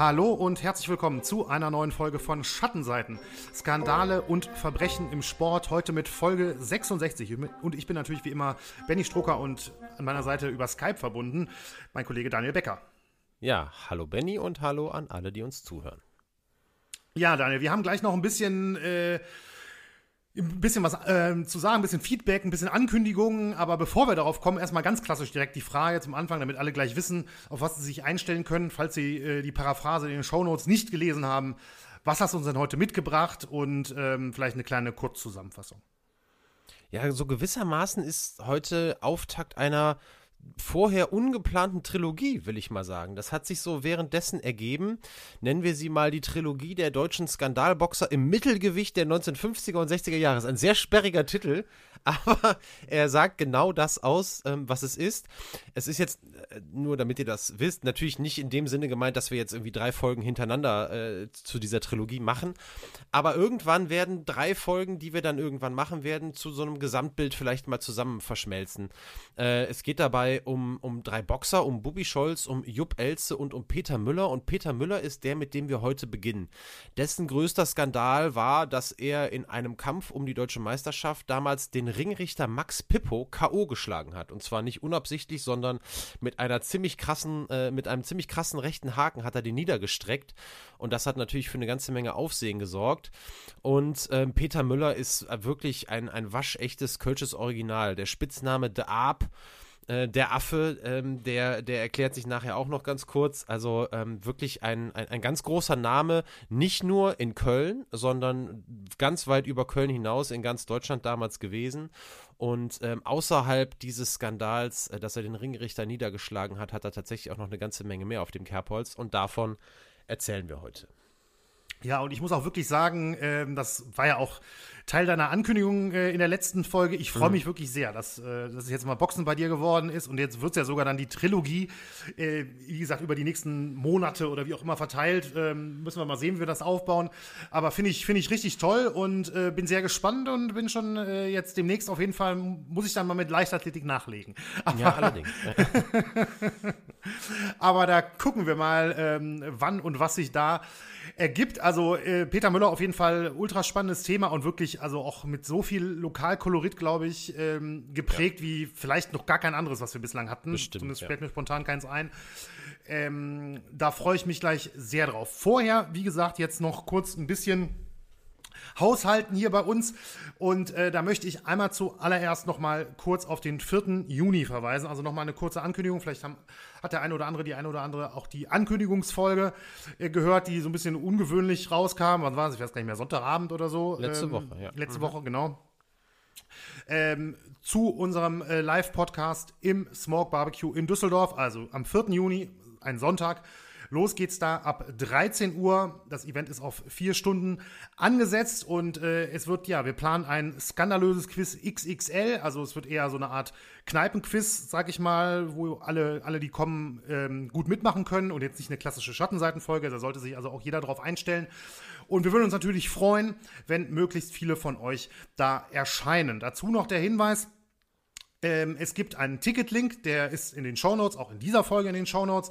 Hallo und herzlich willkommen zu einer neuen Folge von Schattenseiten. Skandale und Verbrechen im Sport. Heute mit Folge 66. Und ich bin natürlich wie immer Benny Strucker und an meiner Seite über Skype verbunden mein Kollege Daniel Becker. Ja, hallo Benny und hallo an alle, die uns zuhören. Ja, Daniel, wir haben gleich noch ein bisschen. Äh, ein bisschen was äh, zu sagen, ein bisschen Feedback, ein bisschen Ankündigungen, aber bevor wir darauf kommen, erstmal ganz klassisch direkt die Frage zum Anfang, damit alle gleich wissen, auf was sie sich einstellen können, falls sie äh, die Paraphrase in den Shownotes nicht gelesen haben. Was hast du uns denn heute mitgebracht und ähm, vielleicht eine kleine Kurzzusammenfassung? Ja, so gewissermaßen ist heute Auftakt einer vorher ungeplanten Trilogie, will ich mal sagen. Das hat sich so währenddessen ergeben. Nennen wir sie mal die Trilogie der deutschen Skandalboxer im Mittelgewicht der 1950er und 60er Jahre. Das ist ein sehr sperriger Titel, aber er sagt genau das aus, ähm, was es ist. Es ist jetzt, äh, nur damit ihr das wisst, natürlich nicht in dem Sinne gemeint, dass wir jetzt irgendwie drei Folgen hintereinander äh, zu dieser Trilogie machen, aber irgendwann werden drei Folgen, die wir dann irgendwann machen werden, zu so einem Gesamtbild vielleicht mal zusammen verschmelzen. Äh, es geht dabei um, um drei Boxer, um Bubi Scholz, um Jupp Elze und um Peter Müller und Peter Müller ist der, mit dem wir heute beginnen. Dessen größter Skandal war, dass er in einem Kampf um die deutsche Meisterschaft damals den Ringrichter Max Pippo K.O. geschlagen hat. Und zwar nicht unabsichtlich, sondern mit einer ziemlich krassen, äh, mit einem ziemlich krassen rechten Haken hat er den niedergestreckt. Und das hat natürlich für eine ganze Menge Aufsehen gesorgt. Und ähm, Peter Müller ist wirklich ein, ein waschechtes Kölsches Original. Der Spitzname The Arp äh, der Affe, ähm, der, der erklärt sich nachher auch noch ganz kurz. Also ähm, wirklich ein, ein, ein, ganz großer Name, nicht nur in Köln, sondern ganz weit über Köln hinaus in ganz Deutschland damals gewesen. Und ähm, außerhalb dieses Skandals, äh, dass er den Ringrichter niedergeschlagen hat, hat er tatsächlich auch noch eine ganze Menge mehr auf dem Kerbholz. Und davon erzählen wir heute. Ja, und ich muss auch wirklich sagen, äh, das war ja auch Teil deiner Ankündigung äh, in der letzten Folge. Ich freue mhm. mich wirklich sehr, dass, äh, dass es jetzt mal Boxen bei dir geworden ist und jetzt wird es ja sogar dann die Trilogie, äh, wie gesagt, über die nächsten Monate oder wie auch immer verteilt. Ähm, müssen wir mal sehen, wie wir das aufbauen. Aber finde ich, find ich richtig toll und äh, bin sehr gespannt und bin schon äh, jetzt demnächst auf jeden Fall, muss ich dann mal mit Leichtathletik nachlegen. Aber, ja, allerdings. aber da gucken wir mal, ähm, wann und was sich da ergibt. Also äh, Peter Müller auf jeden Fall ultra spannendes Thema und wirklich also auch mit so viel Lokalkolorit, glaube ich, ähm, geprägt ja. wie vielleicht noch gar kein anderes, was wir bislang hatten. Bestimmt, Zumindest ja. fällt mir spontan keins ein. Ähm, da freue ich mich gleich sehr drauf. Vorher, wie gesagt, jetzt noch kurz ein bisschen Haushalten hier bei uns. Und äh, da möchte ich einmal zuallererst noch mal kurz auf den 4. Juni verweisen. Also noch mal eine kurze Ankündigung. Vielleicht haben, hat der eine oder andere, die eine oder andere auch die Ankündigungsfolge äh, gehört, die so ein bisschen ungewöhnlich rauskam. Wann war es? Ich weiß gar nicht mehr. Sonntagabend oder so. Letzte ähm, Woche, ja. Letzte mhm. Woche, genau. Ähm, zu unserem äh, Live-Podcast im Smoke Barbecue in Düsseldorf, also am 4. Juni, ein Sonntag. Los geht's da ab 13 Uhr. Das Event ist auf vier Stunden angesetzt und äh, es wird, ja, wir planen ein skandalöses Quiz XXL. Also es wird eher so eine Art Kneipenquiz, sag ich mal, wo alle, alle die kommen, ähm, gut mitmachen können und jetzt nicht eine klassische Schattenseitenfolge. Da sollte sich also auch jeder drauf einstellen. Und wir würden uns natürlich freuen, wenn möglichst viele von euch da erscheinen. Dazu noch der Hinweis, ähm, es gibt einen Ticketlink, der ist in den Shownotes, auch in dieser Folge in den Shownotes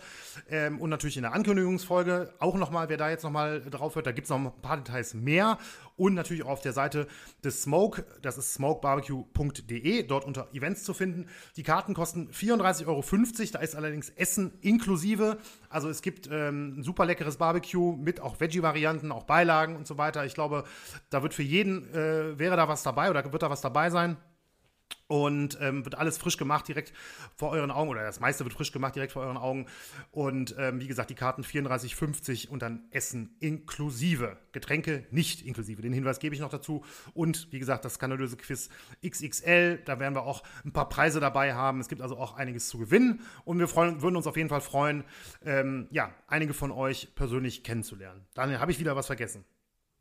ähm, und natürlich in der Ankündigungsfolge auch nochmal, wer da jetzt nochmal drauf hört, da gibt es noch ein paar Details mehr und natürlich auch auf der Seite des Smoke, das ist smokebarbecue.de, dort unter Events zu finden. Die Karten kosten 34,50 Euro, da ist allerdings Essen inklusive. Also es gibt ähm, ein super leckeres Barbecue mit auch Veggie-Varianten, auch Beilagen und so weiter. Ich glaube, da wird für jeden, äh, wäre da was dabei oder wird da was dabei sein und ähm, wird alles frisch gemacht direkt vor euren Augen oder das meiste wird frisch gemacht direkt vor euren Augen. Und ähm, wie gesagt die Karten 34,50 und dann Essen inklusive. Getränke nicht inklusive. Den Hinweis gebe ich noch dazu. Und wie gesagt das skandalöse Quiz XXL da werden wir auch ein paar Preise dabei haben. Es gibt also auch einiges zu gewinnen. Und wir freuen, würden uns auf jeden Fall freuen ähm, ja einige von euch persönlich kennenzulernen. Daniel habe ich wieder was vergessen?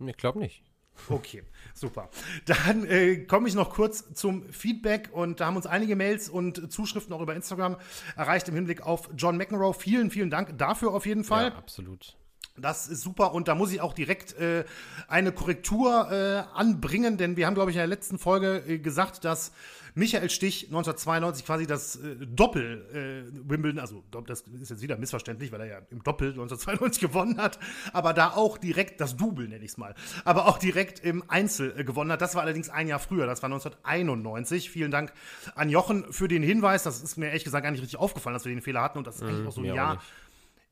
Ich glaube nicht Okay, super. Dann äh, komme ich noch kurz zum Feedback und da haben uns einige Mails und Zuschriften auch über Instagram erreicht im Hinblick auf John McEnroe. Vielen, vielen Dank dafür auf jeden Fall. Ja, absolut. Das ist super und da muss ich auch direkt äh, eine Korrektur äh, anbringen, denn wir haben, glaube ich, in der letzten Folge äh, gesagt, dass Michael Stich 1992 quasi das äh, Doppel äh, Wimbledon, also das ist jetzt wieder missverständlich, weil er ja im Doppel 1992 gewonnen hat, aber da auch direkt das Double, nenne ich es mal, aber auch direkt im Einzel äh, gewonnen hat. Das war allerdings ein Jahr früher, das war 1991. Vielen Dank an Jochen für den Hinweis. Das ist mir ehrlich gesagt gar nicht richtig aufgefallen, dass wir den Fehler hatten und das ist eigentlich mhm, auch so ein Jahr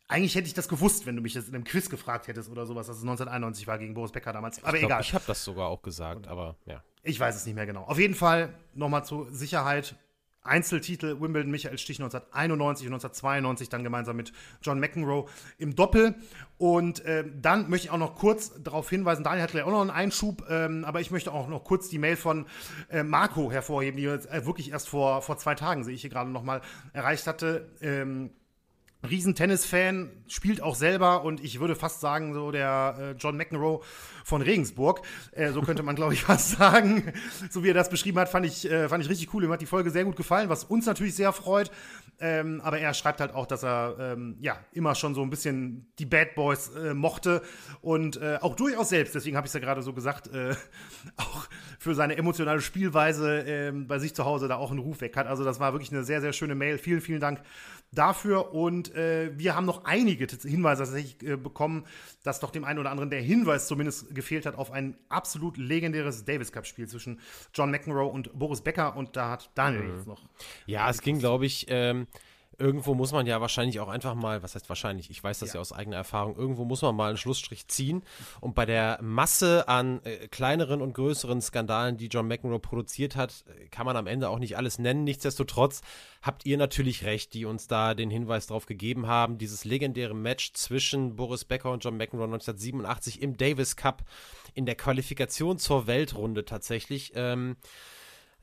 eigentlich hätte ich das gewusst, wenn du mich das in einem Quiz gefragt hättest oder sowas, dass es 1991 war gegen Boris Becker damals. Aber ich glaub, egal. Ich habe das sogar auch gesagt, aber ja. Ich weiß es nicht mehr genau. Auf jeden Fall nochmal zur Sicherheit. Einzeltitel Wimbledon Michael Stich 1991 und 1992 dann gemeinsam mit John McEnroe im Doppel. Und äh, dann möchte ich auch noch kurz darauf hinweisen, Daniel hat gleich auch noch einen Einschub, ähm, aber ich möchte auch noch kurz die Mail von äh, Marco hervorheben, die jetzt äh, wirklich erst vor, vor zwei Tagen, sehe ich hier gerade nochmal, erreicht hatte. Ähm, Riesentennis-Fan, spielt auch selber und ich würde fast sagen, so der äh, John McEnroe von Regensburg. Äh, so könnte man, glaube ich, fast sagen. So wie er das beschrieben hat, fand ich, äh, fand ich richtig cool. Ihm hat die Folge sehr gut gefallen, was uns natürlich sehr freut. Ähm, aber er schreibt halt auch, dass er ähm, ja immer schon so ein bisschen die Bad Boys äh, mochte und äh, auch durchaus selbst, deswegen habe ich es ja gerade so gesagt, äh, auch für seine emotionale Spielweise ähm, bei sich zu Hause da auch einen Ruf weg hat. Also das war wirklich eine sehr, sehr schöne Mail. Vielen, vielen Dank dafür. Und äh, wir haben noch einige Hinweise tatsächlich äh, bekommen, dass doch dem einen oder anderen der Hinweis zumindest gefehlt hat auf ein absolut legendäres Davis Cup-Spiel zwischen John McEnroe und Boris Becker. Und da hat Daniel mhm. jetzt noch. Ja, es ging, glaube ich. Ähm irgendwo muss man ja wahrscheinlich auch einfach mal, was heißt wahrscheinlich, ich weiß das ja, ja aus eigener Erfahrung, irgendwo muss man mal einen Schlussstrich ziehen. Und bei der Masse an äh, kleineren und größeren Skandalen, die John McEnroe produziert hat, kann man am Ende auch nicht alles nennen. Nichtsdestotrotz habt ihr natürlich recht, die uns da den Hinweis drauf gegeben haben. Dieses legendäre Match zwischen Boris Becker und John McEnroe 1987 im Davis Cup in der Qualifikation zur Weltrunde tatsächlich. Ähm,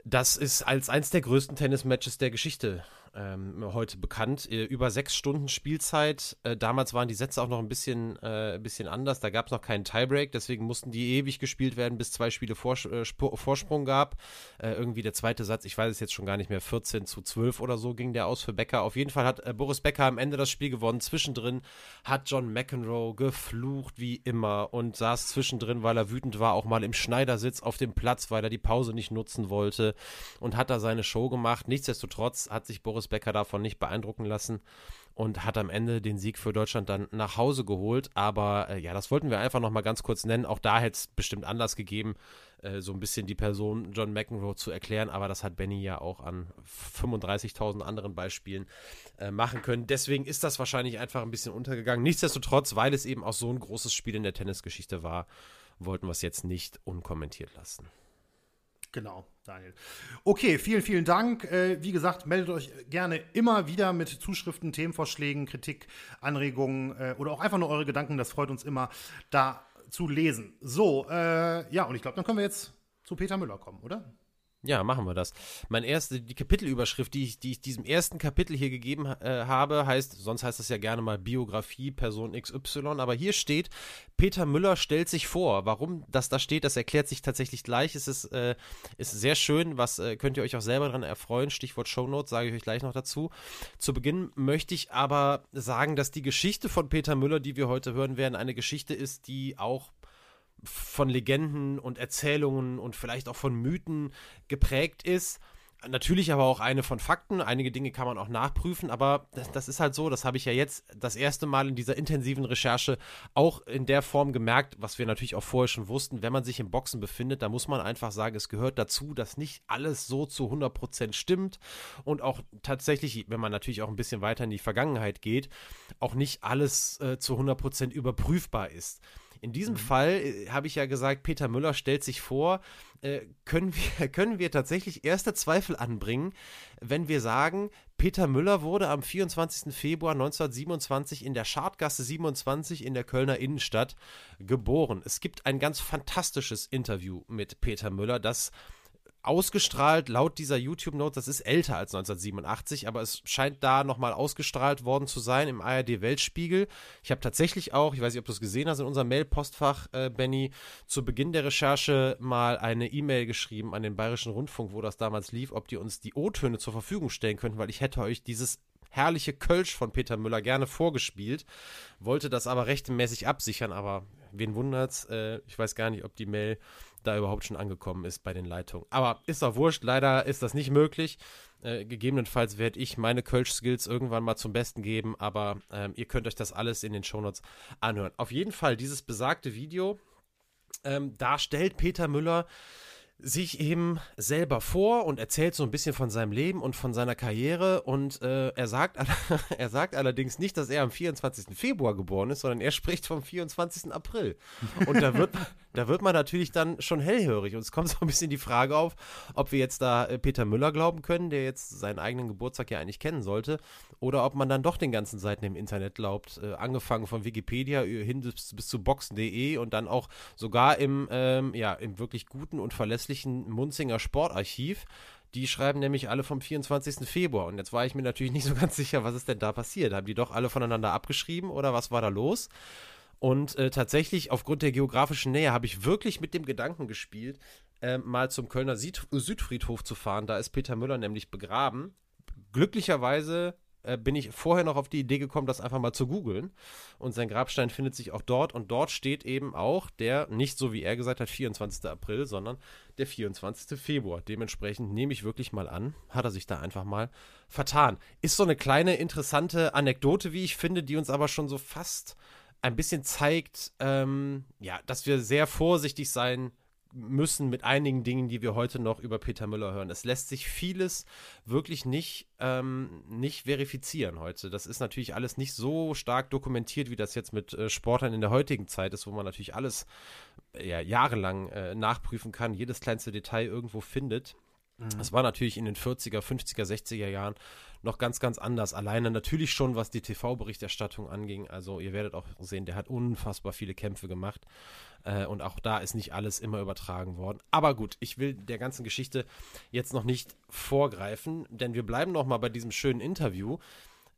das ist als eins der größten Tennismatches der Geschichte ähm, heute bekannt. Äh, über sechs Stunden Spielzeit. Äh, damals waren die Sätze auch noch ein bisschen, äh, bisschen anders. Da gab es noch keinen Tiebreak, deswegen mussten die ewig gespielt werden, bis zwei Spiele Vors äh, Vorsprung gab. Äh, irgendwie der zweite Satz, ich weiß es jetzt schon gar nicht mehr, 14 zu 12 oder so ging der aus für Becker. Auf jeden Fall hat äh, Boris Becker am Ende das Spiel gewonnen. Zwischendrin hat John McEnroe geflucht wie immer und saß zwischendrin, weil er wütend war, auch mal im Schneidersitz auf dem Platz, weil er die Pause nicht nutzen wollte und hat da seine Show gemacht. Nichtsdestotrotz hat sich Boris Boris Becker davon nicht beeindrucken lassen und hat am Ende den Sieg für Deutschland dann nach Hause geholt. Aber äh, ja, das wollten wir einfach noch mal ganz kurz nennen. Auch da hätte es bestimmt Anlass gegeben, äh, so ein bisschen die Person John McEnroe zu erklären. Aber das hat Benny ja auch an 35.000 anderen Beispielen äh, machen können. Deswegen ist das wahrscheinlich einfach ein bisschen untergegangen. Nichtsdestotrotz, weil es eben auch so ein großes Spiel in der Tennisgeschichte war, wollten wir es jetzt nicht unkommentiert lassen. Genau, Daniel. Okay, vielen, vielen Dank. Äh, wie gesagt, meldet euch gerne immer wieder mit Zuschriften, Themenvorschlägen, Kritik, Anregungen äh, oder auch einfach nur eure Gedanken. Das freut uns immer, da zu lesen. So, äh, ja, und ich glaube, dann können wir jetzt zu Peter Müller kommen, oder? Ja, machen wir das. Mein erste, die Kapitelüberschrift, die ich, die ich diesem ersten Kapitel hier gegeben äh, habe, heißt, sonst heißt das ja gerne mal Biografie Person XY, aber hier steht, Peter Müller stellt sich vor. Warum das da steht, das erklärt sich tatsächlich gleich. Es ist, äh, ist sehr schön, was äh, könnt ihr euch auch selber daran erfreuen. Stichwort Shownotes, sage ich euch gleich noch dazu. Zu Beginn möchte ich aber sagen, dass die Geschichte von Peter Müller, die wir heute hören werden, eine Geschichte ist, die auch von Legenden und Erzählungen und vielleicht auch von Mythen geprägt ist. Natürlich aber auch eine von Fakten. Einige Dinge kann man auch nachprüfen, aber das, das, ist halt so, das habe ich ja jetzt das erste Mal in dieser intensiven Recherche auch in der Form gemerkt, was wir natürlich auch vorher schon wussten. Wenn man sich im Boxen befindet, da muss man einfach sagen, es gehört dazu, dass nicht alles so zu 100% stimmt und auch tatsächlich, wenn man natürlich auch ein bisschen weiter in die Vergangenheit geht, auch nicht alles äh, zu 100% überprüfbar ist. In diesem mhm. Fall äh, habe ich ja gesagt, Peter Müller stellt sich vor, äh, können, wir, können wir tatsächlich erste Zweifel anbringen, wenn wir sagen, Peter Müller wurde am 24. Februar 1927 in der Schadgasse 27 in der Kölner Innenstadt geboren. Es gibt ein ganz fantastisches Interview mit Peter Müller, das ausgestrahlt, laut dieser YouTube-Note, das ist älter als 1987, aber es scheint da nochmal ausgestrahlt worden zu sein im ARD-Weltspiegel. Ich habe tatsächlich auch, ich weiß nicht, ob du es gesehen hast, in unserem Mail-Postfach, äh, Benny, zu Beginn der Recherche mal eine E-Mail geschrieben an den Bayerischen Rundfunk, wo das damals lief, ob die uns die O-Töne zur Verfügung stellen könnten, weil ich hätte euch dieses herrliche Kölsch von Peter Müller gerne vorgespielt, wollte das aber rechtmäßig absichern, aber wen wundert's? Äh, ich weiß gar nicht, ob die Mail da überhaupt schon angekommen ist bei den Leitungen. Aber ist doch wurscht, leider ist das nicht möglich. Äh, gegebenenfalls werde ich meine Kölsch-Skills irgendwann mal zum Besten geben, aber äh, ihr könnt euch das alles in den Shownotes anhören. Auf jeden Fall, dieses besagte Video, ähm, da stellt Peter Müller sich eben selber vor und erzählt so ein bisschen von seinem Leben und von seiner Karriere und äh, er, sagt, er sagt allerdings nicht, dass er am 24. Februar geboren ist, sondern er spricht vom 24. April. Und da wird, da wird man natürlich dann schon hellhörig und es kommt so ein bisschen die Frage auf, ob wir jetzt da äh, Peter Müller glauben können, der jetzt seinen eigenen Geburtstag ja eigentlich kennen sollte, oder ob man dann doch den ganzen Seiten im Internet glaubt, äh, angefangen von Wikipedia hin bis, bis zu boxen.de und dann auch sogar im, ähm, ja, im wirklich guten und verlässlichen Munzinger Sportarchiv. Die schreiben nämlich alle vom 24. Februar. Und jetzt war ich mir natürlich nicht so ganz sicher, was ist denn da passiert? Haben die doch alle voneinander abgeschrieben oder was war da los? Und äh, tatsächlich, aufgrund der geografischen Nähe, habe ich wirklich mit dem Gedanken gespielt, äh, mal zum Kölner Süd Südfriedhof zu fahren. Da ist Peter Müller nämlich begraben. Glücklicherweise äh, bin ich vorher noch auf die Idee gekommen, das einfach mal zu googeln. Und sein Grabstein findet sich auch dort. Und dort steht eben auch der, nicht so wie er gesagt hat, 24. April, sondern der 24. Februar. Dementsprechend nehme ich wirklich mal an, hat er sich da einfach mal vertan. Ist so eine kleine interessante Anekdote, wie ich finde, die uns aber schon so fast ein bisschen zeigt, ähm, ja, dass wir sehr vorsichtig sein müssen mit einigen Dingen, die wir heute noch über Peter Müller hören. Es lässt sich vieles wirklich nicht, ähm, nicht verifizieren heute. Das ist natürlich alles nicht so stark dokumentiert, wie das jetzt mit äh, Sportlern in der heutigen Zeit ist, wo man natürlich alles äh, ja, jahrelang äh, nachprüfen kann, jedes kleinste Detail irgendwo findet. Mhm. Das war natürlich in den 40er, 50er, 60er Jahren noch ganz, ganz anders. Alleine natürlich schon, was die TV-Berichterstattung anging. Also ihr werdet auch sehen, der hat unfassbar viele Kämpfe gemacht. Äh, und auch da ist nicht alles immer übertragen worden. Aber gut, ich will der ganzen Geschichte jetzt noch nicht vorgreifen, denn wir bleiben noch mal bei diesem schönen Interview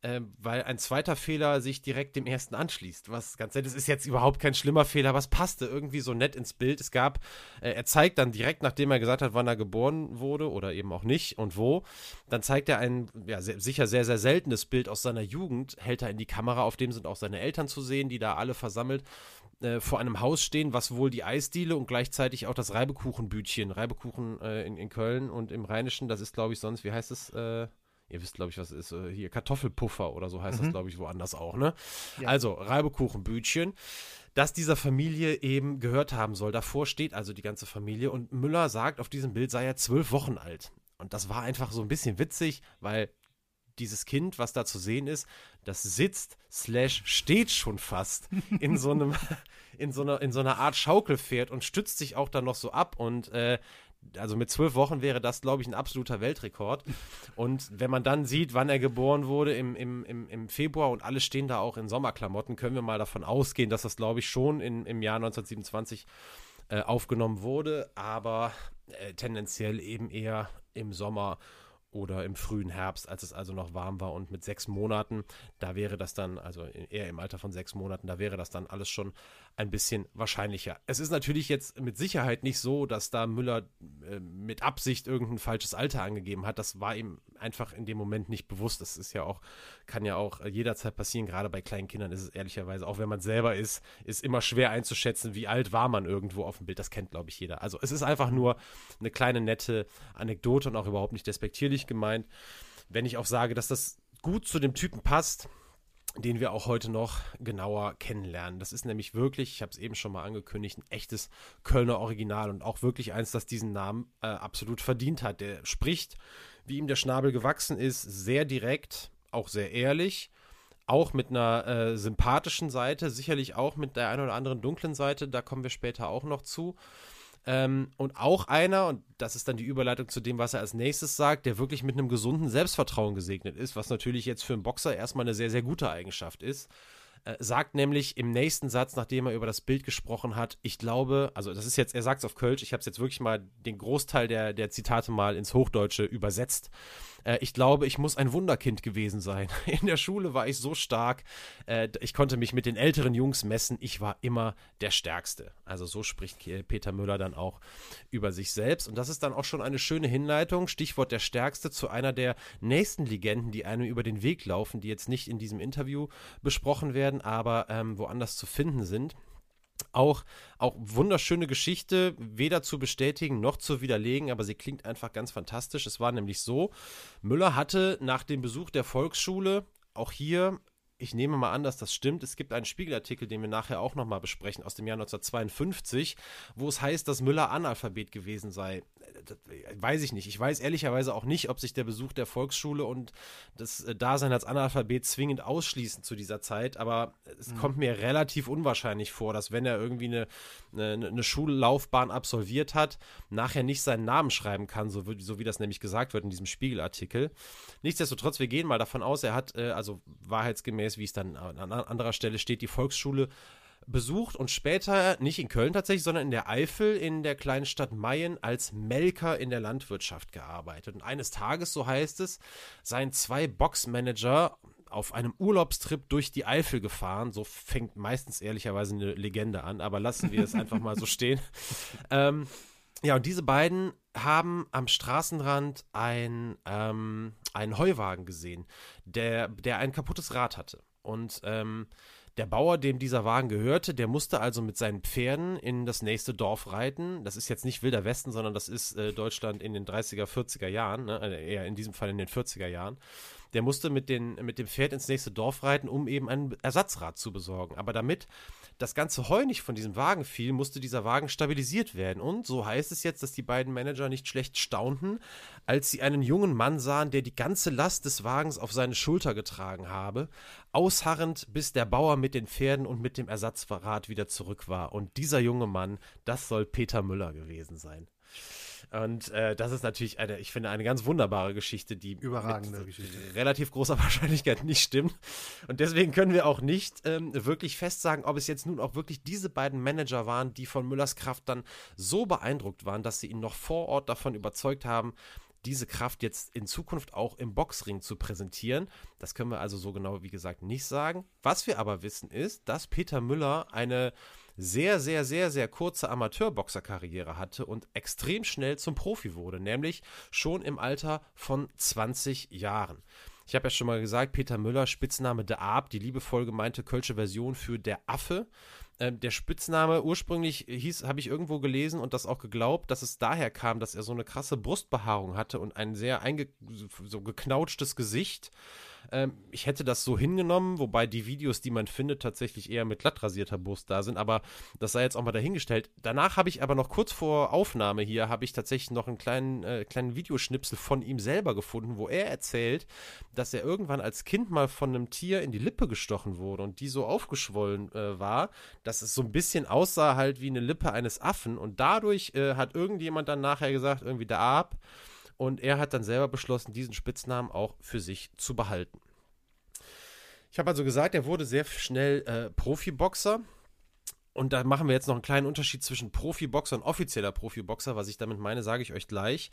äh, weil ein zweiter Fehler sich direkt dem ersten anschließt. Was ganz nett ist, ist jetzt überhaupt kein schlimmer Fehler, aber es passte irgendwie so nett ins Bild. Es gab, äh, er zeigt dann direkt, nachdem er gesagt hat, wann er geboren wurde oder eben auch nicht und wo, dann zeigt er ein, ja, sehr, sicher sehr, sehr seltenes Bild aus seiner Jugend, hält er in die Kamera, auf dem sind auch seine Eltern zu sehen, die da alle versammelt äh, vor einem Haus stehen, was wohl die Eisdiele und gleichzeitig auch das Reibekuchenbütchen, Reibekuchen äh, in, in Köln und im Rheinischen, das ist glaube ich sonst, wie heißt es, äh, Ihr wisst, glaube ich, was ist äh, hier Kartoffelpuffer oder so heißt mhm. das, glaube ich, woanders auch, ne? Ja. Also Reibekuchenbütchen, das dieser Familie eben gehört haben soll. Davor steht also die ganze Familie und Müller sagt, auf diesem Bild sei er zwölf Wochen alt. Und das war einfach so ein bisschen witzig, weil dieses Kind, was da zu sehen ist, das sitzt slash steht schon fast in so einem in so einer in so einer Art Schaukelpferd und stützt sich auch dann noch so ab und äh, also mit zwölf Wochen wäre das, glaube ich, ein absoluter Weltrekord. Und wenn man dann sieht, wann er geboren wurde im, im, im, Februar und alle stehen da auch in Sommerklamotten, können wir mal davon ausgehen, dass das, glaube ich, schon in, im Jahr 1927 äh, aufgenommen wurde, aber äh, tendenziell eben eher im Sommer oder im frühen Herbst, als es also noch warm war und mit sechs Monaten, da wäre das dann, also eher im Alter von sechs Monaten, da wäre das dann alles schon ein bisschen wahrscheinlicher. Es ist natürlich jetzt mit Sicherheit nicht so, dass da Müller äh, mit Absicht irgendein falsches Alter angegeben hat. Das war ihm einfach in dem Moment nicht bewusst. Das ist ja auch, kann ja auch jederzeit passieren. Gerade bei kleinen Kindern ist es ehrlicherweise, auch wenn man selber ist, ist immer schwer einzuschätzen, wie alt war man irgendwo auf dem Bild. Das kennt, glaube ich, jeder. Also es ist einfach nur eine kleine nette Anekdote und auch überhaupt nicht despektierlich gemeint. Wenn ich auch sage, dass das gut zu dem Typen passt, den wir auch heute noch genauer kennenlernen. Das ist nämlich wirklich, ich habe es eben schon mal angekündigt, ein echtes Kölner Original und auch wirklich eins, das diesen Namen äh, absolut verdient hat. Der spricht, wie ihm der Schnabel gewachsen ist, sehr direkt, auch sehr ehrlich, auch mit einer äh, sympathischen Seite, sicherlich auch mit der einen oder anderen dunklen Seite, da kommen wir später auch noch zu. Ähm, und auch einer, und das ist dann die Überleitung zu dem, was er als nächstes sagt, der wirklich mit einem gesunden Selbstvertrauen gesegnet ist, was natürlich jetzt für einen Boxer erstmal eine sehr, sehr gute Eigenschaft ist. äh, sagt nämlich im nächsten Satz, nachdem er über das Bild gesprochen hat, ich glaube, also das ist jetzt, er sagt es auf Kölsch, ich habe es jetzt wirklich mal den Großteil der, der Zitate mal ins Hochdeutsche übersetzt. Äh, ich glaube, ich muss ein Wunderkind gewesen sein. In der Schule war ich so stark, äh, ich konnte mich mit den älteren Jungs messen. Ich war immer der Stärkste. Also so spricht Peter Müller dann auch über sich selbst. Und das ist dann auch schon eine schöne Hinleitung. Stichwort der Stärkste zu einer der nächsten Legenden, die einem über den Weg laufen, die jetzt nicht in diesem Interview besprochen werden, aber ähm, woanders zu finden sind. Auch, auch wunderschöne Geschichte, weder zu bestätigen noch zu widerlegen, aber sie klingt einfach ganz fantastisch. Es war nämlich so, Müller hatte nach dem Besuch der Volksschule auch hier ich nehme mal an, dass das stimmt. Es gibt einen Spiegelartikel, den wir nachher auch nochmal besprechen, aus dem Jahr 1952, wo es heißt, dass Müller Analphabet gewesen sei. Das weiß ich nicht. Ich weiß ehrlicherweise auch nicht, ob sich der Besuch der Volksschule und das äh, Dasein als Analphabet zwingend ausschließen zu dieser Zeit, aber es mhm. kommt mir relativ unwahrscheinlich vor, dass wenn er irgendwie eine, eine, eine, Schullaufbahn absolviert hat, nachher nicht seinen Namen schreiben kann, so, so wie das nämlich gesagt wird in diesem Spiegelartikel. Nichtsdestotrotz, wir gehen mal davon aus, er hat, äh, also wahrheitsgemäß, wie es dann an anderer Stelle steht, die Volksschule besucht und später nicht in Köln tatsächlich, sondern in der Eifel in der kleinen Stadt Mayen als Melker in der Landwirtschaft gearbeitet. Und eines Tages, so heißt es, seien zwei Boxmanager auf einem Urlaubstrip durch die Eifel gefahren. So fängt meistens ehrlicherweise eine Legende an, aber lassen wir es einfach mal so stehen. Ähm, ja, und diese beiden haben am Straßenrand ein, ähm, einen Heuwagen gesehen, der, der ein kaputtes Rad hatte. Und ähm, der Bauer, dem dieser Wagen gehörte, der musste also mit seinen Pferden in das nächste Dorf reiten. Das ist jetzt nicht Wilder Westen, sondern das ist äh, Deutschland in den 30er, 40er Jahren, ne? Äh, eher in diesem Fall in den 40er Jahren. Der musste mit, den, mit dem Pferd ins nächste Dorf reiten, um eben ein Ersatzrad zu besorgen. Aber damit das ganze Heu nicht von diesem Wagen fiel, musste dieser Wagen stabilisiert werden. Und so heißt es jetzt, dass die beiden Manager nicht schlecht staunten, als sie einen jungen Mann sahen, der die ganze Last des Wagens auf seine Schulter getragen habe, ausharrend, bis der Bauer mit den Pferden und mit dem Ersatzrad wieder zurück war. Und dieser junge Mann, das soll Peter Müller gewesen sein. Und äh, das ist natürlich eine, ich finde, eine ganz wunderbare Geschichte, die überragende mit Geschichte. relativ großer Wahrscheinlichkeit nicht stimmt. Und deswegen können wir auch nicht ähm, wirklich festsagen, ob es jetzt nun auch wirklich diese beiden Manager waren, die von Müllers Kraft dann so beeindruckt waren, dass sie ihn noch vor Ort davon überzeugt haben, diese Kraft jetzt in Zukunft auch im Boxring zu präsentieren. Das können wir also so genau, wie gesagt, nicht sagen. Was wir aber wissen ist, dass Peter Müller eine sehr, sehr, sehr, sehr kurze Amateurboxerkarriere hatte und extrem schnell zum Profi wurde, nämlich schon im Alter von 20 Jahren. Ich habe ja schon mal gesagt, Peter Müller, Spitzname Der Aab, die liebevoll gemeinte kölsche Version für der Affe. Ähm, der Spitzname ursprünglich hieß, habe ich irgendwo gelesen und das auch geglaubt, dass es daher kam, dass er so eine krasse Brustbehaarung hatte und ein sehr einge so geknautschtes Gesicht. Ähm, ich hätte das so hingenommen, wobei die Videos, die man findet, tatsächlich eher mit glatt rasierter Brust da sind, aber das sei jetzt auch mal dahingestellt. Danach habe ich aber noch kurz vor Aufnahme hier, habe ich tatsächlich noch einen kleinen, äh, kleinen Videoschnipsel von ihm selber gefunden, wo er erzählt, dass er irgendwann als Kind mal von einem Tier in die Lippe gestochen wurde und die so aufgeschwollen äh, war, dass es so ein bisschen aussah halt wie eine Lippe eines Affen und dadurch äh, hat irgendjemand dann nachher gesagt, irgendwie da ab, und er hat dann selber beschlossen, diesen Spitznamen auch für sich zu behalten. Ich habe also gesagt, er wurde sehr schnell äh, Profiboxer. Und da machen wir jetzt noch einen kleinen Unterschied zwischen Profiboxer und offizieller Profiboxer. Was ich damit meine, sage ich euch gleich.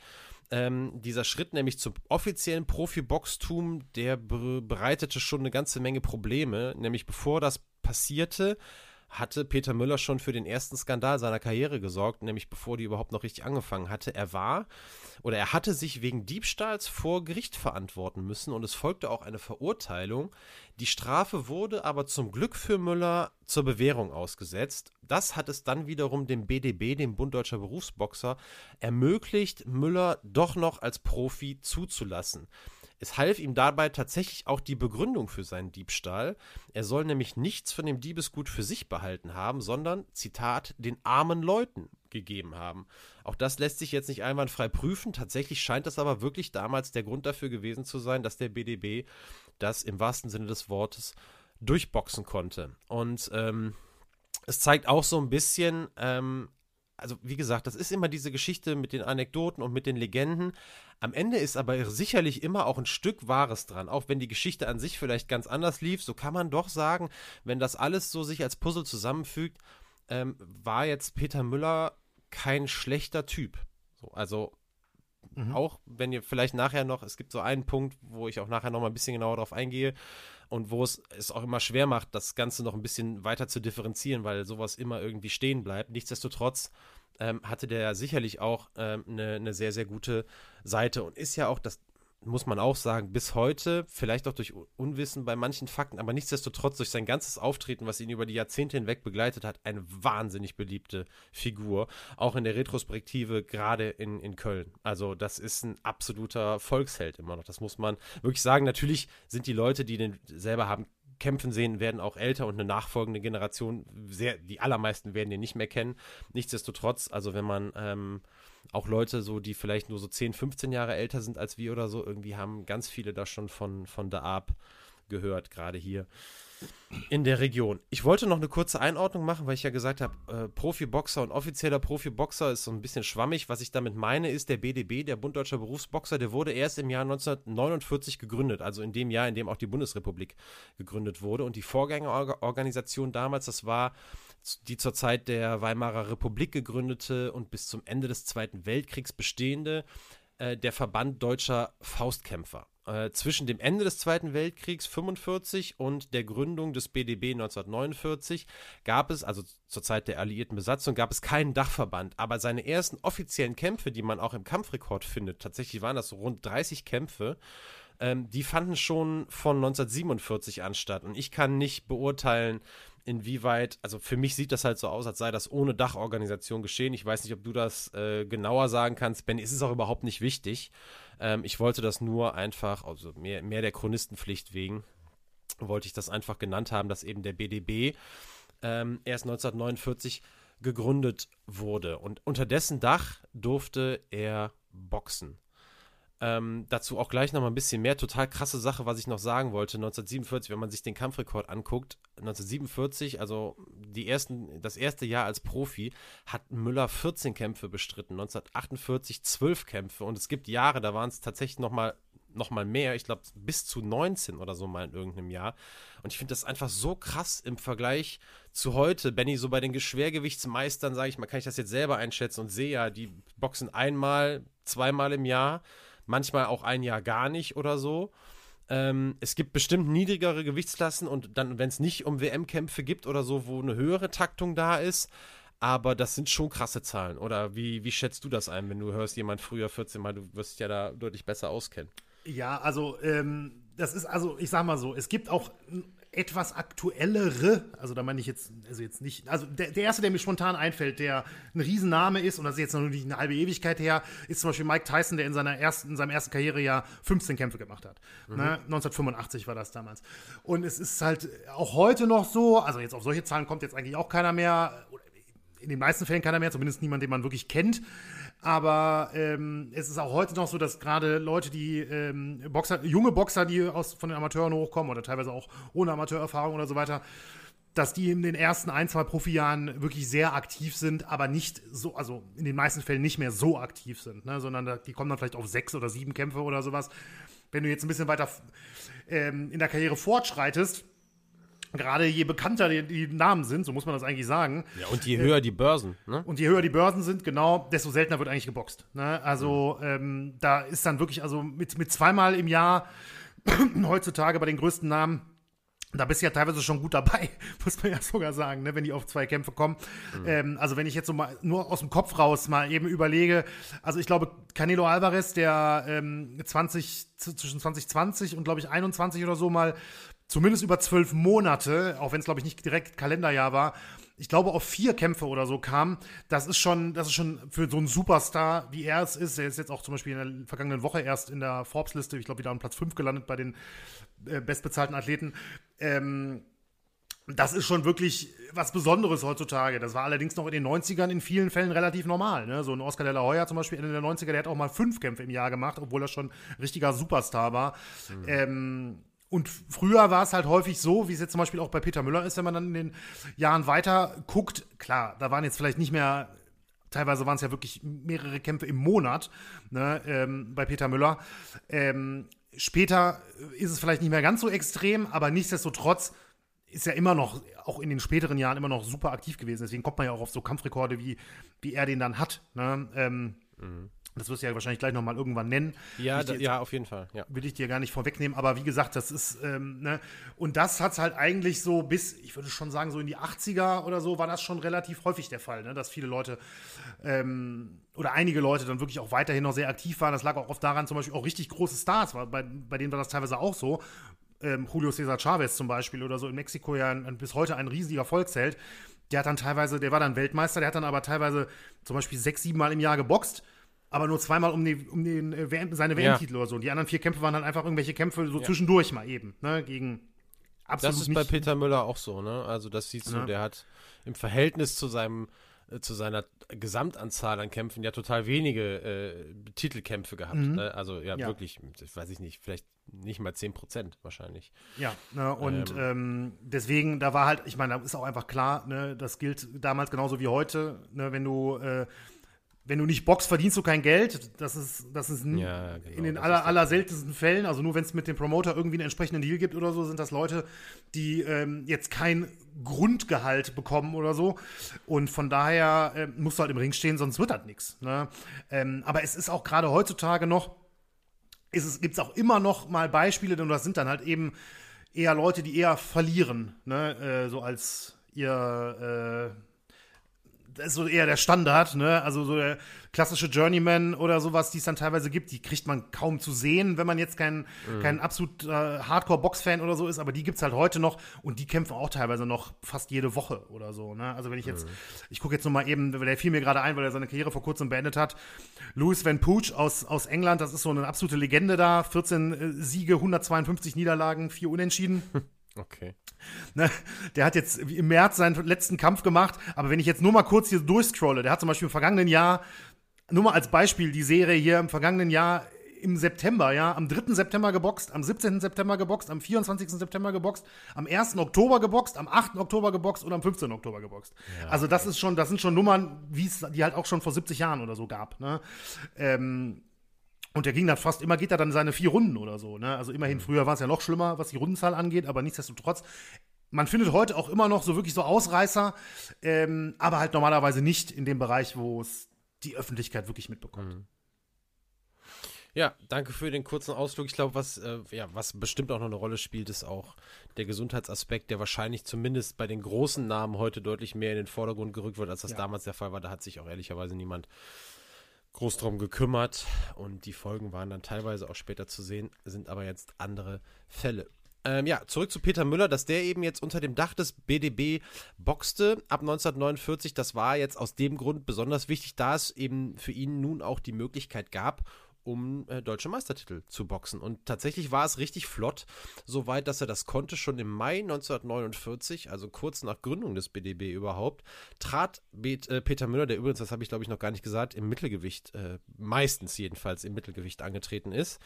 Ähm, dieser Schritt nämlich zum offiziellen Profiboxtum, der bereitete schon eine ganze Menge Probleme. Nämlich bevor das passierte, hatte Peter Müller schon für den ersten Skandal seiner Karriere gesorgt, nämlich bevor die überhaupt noch richtig angefangen hatte. Er war oder er hatte sich wegen Diebstahls vor Gericht verantworten müssen und es folgte auch eine Verurteilung. Die Strafe wurde aber zum Glück für Müller zur Bewährung ausgesetzt. Das hat es dann wiederum dem BDB, dem Bund Deutscher Berufsboxer, ermöglicht, Müller doch noch als Profi zuzulassen. Es half ihm dabei tatsächlich auch die Begründung für seinen Diebstahl. Er soll nämlich nichts von dem Diebesgut für sich behalten haben, sondern, Zitat, den armen Leuten gegeben haben. Auch das lässt sich jetzt nicht einwandfrei prüfen. Tatsächlich scheint das aber wirklich damals der Grund dafür gewesen zu sein, dass der BDB das im wahrsten Sinne des Wortes durchboxen konnte. Und ähm, es zeigt auch so ein bisschen, ähm, also wie gesagt, das ist immer diese Geschichte mit den Anekdoten und mit den Legenden. Am Ende ist aber sicherlich immer auch ein Stück Wahres dran. Auch wenn die Geschichte an sich vielleicht ganz anders lief, so kann man doch sagen, wenn das alles so sich als Puzzle zusammenfügt, ähm, war jetzt Peter Müller kein schlechter Typ. So, also Mhm. Auch wenn ihr vielleicht nachher noch, es gibt so einen Punkt, wo ich auch nachher noch mal ein bisschen genauer drauf eingehe und wo es es auch immer schwer macht, das Ganze noch ein bisschen weiter zu differenzieren, weil sowas immer irgendwie stehen bleibt. Nichtsdestotrotz ähm, hatte der sicherlich auch ähm, eine, eine sehr, sehr gute Seite und ist ja auch, das muss man auch sagen, bis heute, vielleicht auch durch Unwissen bei manchen Fakten, aber nichtsdestotrotz durch sein ganzes Auftreten, was ihn über die Jahrzehnte hinweg begleitet hat, eine wahnsinnig beliebte Figur. Auch in der Retrospektive, gerade in, in Köln. Also, das ist ein absoluter Volksheld immer noch. Das muss man wirklich sagen. Natürlich sind die Leute, die den selber haben kämpfen sehen, werden auch älter und eine nachfolgende Generation, sehr, die allermeisten werden den nicht mehr kennen. Nichtsdestotrotz, also wenn man ähm, auch Leute so, die vielleicht nur so 10, 15 Jahre älter sind als wir oder so, irgendwie haben ganz viele da schon von, von der Ab gehört, gerade hier in der Region. Ich wollte noch eine kurze Einordnung machen, weil ich ja gesagt habe, äh, Profiboxer und offizieller Profiboxer ist so ein bisschen schwammig. Was ich damit meine, ist der BDB, der Bund Deutscher Berufsboxer, der wurde erst im Jahr 1949 gegründet, also in dem Jahr, in dem auch die Bundesrepublik gegründet wurde. Und die Vorgängerorganisation damals, das war die zur Zeit der Weimarer Republik gegründete und bis zum Ende des Zweiten Weltkriegs bestehende, äh, der Verband deutscher Faustkämpfer. Äh, zwischen dem Ende des Zweiten Weltkriegs 45 und der Gründung des BDB 1949 gab es, also zur Zeit der alliierten Besatzung, gab es keinen Dachverband. Aber seine ersten offiziellen Kämpfe, die man auch im Kampfrekord findet, tatsächlich waren das so rund 30 Kämpfe, ähm, die fanden schon von 1947 an statt. Und ich kann nicht beurteilen, inwieweit, also für mich sieht das halt so aus, als sei das ohne Dachorganisation geschehen. Ich weiß nicht, ob du das äh, genauer sagen kannst. Ben, ist es auch überhaupt nicht wichtig. Ähm, ich wollte das nur einfach, also mehr, mehr der Chronistenpflicht wegen, wollte ich das einfach genannt haben, dass eben der BDB ähm, erst 1949 gegründet wurde. Und unter dessen Dach durfte er boxen. Ähm, dazu auch gleich noch mal ein bisschen mehr. Total krasse Sache, was ich noch sagen wollte. 1947, wenn man sich den Kampfrekord anguckt, 1947, also die ersten, das erste Jahr als Profi, hat Müller 14 Kämpfe bestritten. 1948 12 Kämpfe. Und es gibt Jahre, da waren es tatsächlich noch mal noch mal mehr, ich glaube bis zu 19 oder so mal in irgendeinem Jahr. Und ich finde das einfach so krass im Vergleich zu heute. Benny, so bei den Schwergewichtsmeistern, sage ich mal, kann ich das jetzt selber einschätzen und sehe ja, die boxen einmal, zweimal im Jahr manchmal auch ein Jahr gar nicht oder so. Ähm, es gibt bestimmt niedrigere Gewichtsklassen und dann, wenn es nicht um WM-Kämpfe gibt oder so, wo eine höhere Taktung da ist, aber das sind schon krasse Zahlen. Oder wie, wie schätzt du das ein, wenn du hörst, jemand früher 14 Mal, du wirst ja da deutlich besser auskennen? Ja, also ähm, das ist, also ich sag mal so, es gibt auch etwas aktuellere, also da meine ich jetzt, also jetzt nicht, also der, der erste, der mir spontan einfällt, der ein Riesenname ist, und das ist jetzt noch nicht eine halbe Ewigkeit her, ist zum Beispiel Mike Tyson, der in, seiner ersten, in seinem ersten Karrierejahr 15 Kämpfe gemacht hat. Mhm. Ne? 1985 war das damals. Und es ist halt auch heute noch so, also jetzt auf solche Zahlen kommt jetzt eigentlich auch keiner mehr, in den meisten Fällen keiner mehr, zumindest niemand, den man wirklich kennt. Aber ähm, es ist auch heute noch so, dass gerade Leute, die ähm, Boxer, junge Boxer, die aus, von den Amateuren hochkommen oder teilweise auch ohne Amateurerfahrung oder so weiter, dass die in den ersten ein, zwei Profijahren wirklich sehr aktiv sind, aber nicht so, also in den meisten Fällen nicht mehr so aktiv sind, ne? sondern da, die kommen dann vielleicht auf sechs oder sieben Kämpfe oder sowas. Wenn du jetzt ein bisschen weiter ähm, in der Karriere fortschreitest, Gerade je bekannter die, die, Namen sind, so muss man das eigentlich sagen. Ja, und je höher die Börsen. Ne? Und je höher die Börsen sind, genau, desto seltener wird eigentlich geboxt. Ne? Also mhm. ähm, da ist dann wirklich, also mit, mit zweimal im Jahr heutzutage bei den größten Namen, da bist du ja teilweise schon gut dabei, muss man ja sogar sagen, ne, wenn die auf zwei Kämpfe kommen. Mhm. Ähm, also wenn ich jetzt so mal nur aus dem Kopf raus mal eben überlege, also ich glaube, Canelo Alvarez, der ähm, 20, zwischen 2020 und glaube ich 21 oder so mal zumindest über zwölf Monate, auch wenn es, glaube ich, nicht direkt Kalenderjahr war, ich glaube, auf vier Kämpfe oder so kam. Das ist schon, das ist schon für so einen Superstar, wie er es ist. Er ist jetzt auch zum Beispiel in der vergangenen Woche erst in der Forbes-Liste, ich glaube, wieder an Platz 5 gelandet bei den äh, bestbezahlten Athleten. Ähm, das ist schon wirklich was Besonderes heutzutage. Das war allerdings noch in den 90ern in vielen Fällen relativ normal. Ne? So ein Oscar de la Hoya zum Beispiel Ende der 90er, der hat auch mal fünf Kämpfe im Jahr gemacht, obwohl er schon richtiger Superstar war. Mhm. Ähm, und früher war es halt häufig so, wie es jetzt zum Beispiel auch bei Peter Müller ist, wenn man dann in den Jahren weiter guckt. Klar, da waren jetzt vielleicht nicht mehr teilweise waren es ja wirklich mehrere Kämpfe im Monat ne, ähm, bei Peter Müller. Ähm, später ist es vielleicht nicht mehr ganz so extrem, aber nichtsdestotrotz ist er immer noch, auch in den späteren Jahren, immer noch super aktiv gewesen. Deswegen kommt man ja auch auf so Kampfrekorde, wie, wie er den dann hat. Ne? Ähm, mhm. Das wirst du ja wahrscheinlich gleich nochmal irgendwann nennen. Ja, da, ja, auf jeden Fall. Ja. Will ich dir gar nicht vorwegnehmen, aber wie gesagt, das ist, ähm, ne, und das hat es halt eigentlich so bis, ich würde schon sagen, so in die 80er oder so, war das schon relativ häufig der Fall, ne, dass viele Leute ähm, oder einige Leute dann wirklich auch weiterhin noch sehr aktiv waren. Das lag auch oft daran, zum Beispiel auch richtig große Stars, war, bei, bei denen war das teilweise auch so. Ähm, Julio Cesar Chavez zum Beispiel oder so in Mexiko ja ein, bis heute ein riesiger Volksheld. Der hat dann teilweise, der war dann Weltmeister, der hat dann aber teilweise zum Beispiel sechs, sieben Mal im Jahr geboxt aber nur zweimal um, die, um den, äh, seine WM-Titel ja. oder so. Und die anderen vier Kämpfe waren dann einfach irgendwelche Kämpfe so ja. zwischendurch mal eben, ne, gegen absolut Das ist bei Peter Müller auch so, ne? Also das siehst du, ja. der hat im Verhältnis zu seinem äh, zu seiner Gesamtanzahl an Kämpfen ja total wenige äh, Titelkämpfe gehabt. Mhm. Ne? Also ja, ja, wirklich, weiß ich nicht, vielleicht nicht mal 10 Prozent wahrscheinlich. Ja, ne, und ähm, ähm, deswegen, da war halt, ich meine, da ist auch einfach klar, ne, das gilt damals genauso wie heute, ne, wenn du äh, wenn du nicht boxst, verdienst du kein Geld. Das ist, das ist ja, genau, in den aller, aller seltensten Fällen, also nur wenn es mit dem Promoter irgendwie einen entsprechenden Deal gibt oder so, sind das Leute, die ähm, jetzt kein Grundgehalt bekommen oder so. Und von daher äh, musst du halt im Ring stehen, sonst wird das nichts. Ne? Ähm, aber es ist auch gerade heutzutage noch, gibt es auch immer noch mal Beispiele, denn das sind dann halt eben eher Leute, die eher verlieren, ne? Äh, so als ihr äh, das ist so eher der Standard, ne? Also so der klassische Journeyman oder sowas, die es dann teilweise gibt, die kriegt man kaum zu sehen, wenn man jetzt kein, mhm. kein absolut äh, Hardcore-Box-Fan oder so ist, aber die gibt es halt heute noch und die kämpfen auch teilweise noch fast jede Woche oder so, ne? Also wenn ich jetzt, mhm. ich gucke jetzt nochmal eben, der fiel mir gerade ein, weil er seine Karriere vor kurzem beendet hat, Louis Van Pooch aus, aus England, das ist so eine absolute Legende da, 14 äh, Siege, 152 Niederlagen, vier Unentschieden. Okay. Ne, der hat jetzt im März seinen letzten Kampf gemacht, aber wenn ich jetzt nur mal kurz hier durchscrolle, der hat zum Beispiel im vergangenen Jahr, nur mal als Beispiel, die Serie hier im vergangenen Jahr im September, ja, am 3. September geboxt, am 17. September geboxt, am 24. September geboxt, am 1. Oktober geboxt, am 8. Oktober geboxt und am 15. Oktober geboxt. Ja, also das ist schon, das sind schon Nummern, wie es die halt auch schon vor 70 Jahren oder so gab. Ne? Ähm, und der ging dann fast immer, geht er dann seine vier Runden oder so. Ne? Also immerhin, mhm. früher war es ja noch schlimmer, was die Rundenzahl angeht, aber nichtsdestotrotz. Man findet heute auch immer noch so wirklich so Ausreißer, ähm, aber halt normalerweise nicht in dem Bereich, wo es die Öffentlichkeit wirklich mitbekommt. Mhm. Ja, danke für den kurzen Ausflug. Ich glaube, was, äh, ja, was bestimmt auch noch eine Rolle spielt, ist auch der Gesundheitsaspekt, der wahrscheinlich zumindest bei den großen Namen heute deutlich mehr in den Vordergrund gerückt wird, als das ja. damals der Fall war. Da hat sich auch ehrlicherweise niemand groß drum gekümmert und die Folgen waren dann teilweise auch später zu sehen, sind aber jetzt andere Fälle. Ähm, ja, zurück zu Peter Müller, dass der eben jetzt unter dem Dach des BDB boxte ab 1949. Das war jetzt aus dem Grund besonders wichtig, da es eben für ihn nun auch die Möglichkeit gab, um äh, deutsche Meistertitel zu boxen. Und tatsächlich war es richtig flott, soweit, dass er das konnte. Schon im Mai 1949, also kurz nach Gründung des BDB überhaupt, trat Bet, äh, Peter Müller, der übrigens, das habe ich glaube ich noch gar nicht gesagt, im Mittelgewicht, äh, meistens jedenfalls im Mittelgewicht angetreten ist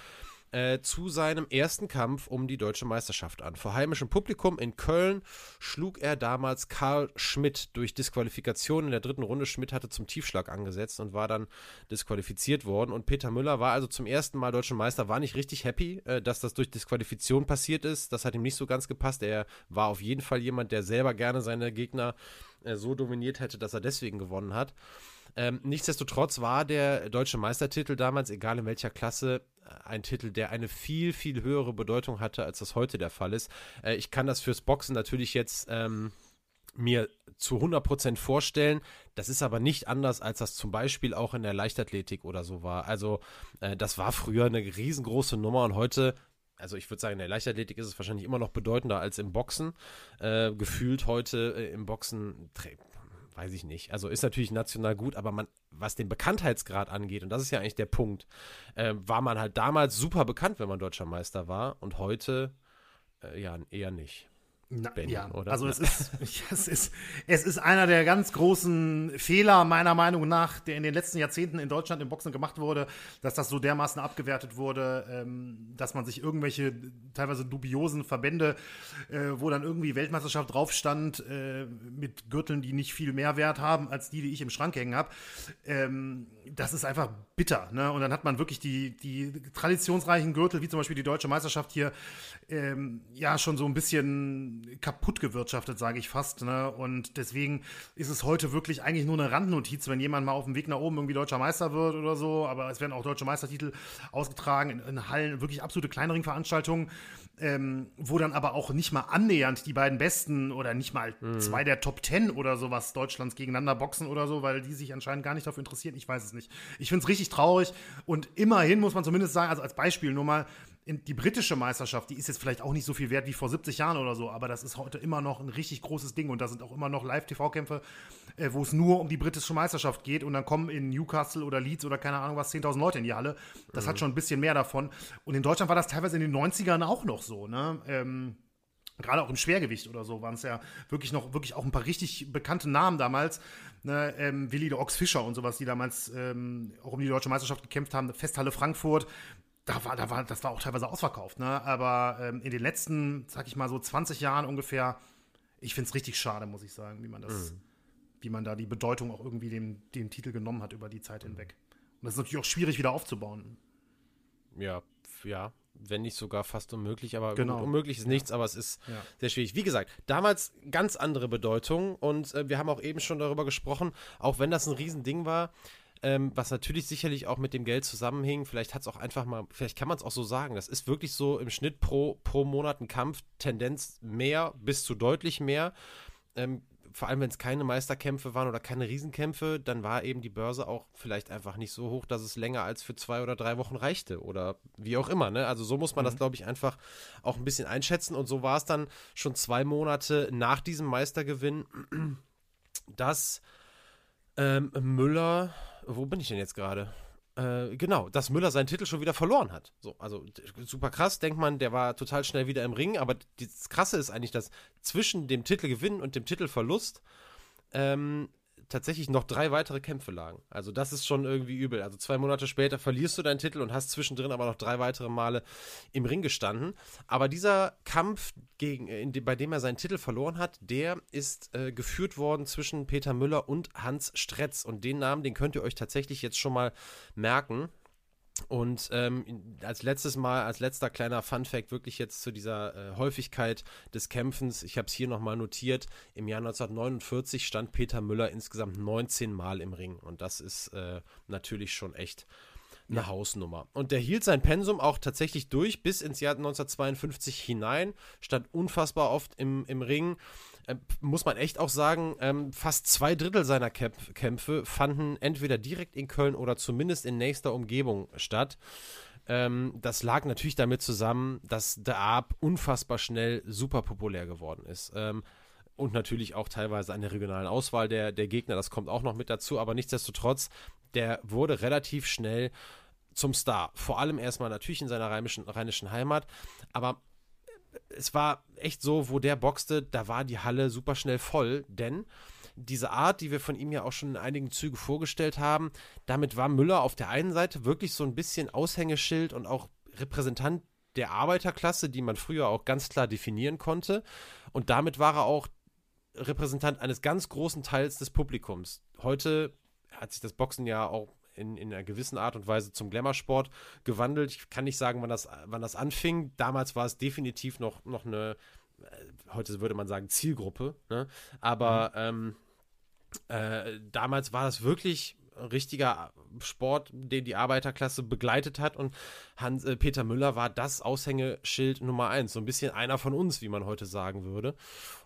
äh, zu seinem ersten Kampf um die deutsche Meisterschaft an. Vor heimischem Publikum in Köln schlug er damals Karl Schmidt durch Disqualifikation in der dritten Runde. Schmidt hatte zum Tiefschlag angesetzt und war dann disqualifiziert worden. Und Peter Müller war also zum ersten Mal deutscher Meister, war nicht richtig happy, äh, dass das durch Disqualifikation passiert ist. Das hat ihm nicht so ganz gepasst. Er war auf jeden Fall jemand, der selber gerne seine Gegner äh, so dominiert hätte, dass er deswegen gewonnen hat. Ähm, nichtsdestotrotz war der deutsche Meistertitel damals, egal in welcher Klasse, ein Titel, der eine viel, viel höhere Bedeutung hatte, als das heute der Fall ist. Äh, ich kann das fürs Boxen natürlich jetzt ähm, mir zu 100% vorstellen. Das ist aber nicht anders, als das zum Beispiel auch in der Leichtathletik oder so war. Also äh, das war früher eine riesengroße Nummer und heute also ich würde sagen, in der Leichtathletik ist es wahrscheinlich immer noch bedeutender als im Boxen. Äh, gefühlt heute äh, im Boxen weiß ich nicht. Also ist natürlich national gut, aber man, was den Bekanntheitsgrad angeht, und das ist ja eigentlich der Punkt, äh, war man halt damals super bekannt, wenn man deutscher Meister war und heute äh, ja eher nicht. Na, Ben, ja, oder? also es ist, es, ist, es ist einer der ganz großen Fehler meiner Meinung nach, der in den letzten Jahrzehnten in Deutschland im Boxen gemacht wurde, dass das so dermaßen abgewertet wurde, ähm, dass man sich irgendwelche teilweise dubiosen Verbände, äh, wo dann irgendwie Weltmeisterschaft drauf stand, äh, mit Gürteln, die nicht viel mehr Wert haben als die, die ich im Schrank hängen habe, ähm, das ist einfach bitter. Ne? Und dann hat man wirklich die, die traditionsreichen Gürtel, wie zum Beispiel die deutsche Meisterschaft hier, ähm, ja schon so ein bisschen kaputt gewirtschaftet, sage ich fast. Ne? Und deswegen ist es heute wirklich eigentlich nur eine Randnotiz, wenn jemand mal auf dem Weg nach oben irgendwie deutscher Meister wird oder so. Aber es werden auch deutsche Meistertitel ausgetragen in, in Hallen, wirklich absolute kleineren Veranstaltungen, ähm, wo dann aber auch nicht mal annähernd die beiden Besten oder nicht mal zwei der Top Ten oder sowas Deutschlands gegeneinander boxen oder so, weil die sich anscheinend gar nicht dafür interessieren. Ich weiß es nicht. Ich finde es richtig traurig und immerhin muss man zumindest sagen, also als Beispiel nur mal, die britische Meisterschaft, die ist jetzt vielleicht auch nicht so viel wert wie vor 70 Jahren oder so, aber das ist heute immer noch ein richtig großes Ding und da sind auch immer noch Live-TV-Kämpfe, äh, wo es nur um die britische Meisterschaft geht und dann kommen in Newcastle oder Leeds oder keine Ahnung was 10.000 Leute in die Halle. Das hat schon ein bisschen mehr davon. Und in Deutschland war das teilweise in den 90ern auch noch so, ne? Ähm, Gerade auch im Schwergewicht oder so waren es ja wirklich noch, wirklich auch ein paar richtig bekannte Namen damals. Ne, ähm, Willi der Ochs Fischer und sowas, die damals ähm, auch um die deutsche Meisterschaft gekämpft haben. Festhalle Frankfurt, da war, da war, das war auch teilweise ausverkauft, ne? Aber ähm, in den letzten, sag ich mal, so 20 Jahren ungefähr, ich finde es richtig schade, muss ich sagen, wie man das, wie man da die Bedeutung auch irgendwie dem, dem Titel genommen hat über die Zeit hinweg. Und das ist natürlich auch schwierig wieder aufzubauen. Ja, ja, wenn nicht sogar fast unmöglich, aber Genau. unmöglich ist nichts, aber es ist Ja. sehr schwierig. Wie gesagt, damals ganz andere Bedeutung und äh, wir haben auch eben schon darüber gesprochen, auch wenn das ein Riesending war, ähm, was natürlich sicherlich auch mit dem Geld zusammenhing, vielleicht hat es auch einfach mal, vielleicht kann man es auch so sagen, das ist wirklich so im Schnitt pro, pro Monat ein Kampf, Tendenz mehr bis zu deutlich mehr. Ähm, vor allem, wenn es keine Meisterkämpfe waren oder keine Riesenkämpfe, dann war eben die Börse auch vielleicht einfach nicht so hoch, dass es länger als für zwei oder drei Wochen reichte oder wie auch immer. Ne? Also so muss man das, glaube ich, einfach auch ein bisschen einschätzen. Und so war es dann schon zwei Monate nach diesem Meistergewinn, dass ähm, Müller, wo bin ich denn jetzt gerade? Äh, genau, dass Müller seinen Titel schon wieder verloren hat. So, also super krass, denkt man, der war total schnell wieder im Ring, aber das Krasse ist eigentlich, dass zwischen dem Titelgewinn und dem Titelverlust ähm, tatsächlich noch drei weitere Kämpfe lagen. Also das ist schon irgendwie übel. Also zwei Monate später verlierst du deinen Titel und hast zwischendrin aber noch drei weitere Male im Ring gestanden. Aber dieser Kampf, gegen, in dem, bei dem er seinen Titel verloren hat, der ist äh, geführt worden zwischen Peter Müller und Hans Stretz. Und den Namen, den könnt ihr euch tatsächlich jetzt schon mal merken. Und ähm, als letztes Mal, als letzter kleiner Fun-Fact wirklich jetzt zu dieser äh, Häufigkeit des Kämpfens, ich habe es hier nochmal notiert, im Jahr 1949 stand Peter Müller insgesamt 19 Mal im Ring. Und das ist äh, natürlich schon echt eine Hausnummer. Und der hielt sein Pensum auch tatsächlich durch bis ins Jahr 1952 hinein, stand unfassbar oft im, im Ring. Äh, muss man echt auch sagen, ähm, fast zwei Drittel seiner Kämpf Kämpfe fanden entweder direkt in Köln oder zumindest in nächster Umgebung statt. Ähm, das lag natürlich damit zusammen, dass der Arp unfassbar schnell super populär geworden ist. Ähm, und natürlich auch teilweise an der regionalen Auswahl der, der Gegner, das kommt auch noch mit dazu, aber nichtsdestotrotz, der wurde relativ schnell zum Star. Vor allem erstmal natürlich in seiner rheinischen, rheinischen Heimat, aber es war echt so, wo der boxte, da war die Halle super schnell voll, denn diese Art, die wir von ihm ja auch schon in einigen Zügen vorgestellt haben, damit war Müller auf der einen Seite wirklich so ein bisschen Aushängeschild und auch Repräsentant der Arbeiterklasse, die man früher auch ganz klar definieren konnte. Und damit war er auch Repräsentant eines ganz großen Teils des Publikums. Heute hat sich das Boxen ja auch in, in einer gewissen Art und Weise zum Glamour-Sport gewandelt. Ich kann nicht sagen, wann das, wann das anfing. Damals war es definitiv noch, noch eine, äh, heute würde man sagen, Zielgruppe. Ne? Aber ähm, äh, damals war das wirklich ein richtiger Sport, den die Arbeiterklasse begleitet hat und Hans, äh, Peter Müller war das Aushängeschild Nummer eins, so ein bisschen einer von uns, wie man heute sagen würde.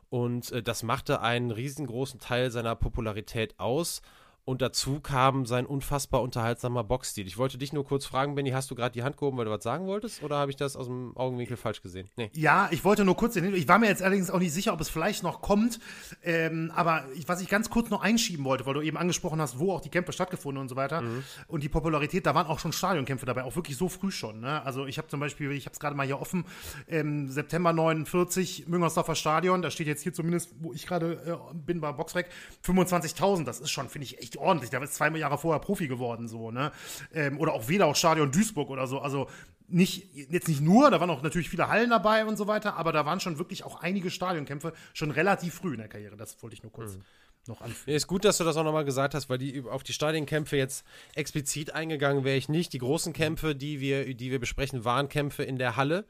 Und äh, das machte einen riesengroßen Teil seiner Popularität aus. Und dazu kam sein unfassbar unterhaltsamer Boxstil. Ich wollte dich nur kurz fragen, Benny, hast du gerade die Hand gehoben, weil du was sagen wolltest? Oder habe ich das aus dem Augenwinkel falsch gesehen? Nee. Ja, ich wollte nur kurz den Ich war mir jetzt allerdings auch nicht sicher, ob es vielleicht noch kommt. Ähm, aber ich, was ich ganz kurz noch einschieben wollte, weil du eben angesprochen hast, wo auch die Kämpfe stattgefunden und so weiter. Mhm. Und die Popularität, da waren auch schon Stadionkämpfe dabei, auch wirklich so früh schon. Ne? Also ich habe zum Beispiel, ich habe es gerade mal hier offen, ähm, September 49, Müngersdorfer Stadion, da steht jetzt hier zumindest, wo ich gerade äh, bin bei Boxrec, 25.000. Das ist schon, finde ich, echt ordentlich. Der ist zwei Jahre vorher Profi geworden, so, ne? Ähm, oder auch Wedau Stadion Duisburg oder so. Also nicht, jetzt nicht nur, da waren auch natürlich viele Hallen dabei und so weiter, aber da waren schon wirklich auch einige Stadionkämpfe schon relativ früh in der Karriere. Das wollte ich nur kurz. Mhm noch anfügen. Ist gut, dass du das auch nochmal gesagt hast, weil die auf die Stadionkämpfe jetzt explizit eingegangen wäre ich nicht. Die großen Kämpfe, die wir, die wir besprechen, waren Kämpfe in der Halle.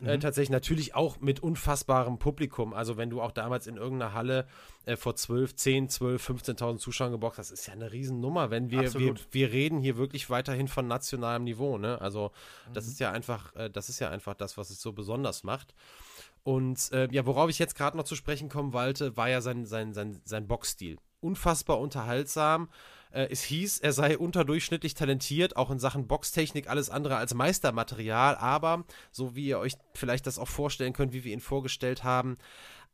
Äh, mhm. Äh, tatsächlich natürlich auch mit unfassbarem Publikum. Also wenn du auch damals in irgendeiner Halle äh, vor 12, 10, 12, 15.000 Zuschauern geboxt hast, ist ja eine Riesennummer, wenn wir, wir, wir reden hier wirklich weiterhin von nationalem Niveau. Ne? Also das mhm. ist ja einfach, äh, das ist ja einfach das, was es so besonders macht. Und äh, ja, worauf ich jetzt gerade noch zu sprechen kommen wollte, war ja sein, sein, sein, sein Boxstil. Unfassbar unterhaltsam. Äh, es hieß, er sei unterdurchschnittlich talentiert, auch in Sachen Boxtechnik, alles andere als Meistermaterial, aber so wie ihr euch vielleicht das auch vorstellen könnt, wie wir ihn vorgestellt haben,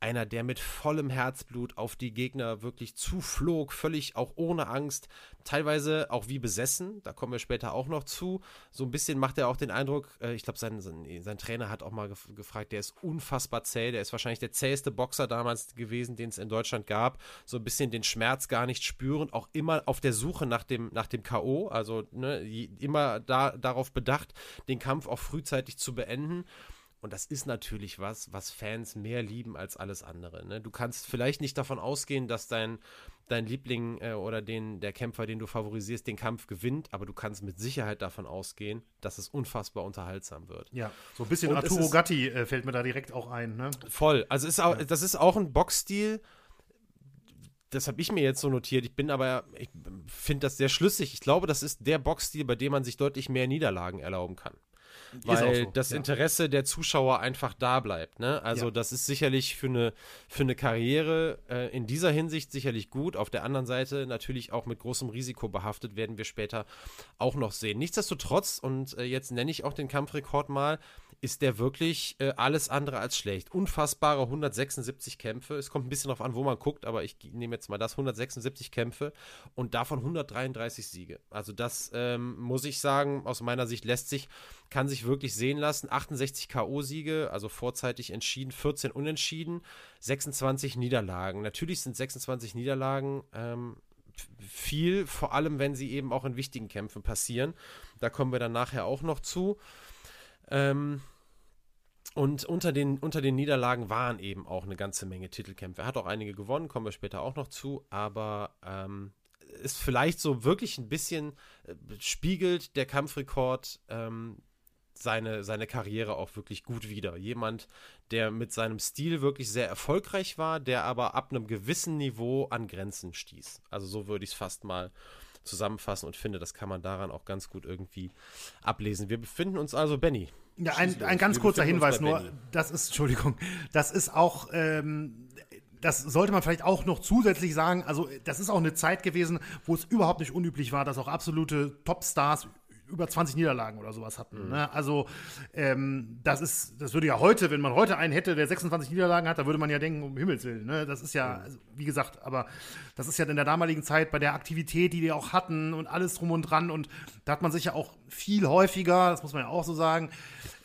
einer, der mit vollem Herzblut auf die Gegner wirklich zuflog, völlig auch ohne Angst, teilweise auch wie besessen, da kommen wir später auch noch zu. So ein bisschen macht er auch den Eindruck, äh, ich glaube, sein, sein, sein, Trainer hat auch mal gef gefragt, der ist unfassbar zäh, der ist wahrscheinlich der zäheste Boxer damals gewesen, den es in Deutschland gab. So ein bisschen den Schmerz gar nicht spüren, auch immer auf der Suche nach dem, nach dem K.O., also ne, immer da, darauf bedacht, den Kampf auch frühzeitig zu beenden. Und das ist natürlich was, was Fans mehr lieben als alles andere. Ne? Du kannst vielleicht nicht davon ausgehen, dass dein, dein Liebling äh, oder den, der Kämpfer, den du favorisierst, den Kampf gewinnt, aber du kannst mit Sicherheit davon ausgehen, dass es unfassbar unterhaltsam wird. Ja, so ein bisschen Und Arturo ist, Gatti äh, fällt mir da direkt auch ein. Ne? Voll. Also ist auch, ja. das ist auch ein Boxstil, das habe ich mir jetzt so notiert. Ich bin aber, ich finde das sehr schlüssig. Ich glaube, das ist der Boxstil, bei dem man sich deutlich mehr Niederlagen erlauben kann weil so, das ja. Interesse der Zuschauer einfach da bleibt. Ne? Also ja. das ist sicherlich für eine, für eine Karriere äh, in dieser Hinsicht sicherlich gut. Auf der anderen Seite natürlich auch mit großem Risiko behaftet, werden wir später auch noch sehen. Nichtsdestotrotz, und äh, jetzt nenne ich auch den Kampfrekord mal, ist der wirklich äh, alles andere als schlecht. Unfassbare 176 Kämpfe. Es kommt ein bisschen darauf an, wo man guckt, aber ich nehme jetzt mal das 176 Kämpfe und davon 133 Siege. Also das ähm, muss ich sagen, aus meiner Sicht lässt sich, kann sich wirklich sehen lassen. 68 K.O.-Siege, also vorzeitig entschieden, 14 Unentschieden, 26 Niederlagen. Natürlich sind 26 Niederlagen ähm, viel, vor allem wenn sie eben auch in wichtigen Kämpfen passieren. Da kommen wir dann nachher auch noch zu. Ähm, und unter den, unter den Niederlagen waren eben auch eine ganze Menge Titelkämpfe. Er hat auch einige gewonnen, kommen wir später auch noch zu, aber ähm, ist vielleicht so wirklich ein bisschen äh, spiegelt der Kampfrekord ähm, seine, seine Karriere auch wirklich gut wider. Jemand, der mit seinem Stil wirklich sehr erfolgreich war, der aber ab einem gewissen Niveau an Grenzen stieß. Also so würde ich es fast mal zusammenfassen und finde, das kann man daran auch ganz gut irgendwie ablesen. Wir befinden uns also, Benny, ja, ein, ein ganz kurzer Hinweis nur. Das ist, Entschuldigung, das ist auch, ähm, das sollte man vielleicht auch noch zusätzlich sagen. Also, das ist auch eine Zeit gewesen, wo es überhaupt nicht unüblich war, dass auch absolute Topstars über 20 Niederlagen oder sowas hatten. Mhm. Ne? Also ähm, das ist, das würde ja heute, wenn man heute einen hätte, der 26 Niederlagen hat, da würde man ja denken, um Himmels Willen. Ne? Das ist ja, also, wie gesagt, aber das ist ja in der damaligen Zeit bei der Aktivität, die die auch hatten und alles drum und dran und da hat man sich ja auch viel häufiger, das muss man ja auch so sagen,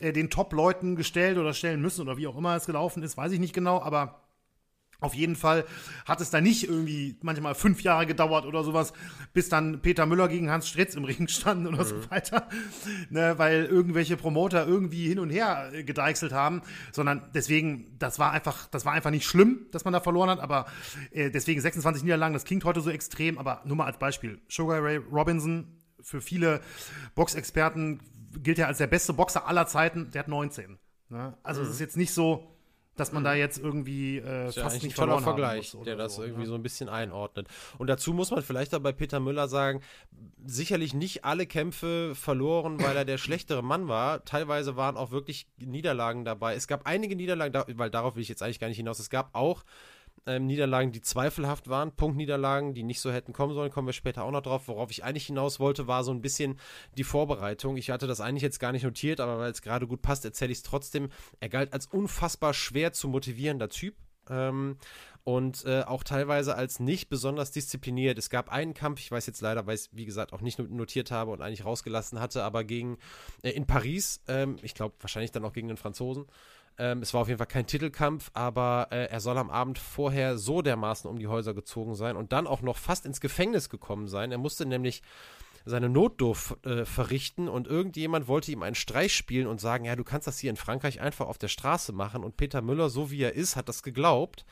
äh, den Top-Leuten gestellt oder stellen müssen oder wie auch immer es gelaufen ist, weiß ich nicht genau, aber auf jeden Fall hat es da nicht irgendwie manchmal fünf Jahre gedauert oder sowas, bis dann Peter Müller gegen Hans Stritz im Ring standen oder mhm. so weiter, ne, weil irgendwelche Promoter irgendwie hin und her äh, gedeichselt haben, sondern deswegen, das war einfach, das war einfach nicht schlimm, dass man da verloren hat, aber äh, deswegen 26 Niederlagen, das klingt heute so extrem, aber nur mal als Beispiel. Sugar Ray Robinson, für viele Boxexperten gilt er als der beste Boxer aller Zeiten, der hat 19. Ne? Also es mhm. ist jetzt nicht so, dass man da jetzt irgendwie äh, fast ja nicht ein toller Vergleich, der das so, irgendwie ja. so ein bisschen einordnet. Und dazu muss man vielleicht auch bei Peter Müller sagen, sicherlich nicht alle Kämpfe verloren, weil er der schlechtere Mann war. Teilweise waren auch wirklich Niederlagen dabei. Es gab einige Niederlagen, weil darauf will ich jetzt eigentlich gar nicht hinaus. Es gab auch Ähm, Niederlagen, die zweifelhaft waren, Punktniederlagen, die nicht so hätten kommen sollen, kommen wir später auch noch drauf. Worauf ich eigentlich hinaus wollte, war so ein bisschen die Vorbereitung. Ich hatte das eigentlich jetzt gar nicht notiert, aber weil es gerade gut passt, erzähle ich es trotzdem. Er galt als unfassbar schwer zu motivierender Typ. Ähm, und äh, auch teilweise als nicht besonders diszipliniert. Es gab einen Kampf, ich weiß jetzt leider, weil ich es wie gesagt auch nicht notiert habe und eigentlich rausgelassen hatte, aber gegen äh, in Paris, ähm, ich glaube wahrscheinlich dann auch gegen den Franzosen. Ähm, es war auf jeden Fall kein Titelkampf, aber äh, er soll am Abend vorher so dermaßen um die Häuser gezogen sein und dann auch noch fast ins Gefängnis gekommen sein. Er musste nämlich seine Notdurf äh, verrichten und irgendjemand wollte ihm einen Streich spielen und sagen, ja, du kannst das hier in Frankreich einfach auf der Straße machen und Peter Müller, so wie er ist, hat das geglaubt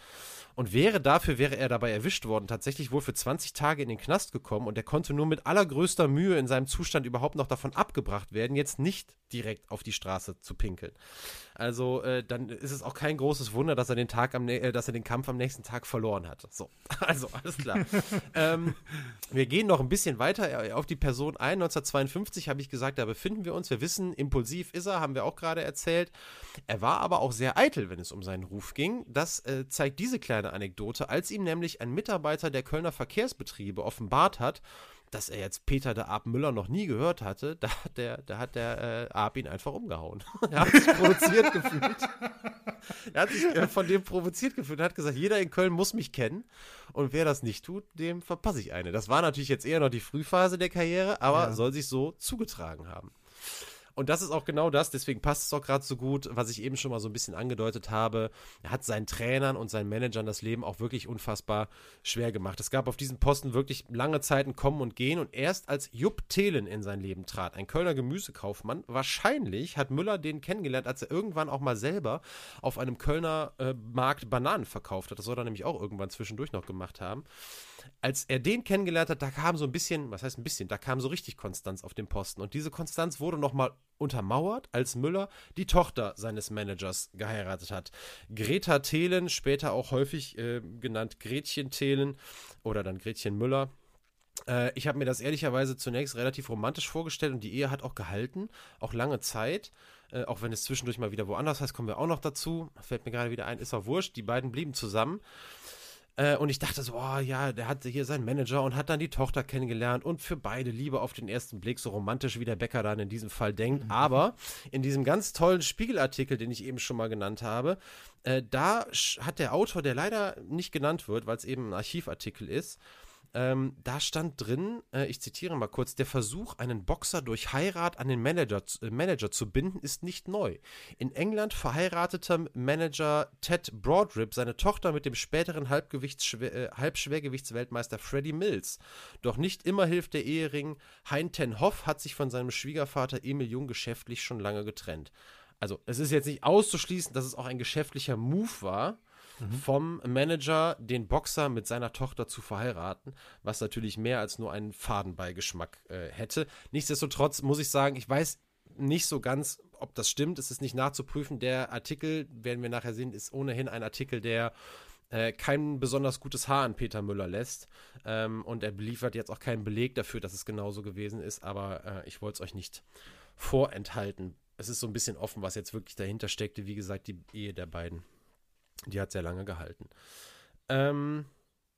und wäre dafür, wäre er dabei erwischt worden, tatsächlich wohl für 20 Tage in den Knast gekommen und er konnte nur mit allergrößter Mühe in seinem Zustand überhaupt noch davon abgebracht werden, jetzt nicht direkt auf die Straße zu pinkeln. Also äh, dann ist es auch kein großes Wunder, dass er den Tag am, äh, dass er den Kampf am nächsten Tag verloren hat. So, also alles klar. ähm, wir gehen noch ein bisschen weiter äh, auf die Person ein. 1952 habe ich gesagt, da befinden wir uns. Wir wissen, impulsiv ist er, haben wir auch gerade erzählt. Er war aber auch sehr eitel, wenn es um seinen Ruf ging. Das äh, zeigt diese kleine kleine Anekdote, als ihm nämlich ein Mitarbeiter der Kölner Verkehrsbetriebe offenbart hat, dass er jetzt Peter der Arp Müller noch nie gehört hatte, da hat der, da hat der äh, Arp ihn einfach umgehauen. er hat sich provoziert gefühlt. Er hat sich äh, von dem provoziert gefühlt und hat gesagt, jeder in Köln muss mich kennen und wer das nicht tut, dem verpasse ich eine. Das war natürlich jetzt eher noch die Frühphase der Karriere, aber ja. soll sich so zugetragen haben. Und das ist auch genau das, deswegen passt es auch gerade so gut, was ich eben schon mal so ein bisschen angedeutet habe. Er hat seinen Trainern und seinen Managern das Leben auch wirklich unfassbar schwer gemacht. Es gab auf diesen Posten wirklich lange Zeiten Kommen und Gehen und erst als Jupp Thelen in sein Leben trat, ein Kölner Gemüsekaufmann, wahrscheinlich hat Müller den kennengelernt, als er irgendwann auch mal selber auf einem Kölner äh, Markt Bananen verkauft hat. Das soll er nämlich auch irgendwann zwischendurch noch gemacht haben als er den kennengelernt hat, da kam so ein bisschen, was heißt ein bisschen, da kam so richtig Konstanz auf den Posten. Und diese Konstanz wurde nochmal untermauert, als Müller die Tochter seines Managers geheiratet hat. Greta Thelen, später auch häufig äh, genannt Gretchen Thelen oder dann Gretchen Müller. Äh, ich habe mir das ehrlicherweise zunächst relativ romantisch vorgestellt und die Ehe hat auch gehalten, auch lange Zeit. Äh, auch wenn es zwischendurch mal wieder woanders heißt, kommen wir auch noch dazu. Fällt mir gerade wieder ein, ist auch wurscht. Die beiden blieben zusammen. Äh, und ich dachte so, oh ja, der hat hier seinen Manager und hat dann die Tochter kennengelernt und für beide Liebe auf den ersten Blick, so romantisch wie der Bäcker dann in diesem Fall denkt. Mhm. Aber in diesem ganz tollen Spiegelartikel, den ich eben schon mal genannt habe, äh, da hat der Autor, der leider nicht genannt wird, weil es eben ein Archivartikel ist, ähm, da stand drin, äh, ich zitiere mal kurz, der Versuch, einen Boxer durch Heirat an den Manager, äh, Manager zu binden, ist nicht neu. In England verheiratete Manager Ted Broadrip seine Tochter mit dem späteren äh, Halbschwergewichtsweltmeister Freddie Mills. Doch nicht immer hilft der Ehering. Hein ten Hoff hat sich von seinem Schwiegervater Emil Jung geschäftlich schon lange getrennt. Also, es ist jetzt nicht auszuschließen, dass es auch ein geschäftlicher Move war, mhm. vom Manager den Boxer mit seiner Tochter zu verheiraten, was natürlich mehr als nur einen Fadenbeigeschmack äh, hätte. Nichtsdestotrotz muss ich sagen, ich weiß nicht so ganz, ob das stimmt. Es ist nicht nachzuprüfen. Der Artikel, werden wir nachher sehen, ist ohnehin ein Artikel, der äh, kein besonders gutes Haar an Peter Müller lässt. Ähm, und er liefert jetzt auch keinen Beleg dafür, dass es genauso gewesen ist. Aber äh, ich wollte es euch nicht vorenthalten. Es ist so ein bisschen offen, was jetzt wirklich dahinter steckte. Wie gesagt, die Ehe der beiden. Die hat sehr lange gehalten. Ähm,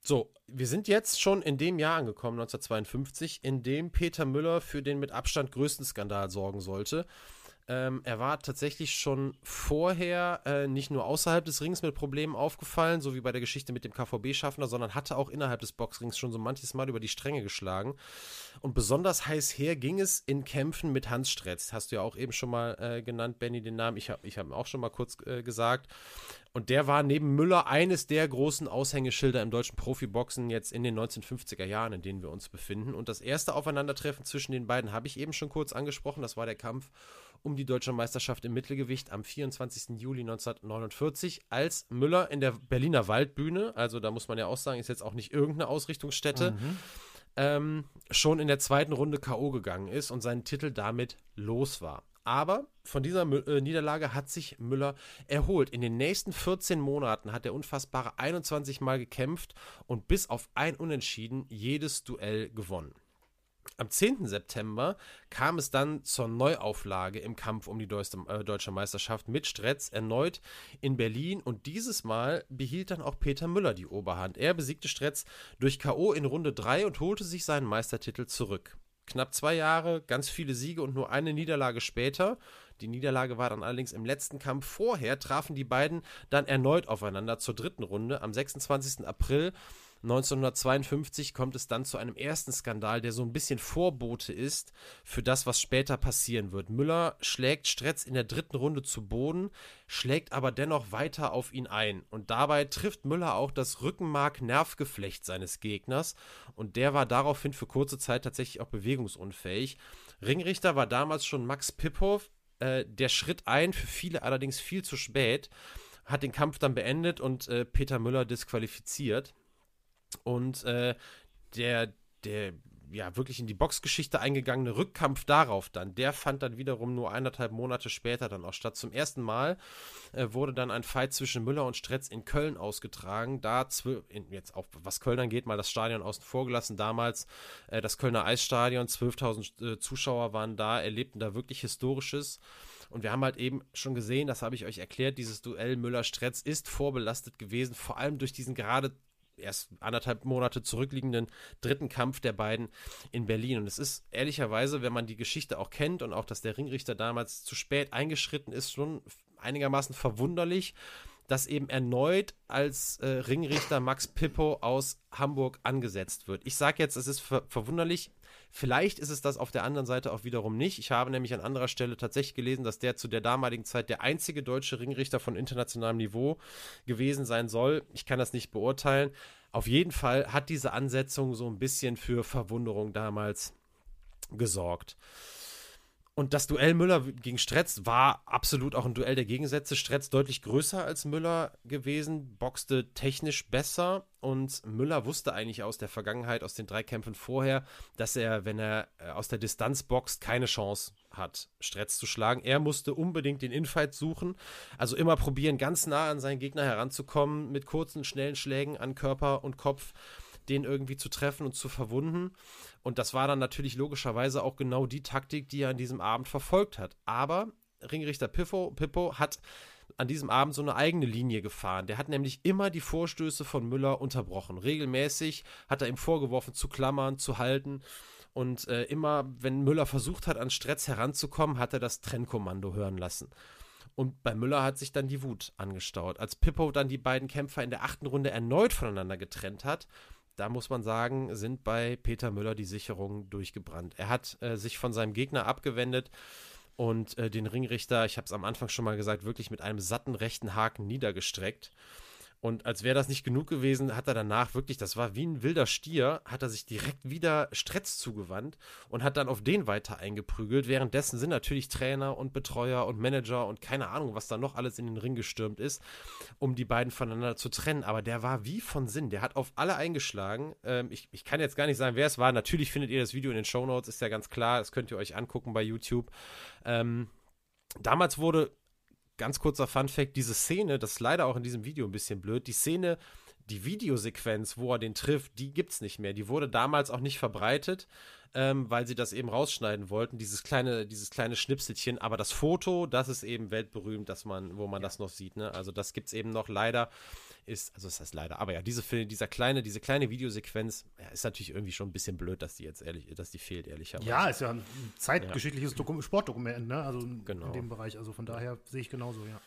so, wir sind jetzt schon in dem Jahr angekommen, 1952, in dem Peter Müller für den mit Abstand größten Skandal sorgen sollte. Ähm, er war tatsächlich schon vorher äh, nicht nur außerhalb des Rings mit Problemen aufgefallen, so wie bei der Geschichte mit dem KVB-Schaffner, sondern hatte auch innerhalb des Boxrings schon so manches Mal über die Stränge geschlagen. Und besonders heiß her ging es in Kämpfen mit Hans Stretz. Hast du ja auch eben schon mal äh, genannt, Benny, den Namen. Ich habe ich hab auch schon mal kurz äh, gesagt. Und der war neben Müller eines der großen Aushängeschilder im deutschen Profiboxen jetzt in den 1950er Jahren, in denen wir uns befinden. Und das erste Aufeinandertreffen zwischen den beiden habe ich eben schon kurz angesprochen. Das war der Kampf um die deutsche Meisterschaft im Mittelgewicht am 24. Juli 1949, als Müller in der Berliner Waldbühne, also da muss man ja auch sagen, ist jetzt auch nicht irgendeine Ausrichtungsstätte, mhm. ähm, schon in der zweiten Runde K.O. gegangen ist und seinen Titel damit los war. Aber von dieser äh, Niederlage hat sich Müller erholt. In den nächsten 14 Monaten hat er unfassbare 21 Mal gekämpft und bis auf ein Unentschieden jedes Duell gewonnen. Am 10. September kam es dann zur Neuauflage im Kampf um die äh, deutsche Meisterschaft mit Stretz erneut in Berlin und dieses Mal behielt dann auch Peter Müller die Oberhand. Er besiegte Stretz durch K.O. in Runde 3 und holte sich seinen Meistertitel zurück. Knapp zwei Jahre, ganz viele Siege und nur eine Niederlage später. Die Niederlage war dann allerdings im letzten Kampf vorher, trafen die beiden dann erneut aufeinander zur dritten Runde am 26. April 1952 kommt es dann zu einem ersten Skandal, der so ein bisschen Vorbote ist für das, was später passieren wird. Müller schlägt Stretz in der dritten Runde zu Boden, schlägt aber dennoch weiter auf ihn ein. Und dabei trifft Müller auch das Rückenmark-Nervgeflecht seines Gegners. Und der war daraufhin für kurze Zeit tatsächlich auch bewegungsunfähig. Ringrichter war damals schon Max Pippow. Äh, der schritt ein, für viele allerdings viel zu spät, hat den Kampf dann beendet und äh, Peter Müller disqualifiziert. Und äh, der, der ja wirklich in die Boxgeschichte eingegangene Rückkampf darauf dann, der fand dann wiederum nur eineinhalb Monate später dann auch statt. Zum ersten Mal äh, wurde dann ein Fight zwischen Müller und Stretz in Köln ausgetragen. Da in, jetzt auch was Köln angeht, mal das Stadion außen vor gelassen. Damals äh, das Kölner Eisstadion, 12.000 äh, Zuschauer waren da, erlebten da wirklich Historisches. Und wir haben halt eben schon gesehen, das habe ich euch erklärt, dieses Duell Müller-Stretz ist vorbelastet gewesen, vor allem durch diesen gerade erst anderthalb Monate zurückliegenden dritten Kampf der beiden in Berlin. Und es ist ehrlicherweise, wenn man die Geschichte auch kennt und auch, dass der Ringrichter damals zu spät eingeschritten ist, schon einigermaßen verwunderlich, dass eben erneut als äh, Ringrichter Max Pippo aus Hamburg angesetzt wird. Ich sage jetzt, es ist ver verwunderlich. Vielleicht ist es das auf der anderen Seite auch wiederum nicht. Ich habe nämlich an anderer Stelle tatsächlich gelesen, dass der zu der damaligen Zeit der einzige deutsche Ringrichter von internationalem Niveau gewesen sein soll. Ich kann das nicht beurteilen. Auf jeden Fall hat diese Ansetzung so ein bisschen für Verwunderung damals gesorgt. Und das Duell Müller gegen Stretz war absolut auch ein Duell der Gegensätze. Stretz deutlich größer als Müller gewesen, boxte technisch besser und Müller wusste eigentlich aus der Vergangenheit, aus den drei Kämpfen vorher, dass er, wenn er äh, aus der Distanz boxt, keine Chance hat, Stretz zu schlagen. Er musste unbedingt den Infight suchen, also immer probieren, ganz nah an seinen Gegner heranzukommen, mit kurzen, schnellen Schlägen an Körper und Kopf den irgendwie zu treffen und zu verwunden. Und das war dann natürlich logischerweise auch genau die Taktik, die er an diesem Abend verfolgt hat. Aber Ringrichter Pippo, Pippo hat an diesem Abend so eine eigene Linie gefahren. Der hat nämlich immer die Vorstöße von Müller unterbrochen. Regelmäßig hat er ihm vorgeworfen, zu klammern, zu halten. Und äh, immer, wenn Müller versucht hat, an Stretz heranzukommen, hat er das Trennkommando hören lassen. Und bei Müller hat sich dann die Wut angestaut. Als Pippo dann die beiden Kämpfer in der achten Runde erneut voneinander getrennt hat, da muss man sagen, sind bei Peter Müller die Sicherungen durchgebrannt. Er hat äh, sich von seinem Gegner abgewendet und äh, den Ringrichter, ich habe es am Anfang schon mal gesagt, wirklich mit einem satten rechten Haken niedergestreckt. Und als wäre das nicht genug gewesen, hat er danach wirklich, das war wie ein wilder Stier, hat er sich direkt wieder Stretz zugewandt und hat dann auf den weiter eingeprügelt. Währenddessen sind natürlich Trainer und Betreuer und Manager und keine Ahnung, was da noch alles in den Ring gestürmt ist, um die beiden voneinander zu trennen. Aber der war wie von Sinn. Der hat auf alle eingeschlagen. Ähm, ich, ich kann jetzt gar nicht sagen, wer es war. Natürlich findet ihr das Video in den Show Notes, ist ja ganz klar. Das könnt ihr euch angucken bei YouTube. Ähm, Damals wurde ganz kurzer Fun-Fact: diese Szene, das ist leider auch in diesem Video ein bisschen blöd, die Szene, die Videosequenz, wo er den trifft, die gibt es nicht mehr. Die wurde damals auch nicht verbreitet ähm, weil sie das eben rausschneiden wollten, dieses kleine, dieses kleine Schnipselchen. Aber das Foto, das ist eben weltberühmt, dass man, wo man ja. das noch sieht. Ne? Also das gibt es eben noch leider. Ist, also das heißt leider, aber ja, diese Film, dieser kleine, diese kleine Videosequenz ja, ist natürlich irgendwie schon ein bisschen blöd, dass die jetzt ehrlich, dass die fehlt, ehrlicherweise. Ja, ist ja ein zeitgeschichtliches ja. Sportdokument, ne? Also genau. in dem Bereich. Also von daher sehe ich genauso, ja.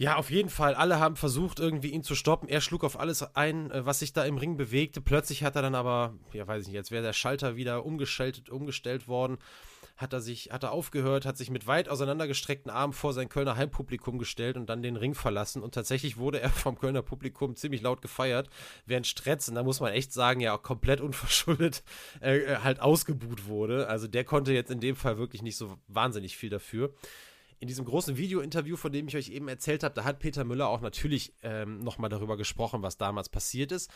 Ja, auf jeden Fall. Alle haben versucht, irgendwie ihn zu stoppen. Er schlug auf alles ein, äh, was sich da im Ring bewegte. Plötzlich hat er dann aber, ja, weiß ich nicht, jetzt wäre der Schalter wieder umgestellt, umgestellt worden. Hat er sich, hat er aufgehört, hat sich mit weit auseinandergestreckten Armen vor sein Kölner Heimpublikum gestellt und dann den Ring verlassen. Und tatsächlich wurde er vom Kölner Publikum ziemlich laut gefeiert, während Stretz, und da muss man echt sagen, ja auch komplett unverschuldet, äh, äh halt ausgebuht wurde. Also der konnte jetzt in dem Fall wirklich nicht so wahnsinnig viel dafür in diesem großen Video-Interview, von dem ich euch eben erzählt habe, da hat Peter Müller auch natürlich ähm, nochmal darüber gesprochen, was damals passiert ist.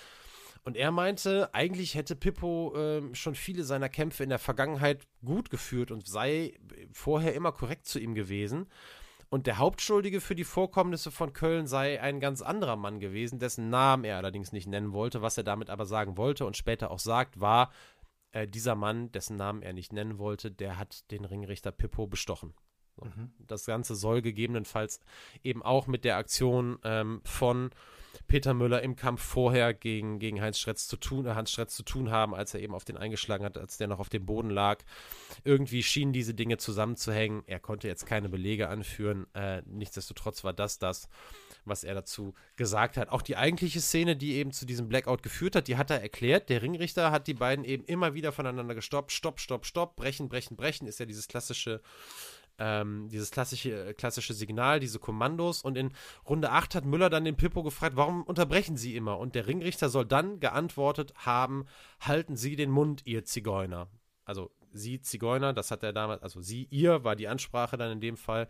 Und er meinte, eigentlich hätte Pippo äh, schon viele seiner Kämpfe in der Vergangenheit gut geführt und sei vorher immer korrekt zu ihm gewesen. Und der Hauptschuldige für die Vorkommnisse von Köln sei ein ganz anderer Mann gewesen, dessen Namen er allerdings nicht nennen wollte. Was er damit aber sagen wollte und später auch sagt, war, äh, dieser Mann, dessen Namen er nicht nennen wollte, der hat den Ringrichter Pippo bestochen. Mhm. Das Ganze soll gegebenenfalls eben auch mit der Aktion ähm, von Peter Müller im Kampf vorher gegen, gegen Heinz Stretz zu tun, äh, Hans Stretz zu tun haben, als er eben auf den eingeschlagen hat, als der noch auf dem Boden lag. Irgendwie schienen diese Dinge zusammenzuhängen. Er konnte jetzt keine Belege anführen. Äh, nichtsdestotrotz war das das, was er dazu gesagt hat. Auch die eigentliche Szene, die eben zu diesem Blackout geführt hat, die hat er erklärt. Der Ringrichter hat die beiden eben immer wieder voneinander gestoppt. Stopp, stopp, stopp, brechen, brechen, brechen, ist ja dieses klassische ähm, dieses klassische, klassische Signal, diese Kommandos. Und in Runde 8 hat Müller dann den Pippo gefragt, warum unterbrechen Sie immer? Und der Ringrichter soll dann geantwortet haben, halten Sie den Mund, ihr Zigeuner. Also Sie Zigeuner, das hat er damals, also Sie, ihr war die Ansprache dann in dem Fall.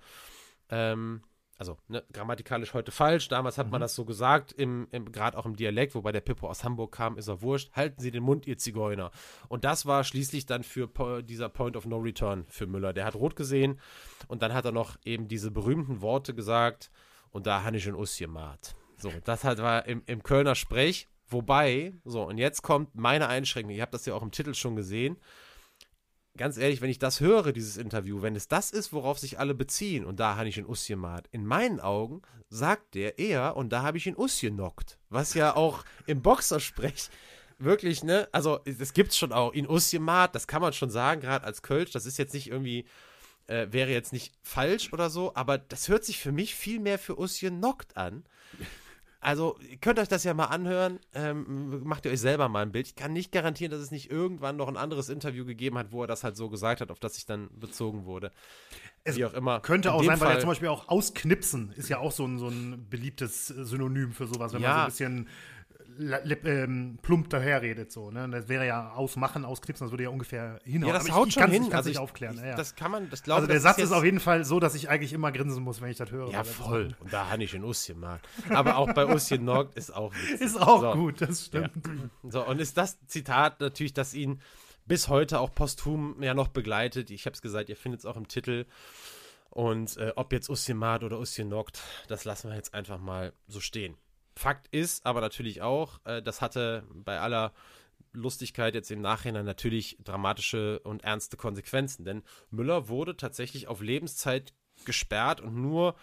Ähm, also ne, grammatikalisch heute falsch. Damals hat mhm. man das so gesagt, im, im gerade auch im Dialekt, wobei der Pippo aus Hamburg kam, ist er wurscht. Halten Sie den Mund, ihr Zigeuner. Und das war schließlich dann für po dieser Point of No Return für Müller. Der hat rot gesehen und dann hat er noch eben diese berühmten Worte gesagt und da habe ich ein Us gemacht. So, das halt war im, im Kölner Sprech. Wobei, so, und jetzt kommt meine Einschränkung. Ihr habt das ja auch im Titel schon gesehen ganz ehrlich, wenn ich das höre, dieses Interview, wenn es das ist, worauf sich alle beziehen, und da habe ich in Us gemacht, in meinen Augen sagt der eher, und da habe ich in Us genockt. Was ja auch im Boxersprech wirklich, ne, also das gibt's schon auch in Us gemacht, das kann man schon sagen, gerade als Kölsch, das ist jetzt nicht irgendwie, äh, wäre jetzt nicht falsch oder so, aber das hört sich für mich viel mehr für Us genockt an. Also, ihr könnt euch das ja mal anhören. Ähm, macht ihr euch selber mal ein Bild. Ich kann nicht garantieren, dass es nicht irgendwann noch ein anderes Interview gegeben hat, wo er das halt so gesagt hat, auf das ich dann bezogen wurde. Es Wie auch immer. Könnte auch sein, Fall, weil er zum Beispiel auch ausknipsen ist ja auch so ein, so ein beliebtes Synonym für sowas, wenn ja, man so ein bisschen ähm, plump daherredet so, ne? Das wäre ja ausmachen, ausknipsen, das würde ja ungefähr hinhauen. Ja, das haut ich, ich schon hin. Ich also nicht aufklären. Ich, ja. Das kann man, das glaube Also der Satz ist auf jeden Fall so, dass ich eigentlich immer grinsen muss, wenn ich das höre. Ja, voll. Und da habe ich in Usschen mag. Aber auch bei Usschen Nord ist auch witzig. Ist auch so. gut, das stimmt. Ja. So, und ist das Zitat natürlich, das ihn bis heute auch posthum ja noch begleitet. Ich habe es gesagt, ihr findet es auch im Titel. Und äh, ob jetzt Usjemat oder Usjenokt, das lassen wir jetzt einfach mal so stehen. Fakt ist aber natürlich auch, äh, das hatte bei aller Lustigkeit jetzt im Nachhinein natürlich dramatische und ernste Konsequenzen, denn Müller wurde tatsächlich auf Lebenszeit gesperrt und nur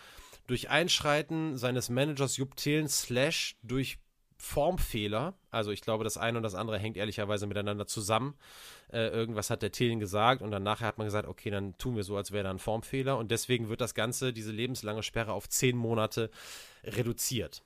durch Einschreiten seines Managers Jupp Thelen slash durch Formfehler, also ich glaube, das eine und das andere hängt ehrlicherweise miteinander zusammen. Äh, irgendwas hat der Thelen gesagt und dann nachher hat man gesagt, okay, dann tun wir so, als wäre da ein Formfehler und deswegen wird das Ganze, diese lebenslange Sperre auf zehn Monate reduziert.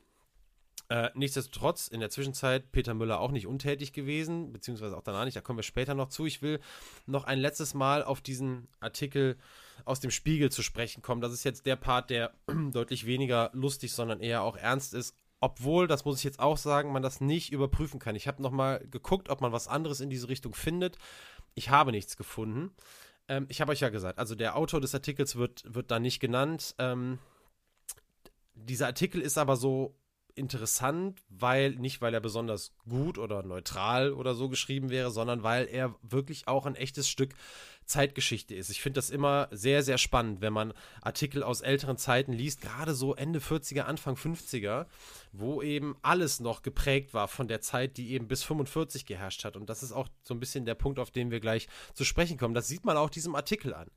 Äh, nichtsdestotrotz, in der Zwischenzeit Peter Müller auch nicht untätig gewesen, beziehungsweise auch danach nicht, da kommen wir später noch zu. Ich will noch ein letztes Mal auf diesen Artikel aus dem Spiegel zu sprechen kommen. Das ist jetzt der Part, der deutlich weniger lustig, sondern eher auch ernst ist. Obwohl, das muss ich jetzt auch sagen, man das nicht überprüfen kann. Ich habe nochmal geguckt, ob man was anderes in diese Richtung findet. Ich habe nichts gefunden. Ähm, ich habe euch ja gesagt, also der Autor des Artikels wird, wird da nicht genannt. Ähm, dieser Artikel ist aber so interessant, weil nicht weil er besonders gut oder neutral oder so geschrieben wäre, sondern weil er wirklich auch ein echtes Stück Zeitgeschichte ist. Ich finde das immer sehr, sehr spannend, wenn man Artikel aus älteren Zeiten liest, gerade so Ende 40er, Anfang 50er, wo eben alles noch geprägt war von der Zeit, die eben bis 45 geherrscht hat. Und das ist auch so ein bisschen der Punkt, auf den wir gleich zu sprechen kommen. Das sieht man auch diesem Artikel an.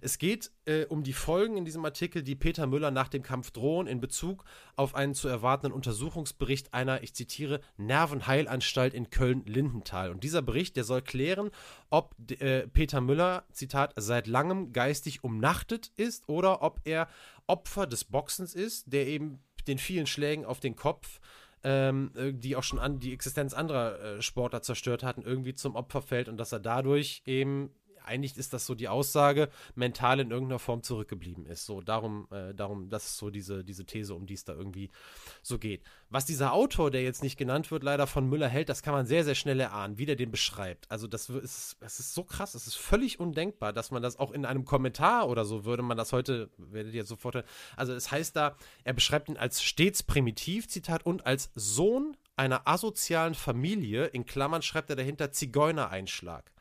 Es geht äh, um die Folgen in diesem Artikel, die Peter Müller nach dem Kampf drohen, in Bezug auf einen zu erwartenden Untersuchungsbericht einer, ich zitiere, Nervenheilanstalt in Köln-Lindenthal. Und dieser Bericht, der soll klären, ob äh, Peter Müller, Zitat, seit langem geistig umnachtet ist oder ob er Opfer des Boxens ist, der eben den vielen Schlägen auf den Kopf, ähm, äh, die auch schon an die Existenz anderer äh, Sportler zerstört hatten, irgendwie zum Opfer fällt und dass er dadurch eben eigentlich ist das so die Aussage, mental in irgendeiner Form zurückgeblieben ist. So, darum, äh, darum, das ist so diese, diese These, um die es da irgendwie so geht. Was dieser Autor, der jetzt nicht genannt wird, leider von Müller hält, das kann man sehr, sehr schnell erahnen, wie der den beschreibt. Also, das ist, das ist so krass, es ist völlig undenkbar, dass man das auch in einem Kommentar oder so würde man das heute, werdet ihr sofort, also es heißt da, er beschreibt ihn als stets primitiv, Zitat, und als Sohn einer asozialen Familie, in Klammern schreibt er dahinter Zigeunereinschlag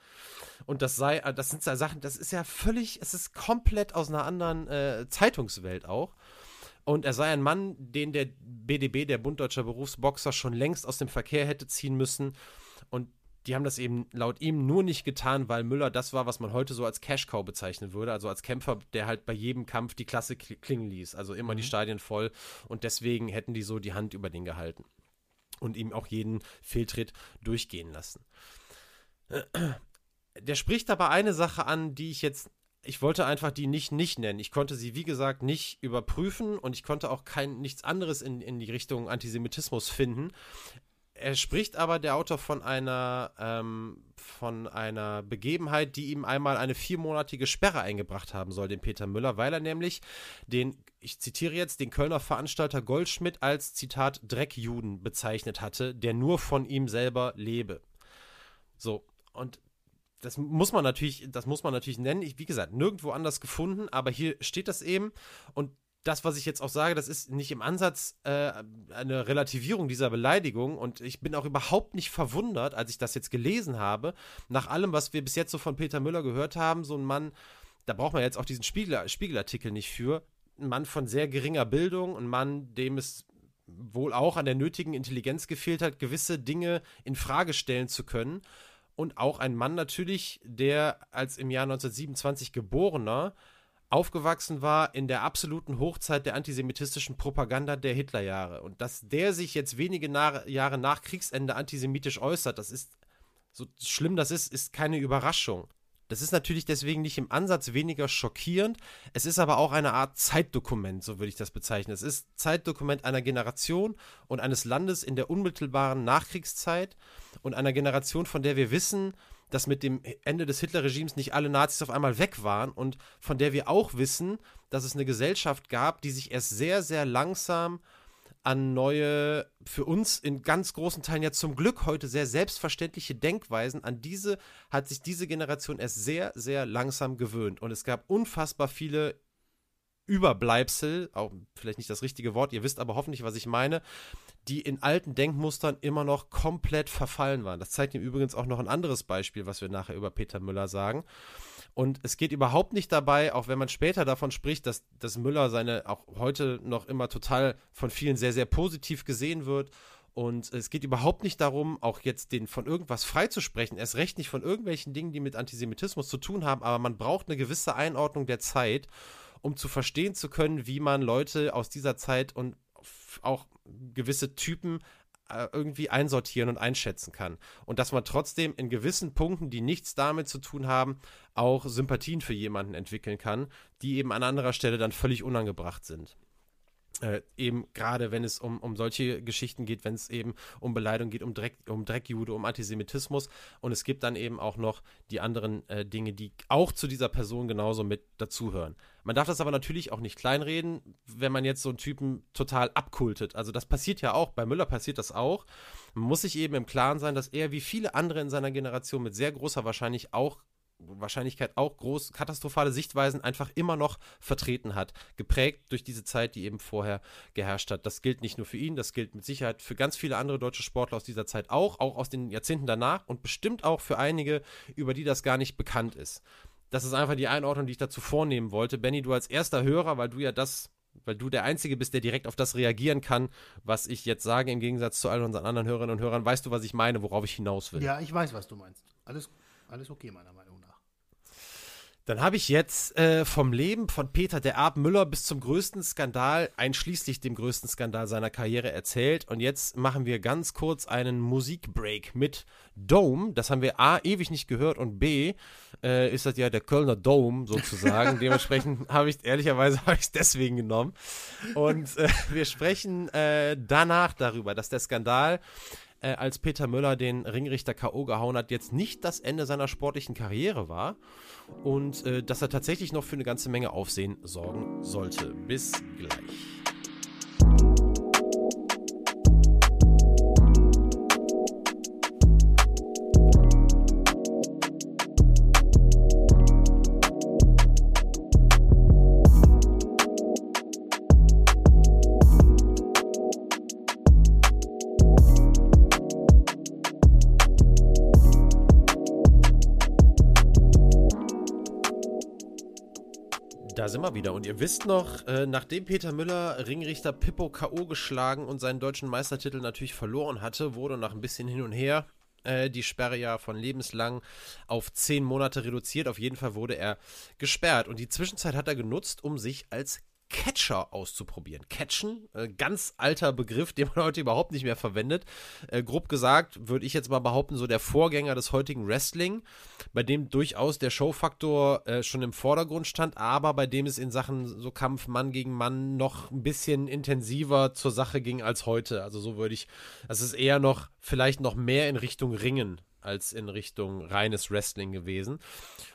und das sei, äh, das sind Sachen, das ist ja völlig, es ist komplett aus einer anderen äh, Zeitungswelt auch. Und er sei ein Mann, den der BDB, der Bund Deutscher Berufsboxer, schon längst aus dem Verkehr hätte ziehen müssen. Und die haben das eben laut ihm nur nicht getan, weil Müller das war, was man heute so als Cash-Cow bezeichnen würde. Also als Kämpfer, der halt bei jedem Kampf die Klasse klingen ließ. Also immer mhm. die Stadien voll. Und deswegen hätten die so die Hand über den gehalten. Und ihm auch jeden Fehltritt durchgehen lassen. Der spricht aber eine Sache an, die ich jetzt ich wollte einfach die nicht nicht nennen. Ich konnte sie, wie gesagt, nicht überprüfen und ich konnte auch kein nichts anderes in, in die Richtung Antisemitismus finden er spricht aber der Autor von einer ähm, von einer Begebenheit, die ihm einmal eine viermonatige Sperre eingebracht haben soll, den Peter Müller, weil er nämlich den, ich zitiere jetzt, den Kölner Veranstalter Goldschmidt als Zitat Dreckjuden bezeichnet hatte, der nur von ihm selber lebe. So und das muss man natürlich, das muss man natürlich nennen. Ich, wie gesagt, nirgendwo anders gefunden, aber hier steht das eben. Und das, was ich jetzt auch sage, das ist nicht im Ansatz äh, eine Relativierung dieser Beleidigung und ich bin auch überhaupt nicht verwundert, als ich das jetzt gelesen habe, nach allem, was wir bis jetzt so von Peter Müller gehört haben, so ein Mann, da braucht man jetzt auch diesen Spiegel, Spiegelartikel nicht für, ein Mann von sehr geringer Bildung, ein Mann, dem es wohl auch an der nötigen Intelligenz gefehlt hat, gewisse Dinge in Frage stellen zu können und auch ein Mann natürlich, der als im Jahr 1927 geborener aufgewachsen war in der absoluten Hochzeit der antisemitistischen Propaganda der Hitlerjahre. Und dass der sich jetzt wenige Jahre nach Kriegsende antisemitisch äußert, das ist, so schlimm das ist, ist keine Überraschung. Das ist natürlich deswegen nicht im Ansatz weniger schockierend. Es ist aber auch eine Art Zeitdokument, so würde ich das bezeichnen. Es ist Zeitdokument einer Generation und eines Landes in der unmittelbaren Nachkriegszeit und einer Generation, von der wir wissen, dass mit dem Ende des Hitlerregimes nicht alle Nazis auf einmal weg waren und von der wir auch wissen, dass es eine Gesellschaft gab, die sich erst sehr, sehr langsam an neue, für uns in ganz großen Teilen ja zum Glück heute sehr selbstverständliche Denkweisen, an diese hat sich diese Generation erst sehr, sehr langsam gewöhnt. Und es gab unfassbar viele Überbleibsel, auch vielleicht nicht das richtige Wort, ihr wisst aber hoffentlich, was ich meine, die in alten Denkmustern immer noch komplett verfallen waren. Das zeigt ihm übrigens auch noch ein anderes Beispiel, was wir nachher über Peter Müller sagen. Und es geht überhaupt nicht dabei, auch wenn man später davon spricht, dass, dass Müller seine auch heute noch immer total von vielen sehr, sehr positiv gesehen wird. Und es geht überhaupt nicht darum, auch jetzt den von irgendwas freizusprechen, erst recht nicht von irgendwelchen Dingen, die mit Antisemitismus zu tun haben, aber man braucht eine gewisse Einordnung der Zeit, um zu verstehen zu können, wie man Leute aus dieser Zeit und auch gewisse Typen irgendwie einsortieren und einschätzen kann. Und dass man trotzdem in gewissen Punkten, die nichts damit zu tun haben, auch Sympathien für jemanden entwickeln kann, die eben an anderer Stelle dann völlig unangebracht sind. Äh, eben gerade wenn es um, um solche Geschichten geht, wenn es eben um Beleidigung geht, um, Dreck, um Dreckjude, um Antisemitismus. Und es gibt dann eben auch noch die anderen äh, Dinge, die auch zu dieser Person genauso mit dazugehören. Man darf das aber natürlich auch nicht kleinreden, wenn man jetzt so einen Typen total abkultet. Also das passiert ja auch, bei Müller passiert das auch. Man muss sich eben im Klaren sein, dass er wie viele andere in seiner Generation mit sehr großer Wahrscheinlich auch Wahrscheinlichkeit auch groß katastrophale Sichtweisen einfach immer noch vertreten hat, geprägt durch diese Zeit, die eben vorher geherrscht hat. Das gilt nicht nur für ihn, das gilt mit Sicherheit für ganz viele andere deutsche Sportler aus dieser Zeit auch, auch aus den Jahrzehnten danach und bestimmt auch für einige, über die das gar nicht bekannt ist. Das ist einfach die Einordnung, die ich dazu vornehmen wollte. Benny, du als erster Hörer, weil du ja das, weil du der Einzige bist, der direkt auf das reagieren kann, was ich jetzt sage, im Gegensatz zu all unseren anderen Hörerinnen und Hörern, weißt du, was ich meine, worauf ich hinaus will. Ja, ich weiß, was du meinst. Alles, alles okay, meiner Meinung nach. Dann habe ich jetzt äh, vom Leben von Peter der Erb Müller bis zum größten Skandal, einschließlich dem größten Skandal seiner Karriere erzählt. Und jetzt machen wir ganz kurz einen Musikbreak mit Dome. Das haben wir A, ewig nicht gehört und B, äh, ist das ja der Kölner Dome sozusagen. Dementsprechend habe ich, ehrlicherweise habe ich es deswegen genommen. Und äh, wir sprechen äh, danach darüber, dass der Skandal äh, als Peter Müller den Ringrichter K.O. gehauen hat, jetzt nicht das Ende seiner sportlichen Karriere war und äh, dass er tatsächlich noch für eine ganze Menge Aufsehen sorgen sollte. Bis gleich. Wir wieder. Und ihr wisst noch, äh, nachdem Peter Müller Ringrichter Pippo K.O. geschlagen und seinen deutschen Meistertitel natürlich verloren hatte, wurde nach ein bisschen hin und her äh, die Sperre ja von lebenslang auf zehn Monate reduziert. Auf jeden Fall wurde er gesperrt. Und die Zwischenzeit hat er genutzt, um sich als Catcher auszuprobieren. Catchen, äh, ganz alter Begriff, den man heute überhaupt nicht mehr verwendet. Äh, grob gesagt würde ich jetzt mal behaupten, so der Vorgänger des heutigen Wrestling, bei dem durchaus der Showfaktor äh, schon im Vordergrund stand, aber bei dem es in Sachen so Kampf Mann gegen Mann noch ein bisschen intensiver zur Sache ging als heute. Also so würde ich, es ist eher noch, vielleicht noch mehr in Richtung Ringen als in Richtung reines Wrestling gewesen.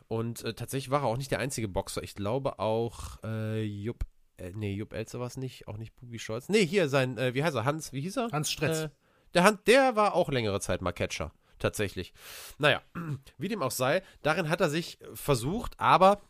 Und äh, tatsächlich war er auch nicht der einzige Boxer. Ich glaube auch äh, Jupp äh, nee, Jupp Elze war es nicht, auch nicht Bubi Scholz. Nee, hier sein, äh, wie heißt er? Hans, wie hieß er? Hans Stretz. Äh, der, Hand, der war auch längere Zeit mal Catcher, tatsächlich. Naja, wie dem auch sei, darin hat er sich versucht, aber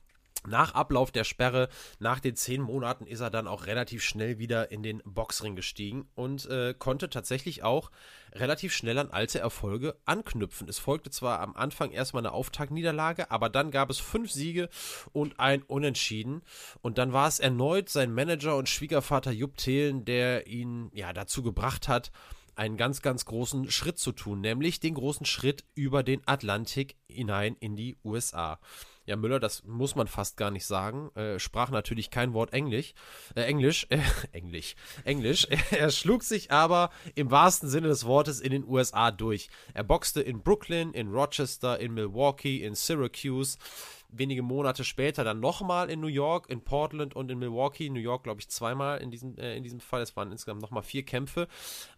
nach Ablauf der Sperre, nach den zehn Monaten, ist er dann auch relativ schnell wieder in den Boxring gestiegen und äh, konnte tatsächlich auch relativ schnell an alte Erfolge anknüpfen. Es folgte zwar am Anfang erstmal eine Auftaktniederlage, aber dann gab es fünf Siege und ein Unentschieden. Und dann war es erneut sein Manager und Schwiegervater Jupp Thelen, der ihn ja dazu gebracht hat, einen ganz, ganz großen Schritt zu tun, nämlich den großen Schritt über den Atlantik hinein in die USA. Ja, Müller, das muss man fast gar nicht sagen, äh, sprach natürlich kein Wort Englisch, äh, Englisch, äh, Englisch, Englisch. er schlug sich aber im wahrsten Sinne des Wortes in den USA durch. Er boxte in Brooklyn, in Rochester, in Milwaukee, in Syracuse, wenige Monate später dann nochmal in New York, in Portland und in Milwaukee. New York, glaube ich, zweimal in diesem, äh, in diesem Fall. Es waren insgesamt nochmal vier Kämpfe.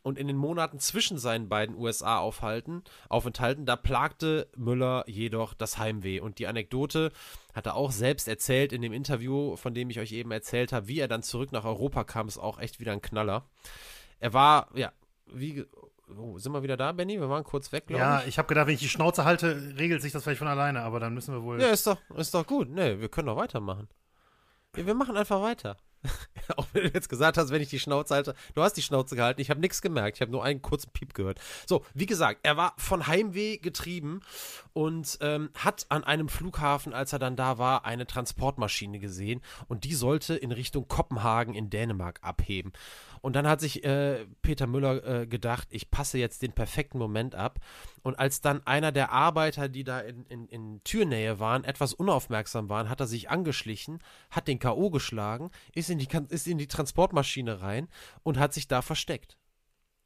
Und in den Monaten zwischen seinen beiden USA-Aufhalten, Aufenthalten, da plagte Müller jedoch das Heimweh. Und die Anekdote hat er auch selbst erzählt in dem Interview, von dem ich euch eben erzählt habe, wie er dann zurück nach Europa kam, ist auch echt wieder ein Knaller. Er war, ja, wie Oh, sind wir wieder da, Benny? Wir waren kurz weg, glaube ja, ich. Ja, ich habe gedacht, wenn ich die Schnauze halte, regelt sich das vielleicht von alleine, aber dann müssen wir wohl. Ja, ist doch, ist doch gut. Nee, wir können doch weitermachen. Ja, wir machen einfach weiter. Auch wenn du jetzt gesagt hast, wenn ich die Schnauze halte. Du hast die Schnauze gehalten. Ich habe nichts gemerkt. Ich habe nur einen kurzen Piep gehört. So, wie gesagt, er war von Heimweh getrieben und ähm, hat an einem Flughafen, als er dann da war, eine Transportmaschine gesehen und die sollte in Richtung Kopenhagen in Dänemark abheben. Und dann hat sich äh, Peter Müller äh, gedacht, ich passe jetzt den perfekten Moment ab. Und als dann einer der Arbeiter, die da in, in, in Türnähe waren, etwas unaufmerksam waren, hat er sich angeschlichen, hat den K.O. geschlagen, ist in, die, ist in die Transportmaschine rein und hat sich da versteckt.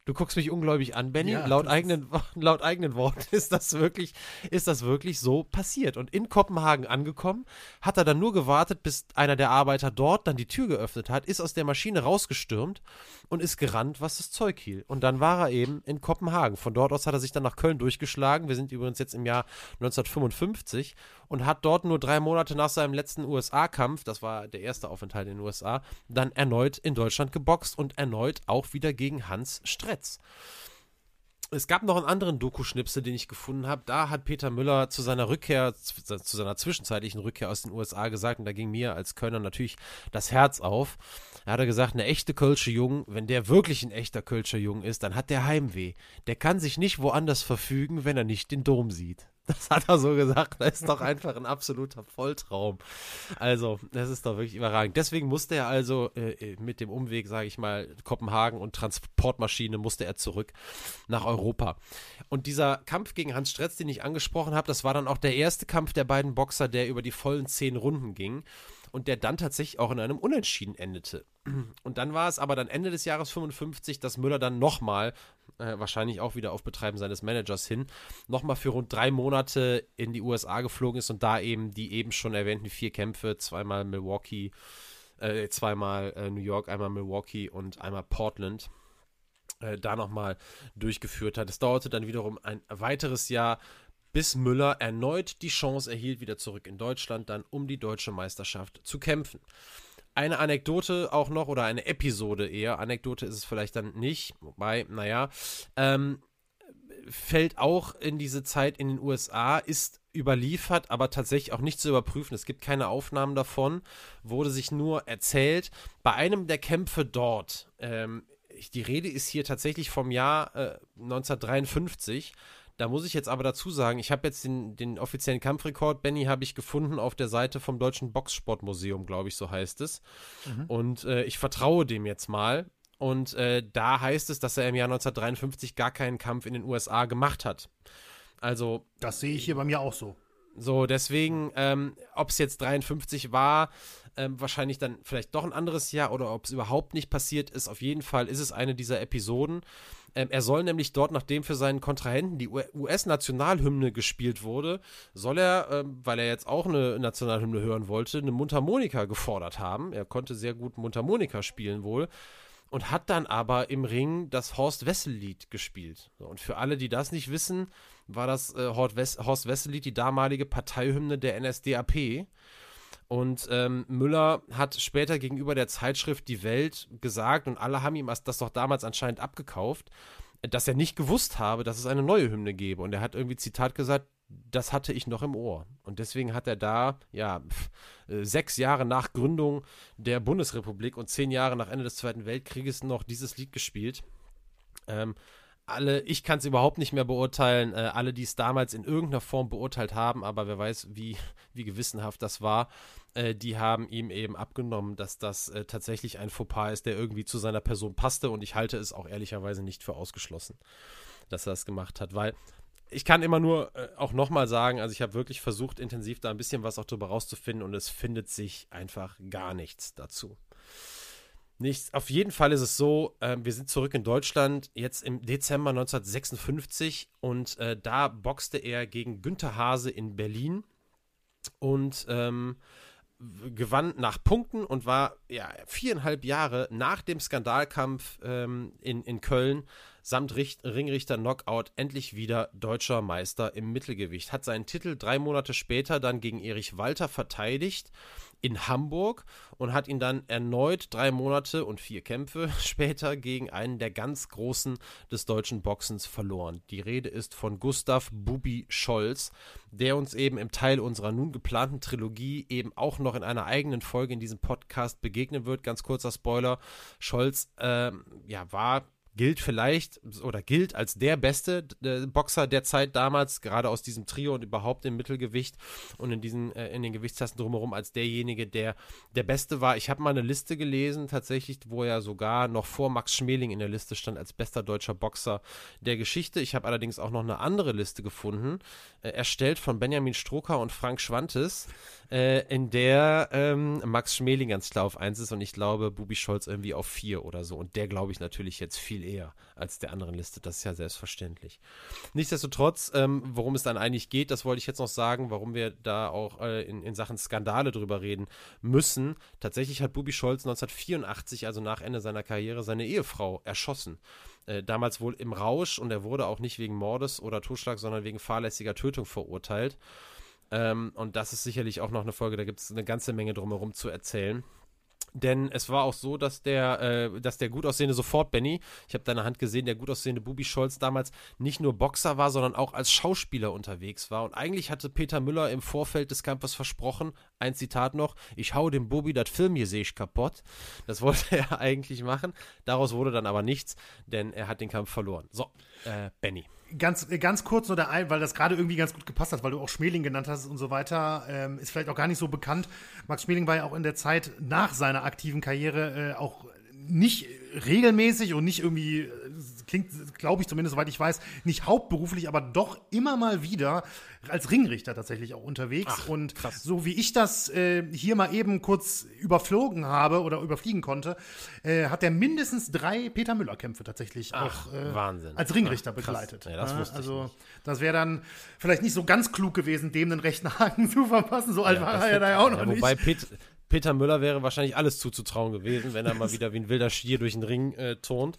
Du guckst mich ungläubig an, Benny. Ja, laut, eigenen, laut eigenen Worten ist das, wirklich, ist das wirklich so passiert. Und in Kopenhagen angekommen, hat er dann nur gewartet, bis einer der Arbeiter dort dann die Tür geöffnet hat, ist aus der Maschine rausgestürmt und ist gerannt, was das Zeug hielt. Und dann war er eben in Kopenhagen. Von dort aus hat er sich dann nach Köln durchgeschlagen. Wir sind übrigens jetzt im Jahr 1955 und hat dort nur drei Monate nach seinem letzten USA-Kampf, das war der erste Aufenthalt in den USA, dann erneut in Deutschland geboxt und erneut auch wieder gegen Hans Stretz. Es gab noch einen anderen Doku-Schnipsel, den ich gefunden habe. Da hat Peter Müller zu seiner Rückkehr, zu seiner zwischenzeitlichen Rückkehr aus den USA gesagt, und da ging mir als Kölner natürlich das Herz auf. Er hat gesagt, eine echte Kölsche Jung, wenn der wirklich ein echter Kölscher Jung ist, dann hat der Heimweh. Der kann sich nicht woanders verfügen, wenn er nicht den Dom sieht. Das hat er so gesagt. Das ist doch einfach ein absoluter Volltraum. Also, das ist doch wirklich überragend. Deswegen musste er also äh, mit dem Umweg, sage ich mal, Kopenhagen und Transportmaschine, musste er zurück nach Europa. Und dieser Kampf gegen Hans Stretz, den ich angesprochen habe, das war dann auch der erste Kampf der beiden Boxer, der über die vollen zehn Runden ging und der dann tatsächlich auch in einem Unentschieden endete. Und dann war es aber dann Ende des Jahres 55, dass Müller dann nochmal äh, wahrscheinlich auch wieder auf Betreiben seines Managers hin, nochmal für rund drei Monate in die USA geflogen ist und da eben die eben schon erwähnten vier Kämpfe, zweimal Milwaukee, äh, zweimal äh, New York, einmal Milwaukee und einmal Portland, äh, da nochmal durchgeführt hat. Es dauerte dann wiederum ein weiteres Jahr, bis Müller erneut die Chance erhielt, wieder zurück in Deutschland dann um die deutsche Meisterschaft zu kämpfen eine Anekdote auch noch oder eine Episode eher. Anekdote ist es vielleicht dann nicht, wobei, naja, ähm, fällt auch in diese Zeit in den USA, ist überliefert, aber tatsächlich auch nicht zu überprüfen. Es gibt keine Aufnahmen davon, wurde sich nur erzählt. Bei einem der Kämpfe dort, ähm, die Rede ist hier tatsächlich vom Jahr äh, 1953, da muss ich jetzt aber dazu sagen, ich habe jetzt den, den offiziellen Kampfrekord, Benny, habe ich gefunden auf der Seite vom Deutschen Boxsportmuseum, glaube ich, so heißt es. Mhm. Und äh, ich vertraue dem jetzt mal. Und äh, da heißt es, dass er im Jahr 1953 gar keinen Kampf in den USA gemacht hat. Also. Das sehe ich hier bei mir auch so. So, deswegen, ähm, ob es jetzt 53 war, ähm, wahrscheinlich dann vielleicht doch ein anderes Jahr oder ob es überhaupt nicht passiert ist. Auf jeden Fall ist es eine dieser Episoden. Ähm, er soll nämlich dort, nachdem für seinen Kontrahenten die US-Nationalhymne gespielt wurde, soll er, ähm, weil er jetzt auch eine Nationalhymne hören wollte, eine Mundharmonika gefordert haben. Er konnte sehr gut Mundharmonika spielen wohl und hat dann aber im Ring das Horst Wessel-Lied gespielt. Und für alle, die das nicht wissen, war das äh, Horst Wessel-Lied die damalige Parteihymne der NSDAP. Und ähm, Müller hat später gegenüber der Zeitschrift Die Welt gesagt, und alle haben ihm das doch damals anscheinend abgekauft, dass er nicht gewusst habe, dass es eine neue Hymne gäbe. Und er hat irgendwie Zitat gesagt, das hatte ich noch im Ohr. Und deswegen hat er da, ja, pf, äh, sechs Jahre nach Gründung der Bundesrepublik und zehn Jahre nach Ende des Zweiten Weltkrieges noch dieses Lied gespielt. Ähm, alle, ich kann es überhaupt nicht mehr beurteilen, äh, alle, die es damals in irgendeiner Form beurteilt haben, aber wer weiß, wie, wie gewissenhaft das war, äh, die haben ihm eben abgenommen, dass das äh, tatsächlich ein Fauxpas ist, der irgendwie zu seiner Person passte und ich halte es auch ehrlicherweise nicht für ausgeschlossen, dass er das gemacht hat, weil ich kann immer nur äh, auch nochmal sagen, also ich habe wirklich versucht, intensiv da ein bisschen was auch drüber rauszufinden und es findet sich einfach gar nichts dazu. Nichts. Auf jeden Fall ist es so, äh, wir sind zurück in Deutschland, jetzt im Dezember 1956 und äh, da boxte er gegen Günter Hase in Berlin und ähm, gewann nach Punkten und war ja viereinhalb Jahre nach dem Skandalkampf ähm, in, in Köln samt Richt Ringrichter Knockout endlich wieder deutscher Meister im Mittelgewicht. Hat seinen Titel drei Monate später dann gegen Erich Walter verteidigt in Hamburg und hat ihn dann erneut drei Monate und vier Kämpfe später gegen einen der ganz Großen des deutschen Boxens verloren. Die Rede ist von Gustav Bubi Scholz, der uns eben im Teil unserer nun geplanten Trilogie eben auch noch in einer eigenen Folge in diesem Podcast begegnen wird. Ganz kurzer Spoiler: Scholz äh, ja, war gilt vielleicht oder gilt als der beste äh, Boxer der Zeit damals, gerade aus diesem Trio und überhaupt im Mittelgewicht und in diesen äh, in den Gewichtsklassen drumherum als derjenige, der der Beste war. Ich habe mal eine Liste gelesen, tatsächlich, wo er sogar noch vor Max Schmeling in der Liste stand als bester deutscher Boxer der Geschichte. Ich habe allerdings auch noch eine andere Liste gefunden, äh, erstellt von Benjamin Stroker und Frank Schwantes, äh, in der ähm, Max Schmeling ganz klar auf 1 ist und ich glaube Bubi Scholz irgendwie auf 4 oder so. Und der glaube ich natürlich jetzt viel eher als der anderen Liste. Das ist ja selbstverständlich. Nichtsdestotrotz, ähm, worum es dann eigentlich geht, das wollte ich jetzt noch sagen, warum wir da auch äh, in, in Sachen Skandale drüber reden müssen. Tatsächlich hat Bubi Scholz 1984, also nach Ende seiner Karriere, seine Ehefrau erschossen. Äh, damals wohl im Rausch und er wurde auch nicht wegen Mordes oder Totschlag, sondern wegen fahrlässiger Tötung verurteilt. Ähm, und das ist sicherlich auch noch eine Folge, da gibt es eine ganze Menge drumherum zu erzählen. Denn es war auch so, dass der, äh, dass der gut aussehende sofort Benny, ich habe deine Hand gesehen, der gut aussehende Bubi Scholz damals nicht nur Boxer war, sondern auch als Schauspieler unterwegs war. Und eigentlich hatte Peter Müller im Vorfeld des Kampfes versprochen, ein Zitat noch, ich hau dem Bubi das Film hier sehe ich kaputt. Das wollte er eigentlich machen. Daraus wurde dann aber nichts, denn er hat den Kampf verloren. So, äh, Benny ganz, ganz kurz nur der ein, weil das gerade irgendwie ganz gut gepasst hat, weil du auch Schmeling genannt hast und so weiter, ähm, ist vielleicht auch gar nicht so bekannt. Max Schmeling war ja auch in der Zeit nach seiner aktiven Karriere äh, auch nicht regelmäßig und nicht irgendwie, äh, klingt, glaube ich zumindest, soweit ich weiß, nicht hauptberuflich, aber doch immer mal wieder als Ringrichter tatsächlich auch unterwegs. Ach, und krass. so wie ich das äh, hier mal eben kurz überflogen habe oder überfliegen konnte, äh, hat er mindestens drei Peter Müller-Kämpfe tatsächlich Ach, auch äh, als Ringrichter Ach, begleitet. Ja, das wusste also, ich nicht. das wäre dann vielleicht nicht so ganz klug gewesen, dem den rechten Haken zu verpassen. So alt ja, war er ja da ja auch noch ja, wobei nicht. Pet Peter Müller wäre wahrscheinlich alles zuzutrauen gewesen, wenn er mal wieder wie ein wilder Stier durch den Ring äh, turnt.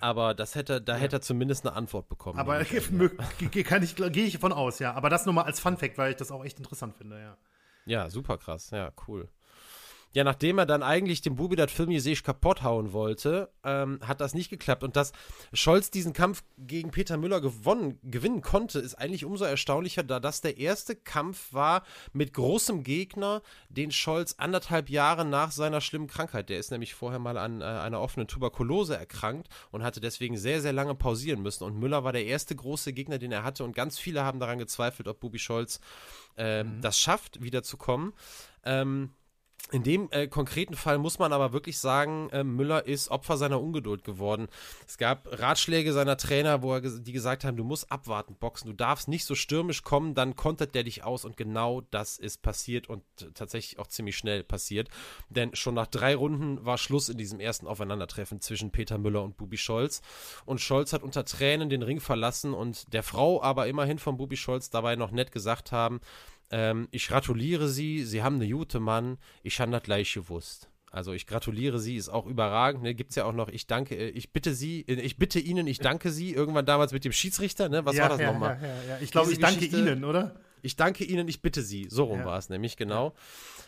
Aber das hätte, da hätte er zumindest eine Antwort bekommen. Aber kann ich, gehe ich von aus, ja. Aber das nur mal als Fun Fact, weil ich das auch echt interessant finde, ja. Ja, super krass, ja, cool. Ja, nachdem er dann eigentlich den Bubi das Film Filmjesech kaputt hauen wollte, ähm, hat das nicht geklappt. Und dass Scholz diesen Kampf gegen Peter Müller gewonnen, gewinnen konnte, ist eigentlich umso erstaunlicher, da das der erste Kampf war mit großem Gegner, den Scholz anderthalb Jahre nach seiner schlimmen Krankheit, der ist nämlich vorher mal an äh, einer offenen Tuberkulose erkrankt und hatte deswegen sehr, sehr lange pausieren müssen. Und Müller war der erste große Gegner, den er hatte. Und ganz viele haben daran gezweifelt, ob Bubi Scholz äh, mhm. das schafft, wiederzukommen. Ähm, In dem äh, konkreten Fall muss man aber wirklich sagen, äh, Müller ist Opfer seiner Ungeduld geworden. Es gab Ratschläge seiner Trainer, wo er, die gesagt haben, du musst abwarten, boxen, du darfst nicht so stürmisch kommen, dann kontert der dich aus und genau das ist passiert und tatsächlich auch ziemlich schnell passiert. Denn schon nach drei Runden war Schluss in diesem ersten Aufeinandertreffen zwischen Peter Müller und Bubi Scholz. Und Scholz hat unter Tränen den Ring verlassen und der Frau aber immerhin von Bubi Scholz dabei noch nett gesagt haben, ähm, ich gratuliere Sie, Sie haben eine gute Mann, ich habe das gleich gewusst. Also ich gratuliere Sie, ist auch überragend. Ne? Gibt es ja auch noch, ich danke, äh, ich bitte Sie, äh, ich bitte Ihnen, ich danke Sie. Irgendwann damals mit dem Schiedsrichter, ne? Was ja, war das ja, nochmal? Ja, ich glaube, ich danke Geschichte, Ihnen, oder? Ich danke Ihnen, ich bitte Sie. So rum war es nämlich, genau.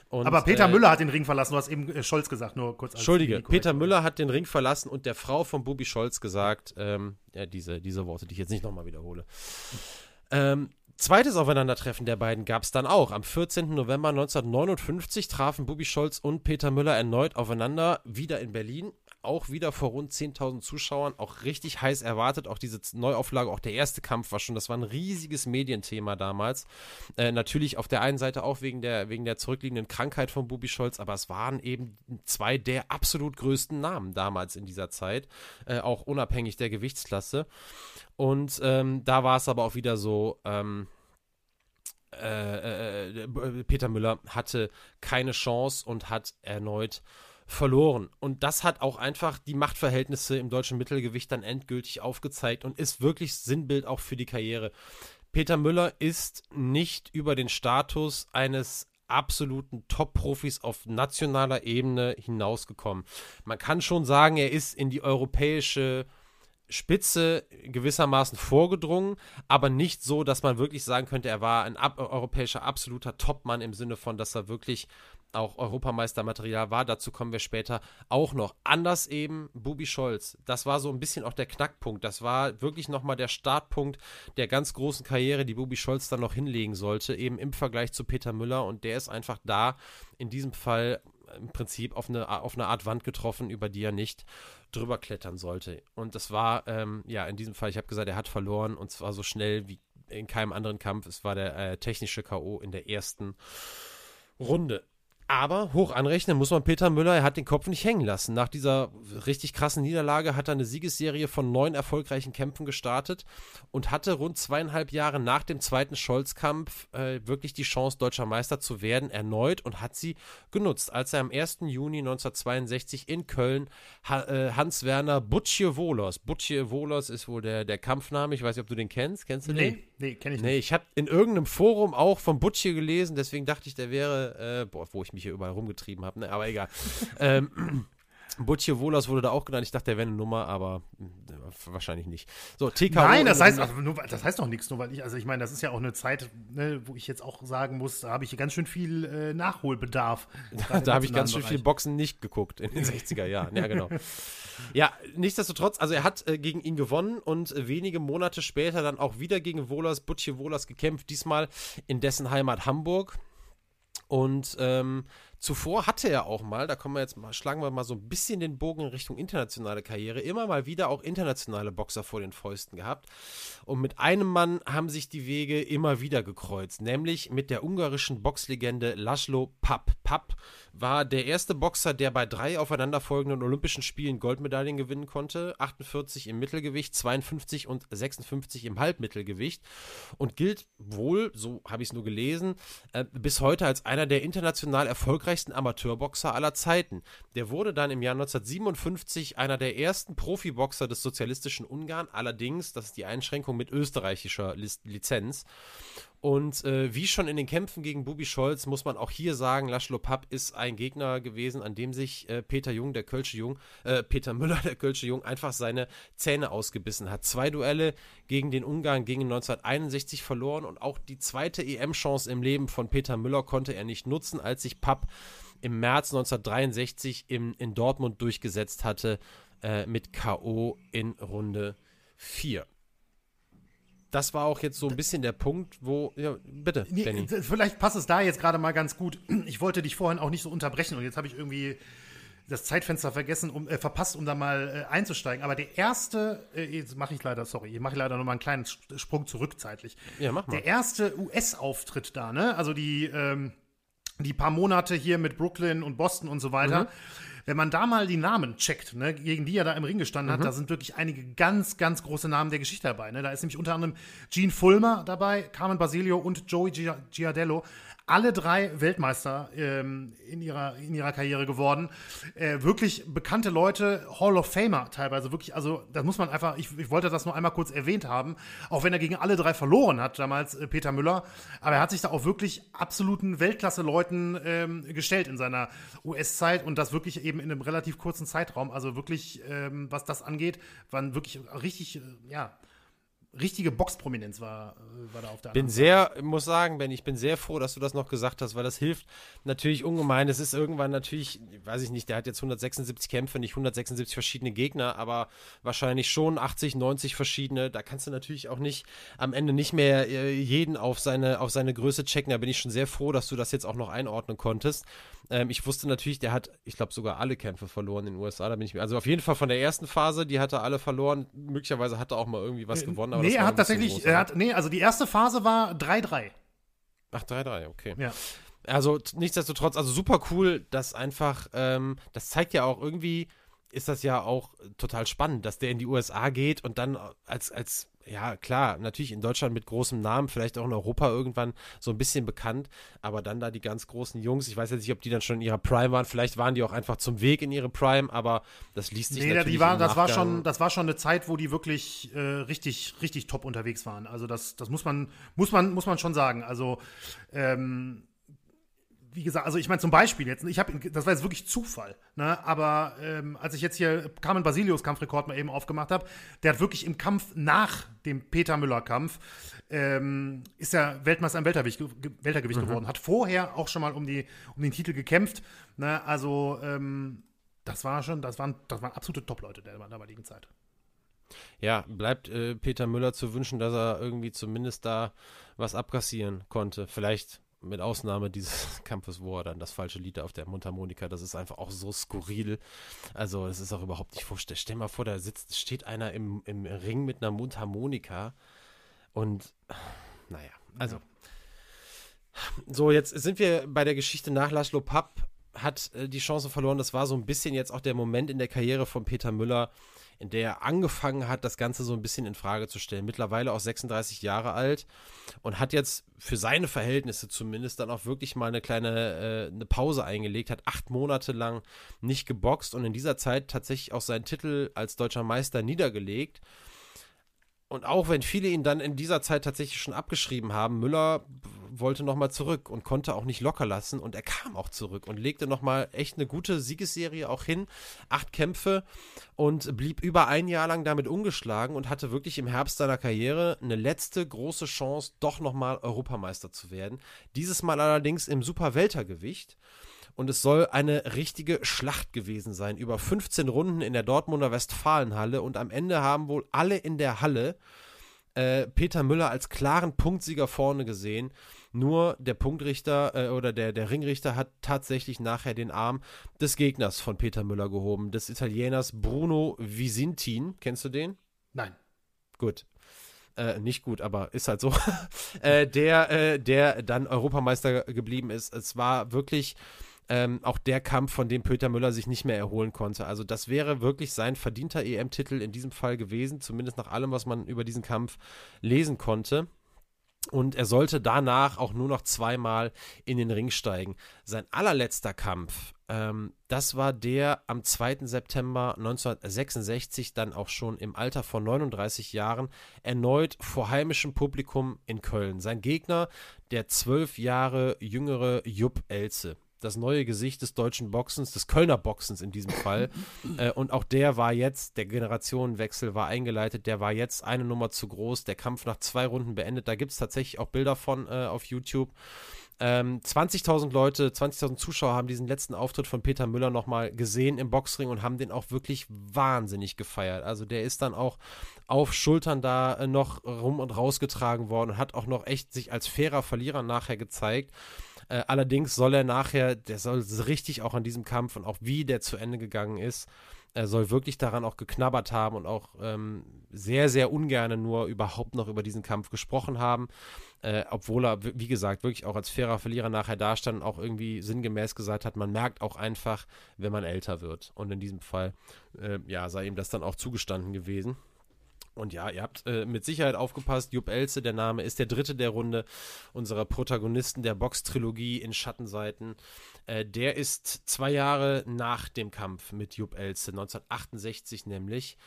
Und, Aber Peter äh, Müller hat den Ring verlassen, du hast eben äh, Scholz gesagt, nur kurz. Entschuldige, Peter Müller hat den Ring verlassen und der Frau von Bubi Scholz gesagt, ähm, ja, diese, diese Worte, die ich jetzt nicht nochmal wiederhole. Ähm, Zweites Aufeinandertreffen der beiden gab es dann auch. Am 14. November 1959 trafen Bubi Scholz und Peter Müller erneut aufeinander, wieder in Berlin. Auch wieder vor rund 10.000 Zuschauern, auch richtig heiß erwartet. Auch diese Neuauflage, auch der erste Kampf war schon, das war ein riesiges Medienthema damals. Äh, natürlich auf der einen Seite auch wegen der, wegen der zurückliegenden Krankheit von Bubi Scholz, aber es waren eben zwei der absolut größten Namen damals in dieser Zeit, äh, auch unabhängig der Gewichtsklasse. Und ähm, da war es aber auch wieder so, ähm, äh, äh, Peter Müller hatte keine Chance und hat erneut verloren. Und das hat auch einfach die Machtverhältnisse im deutschen Mittelgewicht dann endgültig aufgezeigt und ist wirklich Sinnbild auch für die Karriere. Peter Müller ist nicht über den Status eines absoluten Top-Profis auf nationaler Ebene hinausgekommen. Man kann schon sagen, er ist in die europäische Spitze gewissermaßen vorgedrungen, aber nicht so, dass man wirklich sagen könnte, er war ein ab europäischer absoluter Topmann im Sinne von, dass er wirklich auch Europameistermaterial war. Dazu kommen wir später auch noch. Anders eben Bubi Scholz. Das war so ein bisschen auch der Knackpunkt. Das war wirklich nochmal der Startpunkt der ganz großen Karriere, die Bubi Scholz dann noch hinlegen sollte, eben im Vergleich zu Peter Müller. Und der ist einfach da in diesem Fall im Prinzip auf eine, auf eine Art Wand getroffen, über die er nicht drüber klettern sollte. Und das war, ähm, ja, in diesem Fall, ich habe gesagt, er hat verloren und zwar so schnell wie in keinem anderen Kampf. Es war der äh, technische K.O. in der ersten Runde. Aber hoch anrechnen muss man Peter Müller, er hat den Kopf nicht hängen lassen. Nach dieser richtig krassen Niederlage hat er eine Siegesserie von neun erfolgreichen Kämpfen gestartet und hatte rund zweieinhalb Jahre nach dem zweiten Scholz-Kampf äh, wirklich die Chance, deutscher Meister zu werden, erneut und hat sie genutzt, als er am 1. Juni 1962 in Köln ha äh, Hans-Werner Butchie-Wolos, Butchie-Wolos ist wohl der, der Kampfname, ich weiß nicht, ob du den kennst, kennst du nee, den? Nee, kenn ich nicht. Nee, ich habe in irgendeinem Forum auch von Butchie gelesen, deswegen dachte ich, der wäre, äh, boah, wo ich mich mich hier überall rumgetrieben habe, ne? aber egal. ähm, Butche Wohlers wurde da auch genannt. Ich dachte, der wäre eine Nummer, aber äh, wahrscheinlich nicht. So, TKO. Nein, das heißt, also nur, das heißt doch nichts, nur weil ich, also ich meine, das ist ja auch eine Zeit, ne, wo ich jetzt auch sagen muss, da habe ich ganz schön viel äh, Nachholbedarf. da habe ich ganz schön viel Boxen nicht geguckt in den 60er Jahren. Ja, genau. ja, nichtsdestotrotz, also er hat äh, gegen ihn gewonnen und äh, wenige Monate später dann auch wieder gegen Wohlers, Butche Wohlers gekämpft, diesmal in dessen Heimat Hamburg. Und ähm, Zuvor hatte er auch mal, da kommen wir jetzt mal, schlagen wir mal so ein bisschen den Bogen in Richtung internationale Karriere, immer mal wieder auch internationale Boxer vor den Fäusten gehabt. Und mit einem Mann haben sich die Wege immer wieder gekreuzt, nämlich mit der ungarischen Boxlegende Laszlo Papp. Papp war der erste Boxer, der bei drei aufeinanderfolgenden Olympischen Spielen Goldmedaillen gewinnen konnte. 48 im Mittelgewicht, 52 und 56 im Halbmittelgewicht. Und gilt wohl, so habe ich es nur gelesen, äh, bis heute als einer der international erfolgreichsten erfolgreichsten Amateurboxer aller Zeiten. Der wurde dann im Jahr 1957 einer der ersten Profiboxer des sozialistischen Ungarn, allerdings, das ist die Einschränkung mit österreichischer Lizenz. Und äh, wie schon in den Kämpfen gegen Bubi Scholz muss man auch hier sagen, Laszlo Papp ist ein Gegner gewesen, an dem sich äh, Peter Jung, der Kölsche Jung, äh, Peter Müller, der Kölsche Jung, einfach seine Zähne ausgebissen hat. Zwei Duelle gegen den Ungarn gegen 1961 verloren und auch die zweite EM-Chance im Leben von Peter Müller konnte er nicht nutzen, als sich Papp im März 1963 im, in Dortmund durchgesetzt hatte äh, mit K.O. in Runde 4 das war auch jetzt so ein bisschen der Punkt, wo, ja, bitte, Danny. Vielleicht passt es da jetzt gerade mal ganz gut. Ich wollte dich vorhin auch nicht so unterbrechen und jetzt habe ich irgendwie das Zeitfenster vergessen, um, äh, verpasst, um da mal äh, einzusteigen. Aber der erste, äh, jetzt mache ich leider, sorry, ich mache leider noch mal einen kleinen Sprung zurück zeitlich. Ja, mach mal. Der erste US-Auftritt da, ne? Also die, ähm, die paar Monate hier mit Brooklyn und Boston und so weiter. Mhm. Wenn man da mal die Namen checkt, ne, gegen die er da im Ring gestanden hat, mhm. da sind wirklich einige ganz, ganz große Namen der Geschichte dabei. Ne? Da ist nämlich unter anderem Gene Fulmer dabei, Carmen Basilio und Joey Giardello alle drei Weltmeister ähm, in, ihrer, in ihrer Karriere geworden. Äh, wirklich bekannte Leute, Hall of Famer teilweise, wirklich, also das muss man einfach, ich, ich wollte das nur einmal kurz erwähnt haben, auch wenn er gegen alle drei verloren hat, damals äh, Peter Müller, aber er hat sich da auch wirklich absoluten Weltklasse-Leuten ähm, gestellt in seiner US-Zeit und das wirklich eben in einem relativ kurzen Zeitraum, also wirklich, ähm, was das angeht, waren wirklich richtig, äh, ja, richtige Boxprominenz war, äh, war da auf der Bin sehr, muss sagen, Ben, ich bin sehr froh, dass du das noch gesagt hast, weil das hilft natürlich ungemein. Es ist irgendwann natürlich, weiß ich nicht, der hat jetzt 176 Kämpfe, nicht 176 verschiedene Gegner, aber wahrscheinlich schon 80, 90 verschiedene. Da kannst du natürlich auch nicht am Ende nicht mehr äh, jeden auf seine, auf seine Größe checken. Da bin ich schon sehr froh, dass du das jetzt auch noch einordnen konntest. Ähm, ich wusste natürlich, der hat, ich glaube, sogar alle Kämpfe verloren in den USA. Da bin ich mir, also auf jeden Fall von der ersten Phase, die hat er alle verloren. Möglicherweise hat er auch mal irgendwie was äh, gewonnen. Nee, er hat tatsächlich, er hat, nee, also die erste Phase war 3-3. Ach, 3-3, okay. Ja. Also nichtsdestotrotz, also super cool, dass einfach, ähm, das zeigt ja auch irgendwie, ist das ja auch total spannend, dass der in die USA geht und dann als, als ja, klar, natürlich in Deutschland mit großem Namen, vielleicht auch in Europa irgendwann so ein bisschen bekannt, aber dann da die ganz großen Jungs, ich weiß jetzt nicht, ob die dann schon in ihrer Prime waren, vielleicht waren die auch einfach zum Weg in ihre Prime, aber das liest sich nee, natürlich die waren, das war schon, das war schon eine Zeit, wo die wirklich äh, richtig, richtig top unterwegs waren. Also das, das muss man, muss man, muss man schon sagen. Also ähm, wie gesagt, also ich meine zum Beispiel jetzt, ich habe, das war jetzt wirklich Zufall, ne? aber ähm, als ich jetzt hier Carmen Basilios Kampfrekord mal eben aufgemacht habe, der hat wirklich im Kampf nach dem Peter Müller Kampf ähm, ist er Weltmeister im Weltergewicht, Weltergewicht mhm. geworden, hat vorher auch schon mal um die um den Titel gekämpft, ne? also ähm, das war schon, das waren, das waren absolute Top-Leute der damaligen Zeit. Ja, bleibt äh, Peter Müller zu wünschen, dass er irgendwie zumindest da was abkassieren konnte. Vielleicht mit Ausnahme dieses Kampfes, wo er dann das falsche Lied auf der Mundharmonika, das ist einfach auch so skurril. Also, es ist auch überhaupt nicht vorstellbar. Stell mal vor, da sitzt, steht einer im, im Ring mit einer Mundharmonika und naja, also. So, jetzt sind wir bei der Geschichte nach Laszlo Papp hat äh, die Chance verloren. Das war so ein bisschen jetzt auch der Moment in der Karriere von Peter Müller, in der er angefangen hat, das Ganze so ein bisschen in Frage zu stellen. Mittlerweile auch 36 Jahre alt und hat jetzt für seine Verhältnisse zumindest dann auch wirklich mal eine kleine äh, eine Pause eingelegt, hat acht Monate lang nicht geboxt und in dieser Zeit tatsächlich auch seinen Titel als deutscher Meister niedergelegt. Und auch wenn viele ihn dann in dieser Zeit tatsächlich schon abgeschrieben haben, Müller wollte nochmal zurück und konnte auch nicht locker lassen und er kam auch zurück und legte nochmal echt eine gute Siegesserie auch hin. Acht Kämpfe und blieb über ein Jahr lang damit ungeschlagen und hatte wirklich im Herbst seiner Karriere eine letzte große Chance, doch nochmal Europameister zu werden. Dieses Mal allerdings im Superweltergewicht und es soll eine richtige Schlacht gewesen sein. Über 15 Runden in der Dortmunder Westfalenhalle und am Ende haben wohl alle in der Halle äh, Peter Müller als klaren Punktsieger vorne gesehen. Nur der Punktrichter äh, oder der, der Ringrichter hat tatsächlich nachher den Arm des Gegners von Peter Müller gehoben, des Italieners Bruno Visintin. Kennst du den? Nein. Gut. Äh, nicht gut, aber ist halt so, äh, der, äh, der dann Europameister geblieben ist. Es war wirklich ähm, auch der Kampf, von dem Peter Müller sich nicht mehr erholen konnte. Also das wäre wirklich sein verdienter EM-Titel in diesem Fall gewesen, zumindest nach allem, was man über diesen Kampf lesen konnte. Und er sollte danach auch nur noch zweimal in den Ring steigen. Sein allerletzter Kampf, ähm, das war der am 2. September 1966, dann auch schon im Alter von 39 Jahren, erneut vor heimischem Publikum in Köln. Sein Gegner, der zwölf Jahre jüngere Jupp Elze das neue Gesicht des deutschen Boxens, des Kölner Boxens in diesem Fall. äh, und auch der war jetzt, der Generationenwechsel war eingeleitet, der war jetzt eine Nummer zu groß, der Kampf nach zwei Runden beendet. Da gibt es tatsächlich auch Bilder von äh, auf YouTube. Ähm, 20.000 Leute, 20.000 Zuschauer haben diesen letzten Auftritt von Peter Müller nochmal gesehen im Boxring und haben den auch wirklich wahnsinnig gefeiert. Also der ist dann auch auf Schultern da äh, noch rum und rausgetragen worden und hat auch noch echt sich als fairer Verlierer nachher gezeigt. Äh, allerdings soll er nachher, der soll richtig auch an diesem Kampf und auch wie der zu Ende gegangen ist, Er soll wirklich daran auch geknabbert haben und auch ähm, sehr, sehr ungern nur überhaupt noch über diesen Kampf gesprochen haben. Äh, obwohl er, wie gesagt, wirklich auch als fairer Verlierer nachher dastand und auch irgendwie sinngemäß gesagt hat, man merkt auch einfach, wenn man älter wird. Und in diesem Fall, äh, ja, sei ihm das dann auch zugestanden gewesen. Und ja, ihr habt äh, mit Sicherheit aufgepasst. Jupp Elze, der Name, ist der dritte der Runde unserer Protagonisten der Box-Trilogie in Schattenseiten. Äh, der ist zwei Jahre nach dem Kampf mit Jupp Elze, 1968 nämlich,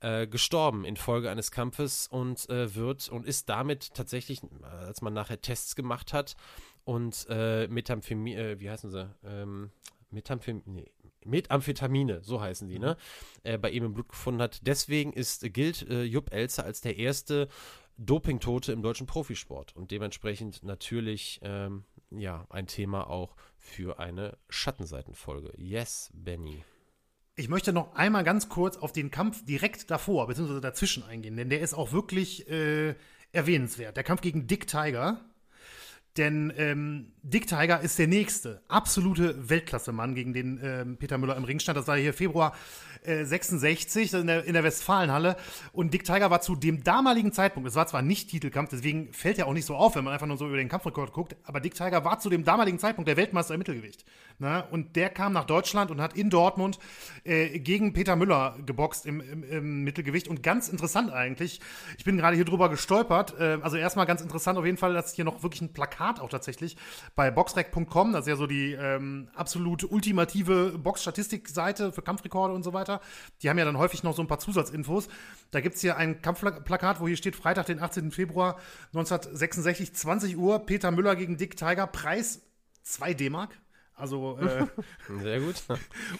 äh, gestorben infolge eines Kampfes und äh, wird und ist damit tatsächlich, äh, als man nachher Tests gemacht hat und äh, Methamphemie, wie heißen sie? Ähm, Methamphemie, nee, Methamphetamine, so heißen die, ne? Mhm. Äh, bei ihm im Blut gefunden hat. Deswegen ist, gilt äh, Jupp Elzer als der erste Dopingtote im deutschen Profisport und dementsprechend natürlich ähm, ja ein Thema auch für eine Schattenseitenfolge. Yes, Benny. Ich möchte noch einmal ganz kurz auf den Kampf direkt davor bzw. dazwischen eingehen, denn der ist auch wirklich äh, erwähnenswert. Der Kampf gegen Dick Tiger denn ähm, Dick Tiger ist der nächste absolute Weltklasse-Mann, gegen den ähm, Peter Müller im Ring stand. Das war hier Februar äh, 66 in der, in der Westfalenhalle. Und Dick Tiger war zu dem damaligen Zeitpunkt, es war zwar nicht Titelkampf, deswegen fällt er auch nicht so auf, wenn man einfach nur so über den Kampfrekord guckt, aber Dick Tiger war zu dem damaligen Zeitpunkt der Weltmeister im Mittelgewicht. Na? Und der kam nach Deutschland und hat in Dortmund äh, gegen Peter Müller geboxt im, im, im, Mittelgewicht. Und ganz interessant eigentlich, ich bin gerade hier drüber gestolpert. Äh, also erstmal ganz interessant auf jeden Fall, dass hier noch wirklich ein Plakat Plakat auch tatsächlich bei boxrec.com, das ist ja so die ähm, absolut ultimative Box-Statistik-Seite für Kampfrekorde und so weiter. Die haben ja dann häufig noch so ein paar Zusatzinfos. Da gibt es hier ein Kampfplakat, wo hier steht Freitag, den 18. Februar 1966, 20 Uhr, Peter Müller gegen Dick Tiger, Preis 2 D-Mark. Also äh, sehr gut.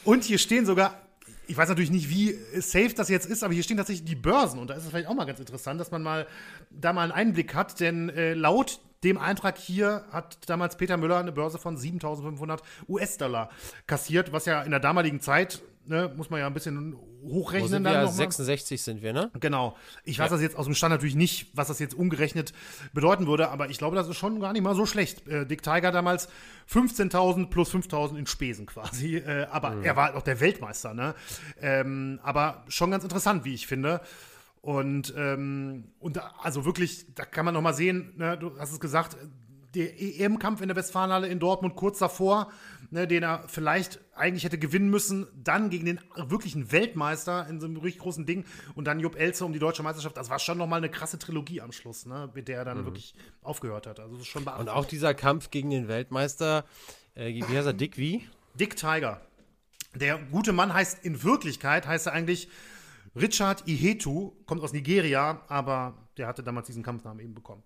Und hier stehen sogar ich weiß natürlich nicht, wie safe das jetzt ist, aber hier stehen tatsächlich die Börsen und da ist es vielleicht auch mal ganz interessant, dass man mal da mal einen Einblick hat, denn äh, laut dem Eintrag hier hat damals Peter Müller eine Börse von 7500 US-Dollar kassiert, was ja in der damaligen Zeit, ne, muss man ja ein bisschen hochrechnen. Wo sind wir? 66 sind wir, ne? Genau. Ich weiß ja. das jetzt aus dem Stand natürlich nicht, was das jetzt umgerechnet bedeuten würde, aber ich glaube, das ist schon gar nicht mal so schlecht. Äh, Dick Tiger damals 15.000 plus 5.000 in Spesen quasi, äh, aber mhm. er war halt auch der Weltmeister, ne? Ähm, aber schon ganz interessant, wie ich finde. Und, ähm, und da, also wirklich, da kann man noch mal sehen, ne, du hast es gesagt, der EM-Kampf in der Westfalenhalle in Dortmund kurz davor, ne, den er vielleicht eigentlich hätte gewinnen müssen, dann gegen den wirklichen Weltmeister in so einem richtig großen Ding und dann Jupp Elze um die deutsche Meisterschaft. Das war schon noch mal eine krasse Trilogie am Schluss, ne, mit der er dann mhm. wirklich aufgehört hat. Also schon Und auch dieser Kampf gegen den Weltmeister, äh, wie heißt er, Dick wie? Dick Tiger. Der gute Mann heißt in Wirklichkeit, heißt er eigentlich Richard Ihetu kommt aus Nigeria, aber der hatte damals diesen Kampfnamen eben bekommen.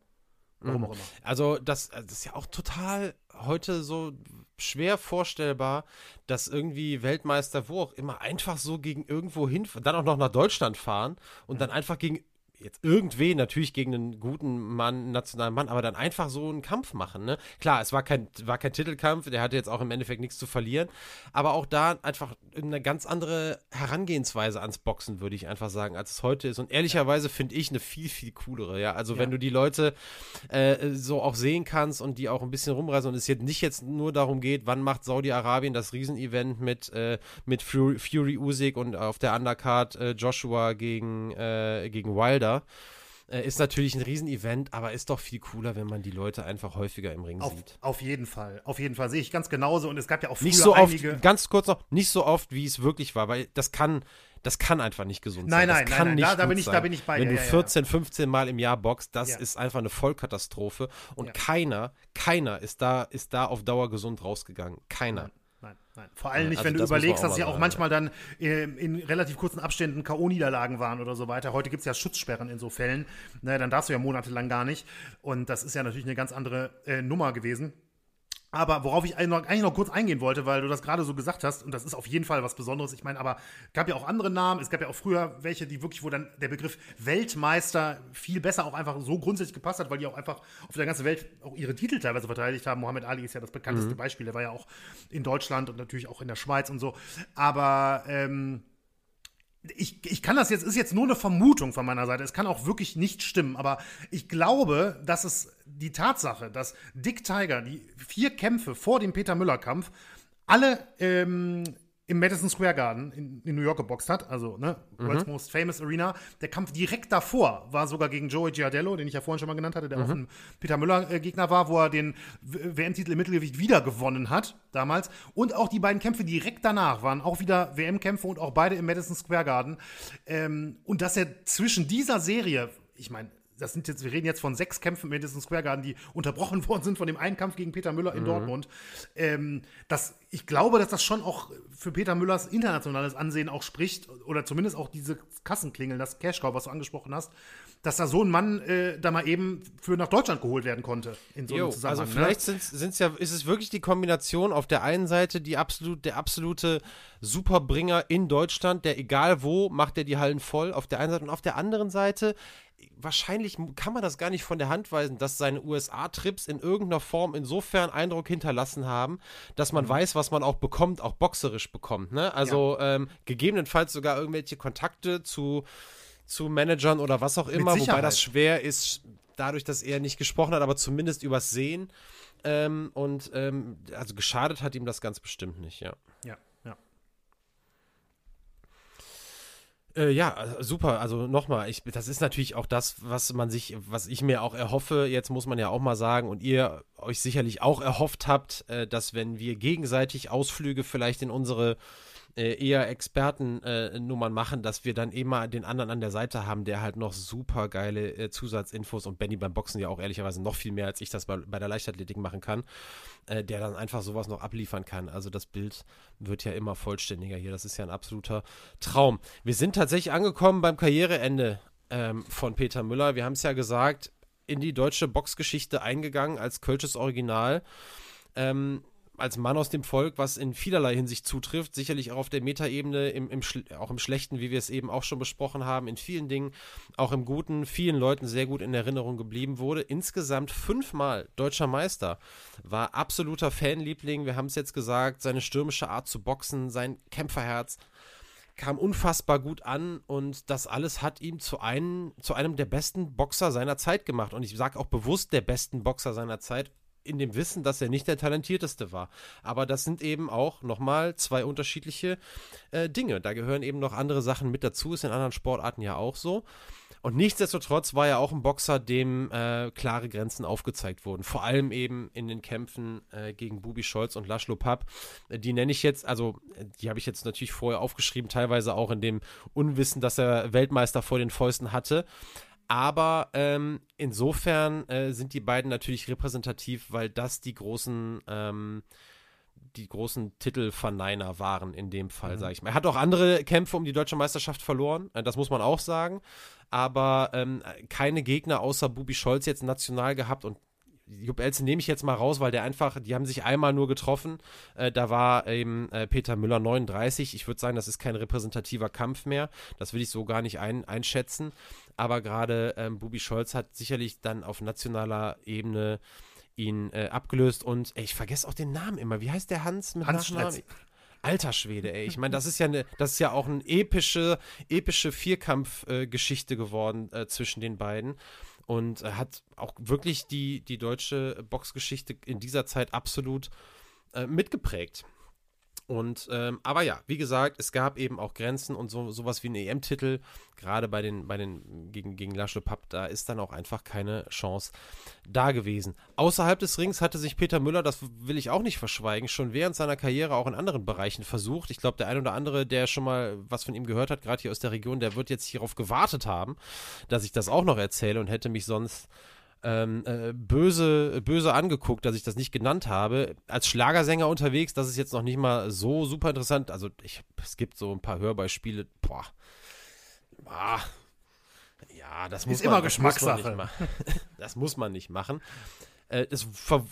Warum mhm. auch immer. Also das, das ist ja auch total heute so schwer vorstellbar, dass irgendwie Weltmeister, wo auch immer, einfach so gegen irgendwo hin, dann auch noch nach Deutschland fahren und dann einfach gegen jetzt irgendwen natürlich gegen einen guten Mann, nationalen Mann, aber dann einfach so einen Kampf machen, ne? Klar, es war kein, war kein Titelkampf, der hatte jetzt auch im Endeffekt nichts zu verlieren, aber auch da einfach eine ganz andere Herangehensweise ans Boxen, würde ich einfach sagen, als es heute ist. Und ehrlicherweise finde ich eine viel, viel coolere, ja. Also ja. wenn du die Leute äh, so auch sehen kannst und die auch ein bisschen rumreisen und es jetzt nicht jetzt nur darum geht, wann macht Saudi-Arabien das Riesenevent mit, äh, mit Fury, Fury Usyk und auf der Undercard äh, Joshua gegen, äh, gegen Wilder äh, ist natürlich ein Riesenevent, aber ist doch viel cooler, wenn man die Leute einfach häufiger im Ring auf, sieht. Auf jeden Fall. Auf jeden Fall sehe ich ganz genauso. Und es gab ja auch früher nicht so einige oft, Ganz kurz noch, nicht so oft, wie es wirklich war, weil das kann, das kann einfach nicht gesund nein, sein. Nein, das kann nein, nicht da, da, bin ich, da bin ich bei Wenn ja, du 14, 15 Mal im Jahr boxt, das ja. ist einfach eine Vollkatastrophe. Und keiner, keiner ist da, ist da auf Dauer gesund rausgegangen. Keiner. Nein. Nein. Vor allem nicht, also wenn du überlegst, dass ja auch manchmal dann äh, in relativ kurzen Abständen K.O.-Niederlagen waren oder so weiter. Heute gibt es ja Schutzsperren in so Fällen. Ne, dann darfst du ja monatelang gar nicht. Und das ist ja natürlich eine ganz andere äh, Nummer gewesen. Aber worauf ich eigentlich noch kurz eingehen wollte, weil du das gerade so gesagt hast, und das ist auf jeden Fall was Besonderes. Ich meine, aber es gab ja auch andere Namen. Es gab ja auch früher welche, die wirklich, wo dann der Begriff Weltmeister viel besser auch einfach so grundsätzlich gepasst hat, weil die auch einfach auf der ganzen Welt auch ihre Titel teilweise verteidigt haben. Mohammed Ali ist ja das bekannteste mhm. Beispiel. Der war ja auch in Deutschland und natürlich auch in der Schweiz und so. Aber ähm, ich, ich kann das jetzt, ist jetzt nur eine Vermutung von meiner Seite. Es kann auch wirklich nicht stimmen, aber ich glaube, dass es die Tatsache, dass Dick Tiger die vier Kämpfe vor dem Peter Müller-Kampf alle ähm, im Madison Square Garden in, in New York geboxt hat, also ne, mhm. World's Most Famous Arena. Der Kampf direkt davor war sogar gegen Joey Giardello, den ich ja vorhin schon mal genannt hatte, der mhm. auch ein Peter Müller-Gegner war, wo er den WM-Titel im Mittelgewicht wieder gewonnen hat, damals. Und auch die beiden Kämpfe direkt danach waren auch wieder WM-Kämpfe und auch beide im Madison Square Garden. Ähm, und dass er zwischen dieser Serie, ich meine, das sind jetzt, wir reden jetzt von sechs Kämpfen im Madison Square Garden, die unterbrochen worden sind von dem einen Kampf gegen Peter Müller in mhm. Dortmund. Ähm, das, ich glaube, dass das schon auch für Peter Müllers internationales Ansehen auch spricht, oder zumindest auch diese Kassenklingeln, das Cash-Cow, was du angesprochen hast, dass da so ein Mann äh, da mal eben für nach Deutschland geholt werden konnte in so einem Zusammenhang. Also vielleicht ne? sind's, ja, ist es wirklich die Kombination auf der einen Seite die absolut, der absolute Superbringer in Deutschland, der egal wo, macht er die Hallen voll, auf der einen Seite und auf der anderen Seite wahrscheinlich kann man das gar nicht von der Hand weisen, dass seine USA-Trips in irgendeiner Form insofern Eindruck hinterlassen haben, dass man mhm. weiß, was man auch bekommt, auch boxerisch bekommt. Ne? Also ja. ähm, gegebenenfalls sogar irgendwelche Kontakte zu, zu Managern oder was auch immer, wobei das schwer ist, dadurch, dass er nicht gesprochen hat, aber zumindest übers Sehen. Ähm, und ähm, also geschadet hat ihm das ganz bestimmt nicht, ja. Ja. Äh, ja, super. Also nochmal, ich, das ist natürlich auch das, was man sich, was ich mir auch erhoffe. Jetzt muss man ja auch mal sagen und ihr euch sicherlich auch erhofft habt, äh, dass wenn wir gegenseitig Ausflüge vielleicht in unsere eher Expertennummern äh, machen, dass wir dann immer den anderen an der Seite haben, der halt noch super geile äh, Zusatzinfos und Benny beim Boxen ja auch ehrlicherweise noch viel mehr, als ich das bei, bei der Leichtathletik machen kann, äh, der dann einfach sowas noch abliefern kann. Also das Bild wird ja immer vollständiger hier. Das ist ja ein absoluter Traum. Wir sind tatsächlich angekommen beim Karriereende ähm, von Peter Müller. Wir haben es ja gesagt, in die deutsche Boxgeschichte eingegangen als Kölsches Original. Ähm, als Mann aus dem Volk, was in vielerlei Hinsicht zutrifft, sicherlich auch auf der Metaebene, im, im, auch im Schlechten, wie wir es eben auch schon besprochen haben, in vielen Dingen, auch im Guten, vielen Leuten sehr gut in Erinnerung geblieben wurde. Insgesamt fünfmal deutscher Meister, war absoluter Fanliebling, wir haben es jetzt gesagt, seine stürmische Art zu boxen, sein Kämpferherz kam unfassbar gut an und das alles hat ihm zu einem, zu einem der besten Boxer seiner Zeit gemacht. Und ich sage auch bewusst der besten Boxer seiner Zeit, in dem Wissen, dass er nicht der talentierteste war. Aber das sind eben auch nochmal zwei unterschiedliche äh, Dinge. Da gehören eben noch andere Sachen mit dazu, ist in anderen Sportarten ja auch so. Und nichtsdestotrotz war er auch ein Boxer, dem äh, klare Grenzen aufgezeigt wurden. Vor allem eben in den Kämpfen äh, gegen Bubi Scholz und Laszlo Papp. Die nenne ich jetzt, also die habe ich jetzt natürlich vorher aufgeschrieben, teilweise auch in dem Unwissen, dass er Weltmeister vor den Fäusten hatte. Aber ähm, insofern äh, sind die beiden natürlich repräsentativ, weil das die großen, ähm, die großen Titelverneiner waren in dem Fall, mhm. sage ich mal. Er hat auch andere Kämpfe um die deutsche Meisterschaft verloren, äh, das muss man auch sagen. Aber ähm, keine Gegner außer Bubi Scholz jetzt national gehabt und Jupp Elze nehme ich jetzt mal raus, weil der einfach, die haben sich einmal nur getroffen. Äh, da war eben äh, Peter Müller 39. Ich würde sagen, das ist kein repräsentativer Kampf mehr. Das will ich so gar nicht ein, einschätzen. Aber gerade ähm, Bubi Scholz hat sicherlich dann auf nationaler Ebene ihn äh, abgelöst. Und ey, ich vergesse auch den Namen immer. Wie heißt der Hans mit Hans Nachnamen? Alter Schwede, ey. Ich meine, das ist ja eine, das ist ja auch eine epische, epische Vierkampfgeschichte äh, geworden äh, zwischen den beiden und äh, hat auch wirklich die, die deutsche Boxgeschichte in dieser Zeit absolut äh, mitgeprägt. Und ähm, aber ja, wie gesagt, es gab eben auch Grenzen und so sowas wie einen EM-Titel, gerade bei den bei den gegen gegen Lasche Papp, da ist dann auch einfach keine Chance da gewesen. Außerhalb des Rings hatte sich Peter Müller, das will ich auch nicht verschweigen, schon während seiner Karriere auch in anderen Bereichen versucht. Ich glaube, der ein oder andere, der schon mal was von ihm gehört hat, gerade hier aus der Region, der wird jetzt hierauf gewartet haben, dass ich das auch noch erzähle und hätte mich sonst ähm, äh, böse, böse angeguckt, dass ich das nicht genannt habe. Als Schlagersänger unterwegs, das ist jetzt noch nicht mal so super interessant. Also ich, es gibt so ein paar Hörbeispiele, boah. Ah, ja, das muss ist man, immer Geschmackssache. Das muss man nicht, das muss man nicht machen. Äh, es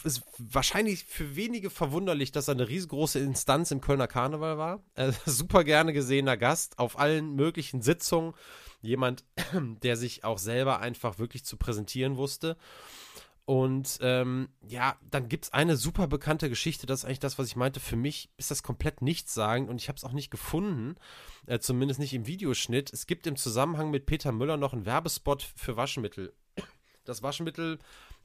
ist wahrscheinlich für wenige verwunderlich, dass er eine riesengroße Instanz im Kölner Karneval war. Äh, super gerne gesehener Gast auf allen möglichen Sitzungen jemand, der sich auch selber einfach wirklich zu präsentieren wusste. Und ähm, ja, dann gibt es eine super bekannte Geschichte, das ist eigentlich das, was ich meinte. Für mich ist das komplett nichtssagend und ich habe es auch nicht gefunden, äh, zumindest nicht im Videoschnitt. Es gibt im Zusammenhang mit Peter Müller noch einen Werbespot für Waschmittel. Das Waschmittel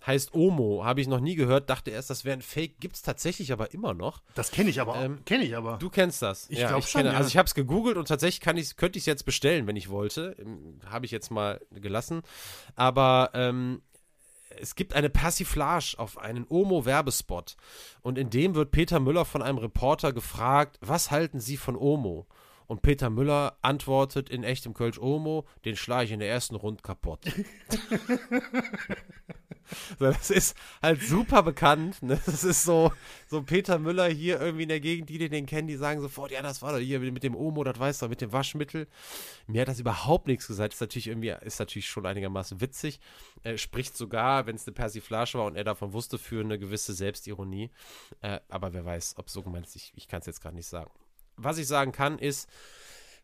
heißt Omo, habe ich noch nie gehört, dachte erst, das wäre ein Fake, gibt es tatsächlich aber immer noch. Das kenne ich aber, ähm, kenne ich aber. Du kennst das. Ich ja, glaube schon. Kenne, ja. Also ich habe es gegoogelt und tatsächlich kann ich's, könnte ich es jetzt bestellen, wenn ich wollte. Ähm, habe ich jetzt mal gelassen. Aber ähm, es gibt eine Persiflage auf einen Omo-Werbespot. Und in dem wird Peter Müller von einem Reporter gefragt, was halten Sie von Omo? Und Peter Müller antwortet in echtem Kölsch Omo, den schlage ich in der ersten Runde kaputt. so, das ist halt super bekannt. Ne? Das ist so, so Peter Müller hier irgendwie in der Gegend, die den kennen, die sagen sofort, ja, das war doch hier mit dem Omo, das weißt du, mit dem Waschmittel. Mir hat das überhaupt nichts gesagt. Ist natürlich irgendwie, ist natürlich schon einigermaßen witzig. Er spricht sogar, wenn es eine Persiflage war und er davon wusste, für eine gewisse Selbstironie. Äh, aber wer weiß, ob es so gemeint ist, ich, ich kann es jetzt gerade nicht sagen was ich sagen kann, ist,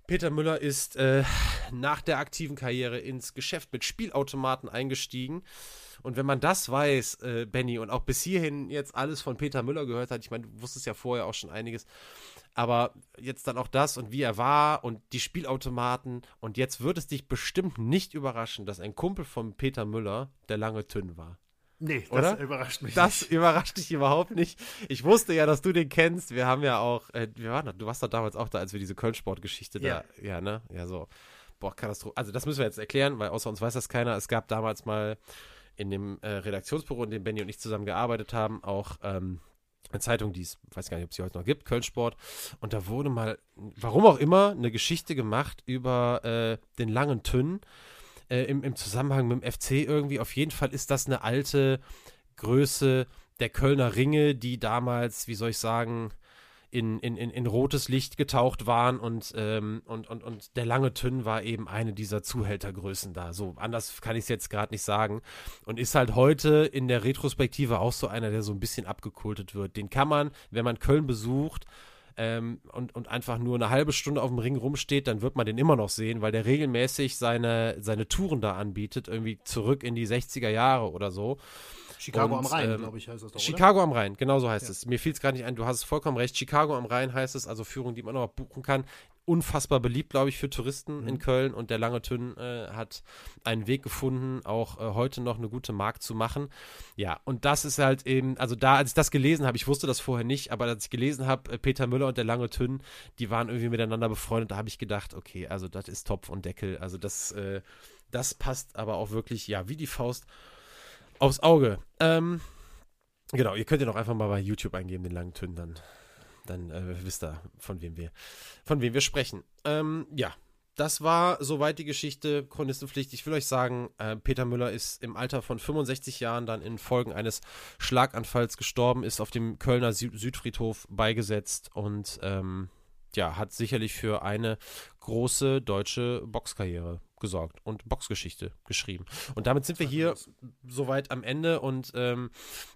Peter Müller ist äh, nach der aktiven Karriere ins Geschäft mit Spielautomaten eingestiegen. Und wenn man das weiß, äh, Benny, und auch bis hierhin jetzt alles von Peter Müller gehört hat, ich meine, du wusstest ja vorher auch schon einiges, aber jetzt dann auch das und wie er war und die Spielautomaten und jetzt wird es dich bestimmt nicht überraschen, dass ein Kumpel von Peter Müller der lange Tünn war. Nee, Oder? das überrascht mich Das nicht. überrascht dich überhaupt nicht. Ich wusste ja, dass du den kennst. Wir haben ja auch, äh, wir waren, du warst doch damals auch da, als wir diese Köln-Sport-Geschichte ja. da, ja, ne? Ja, so. Boah, Katastrophe. Also, das müssen wir jetzt erklären, weil außer uns weiß das keiner. Es gab damals mal in dem äh, Redaktionsbüro, in dem Benny und ich zusammen gearbeitet haben, auch ähm, eine Zeitung, die es, weiß gar nicht, ob es sie heute noch gibt, Köln-Sport. Und da wurde mal, warum auch immer, eine Geschichte gemacht über äh, den langen Tünn äh, im, im Zusammenhang mit dem FC irgendwie. Auf jeden Fall ist das eine alte Größe der Kölner Ringe, die damals, wie soll ich sagen, in, in, in, in rotes Licht getaucht waren und, ähm, und, und, und der lange Tünn war eben eine dieser Zuhältergrößen da. So, anders kann ich es jetzt gerade nicht sagen. Und ist halt heute in der Retrospektive auch so einer, der so ein bisschen abgekultet wird. Den kann man, wenn man Köln besucht, ähm, und, und einfach nur eine halbe Stunde auf dem Ring rumsteht, dann wird man den immer noch sehen, weil der regelmäßig seine, seine Touren da anbietet, irgendwie zurück in die 60er Jahre oder so. Chicago und, am Rhein, ähm, glaube ich, heißt das doch. Chicago oder? am Rhein, genau so heißt ja. es. Mir fiel es gerade nicht ein, du hast es vollkommen recht. Chicago am Rhein heißt es, also Führung, die man noch buchen kann unfassbar beliebt, glaube ich, für Touristen mhm. in Köln und der Lange Tünn äh, hat einen Weg gefunden, auch äh, heute noch eine gute Mark zu machen. Ja, und das ist halt eben, also da, als ich das gelesen habe, ich wusste das vorher nicht, aber als ich gelesen habe, äh, Peter Müller und der Lange Tünn, die waren irgendwie miteinander befreundet, da habe ich gedacht, okay, also das ist Topf und Deckel, also das, äh, das passt aber auch wirklich, ja, wie die Faust aufs Auge. Ähm, genau, ihr könnt ja noch einfach mal bei YouTube eingeben, den Langen Tünn, dann dann äh, wisst ihr, von wem wir, von wem wir sprechen. Ähm, ja, das war soweit die Geschichte Chronistenpflicht. Ich will euch sagen, äh, Peter Müller ist im Alter von 65 Jahren dann in Folgen eines Schlaganfalls gestorben, ist auf dem Kölner Süd Südfriedhof beigesetzt und ähm, ja, hat sicherlich für eine große deutsche Boxkarriere gesorgt und Boxgeschichte geschrieben. Und damit sind wir hier soweit am Ende und ähm,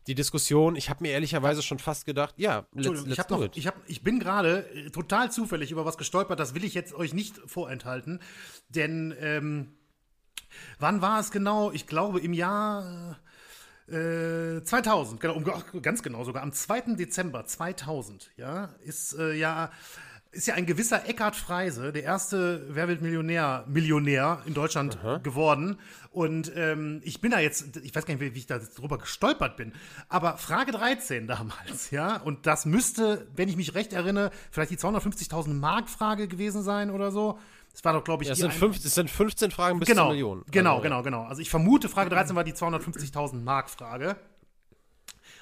die Diskussion, ich habe mir ehrlicherweise schon fast gedacht, ja, let's, let's ich, hab noch, ich, hab, ich bin gerade äh, total zufällig über was gestolpert, das will ich jetzt euch nicht vorenthalten, denn ähm, wann war es genau? Ich glaube im Jahr äh, 2000, genau, um, ganz genau sogar, am 2. Dezember 2000, ja, ist äh, ja ist ja ein gewisser Eckhard Freise, der erste Wer wird Millionär, Millionär in Deutschland Aha. geworden. Und ähm, ich bin da jetzt, ich weiß gar nicht, wie ich da drüber gestolpert bin, aber Frage 13 damals, ja, und das müsste, wenn ich mich recht erinnere, vielleicht die 250.000 Mark Frage gewesen sein oder so. Das war doch, glaube ich, ja, es, sind fünf, es sind 15 Fragen bis genau, zur Million. Genau, also, genau, genau. Also ich vermute, Frage 13 war die 250.000 Mark Frage.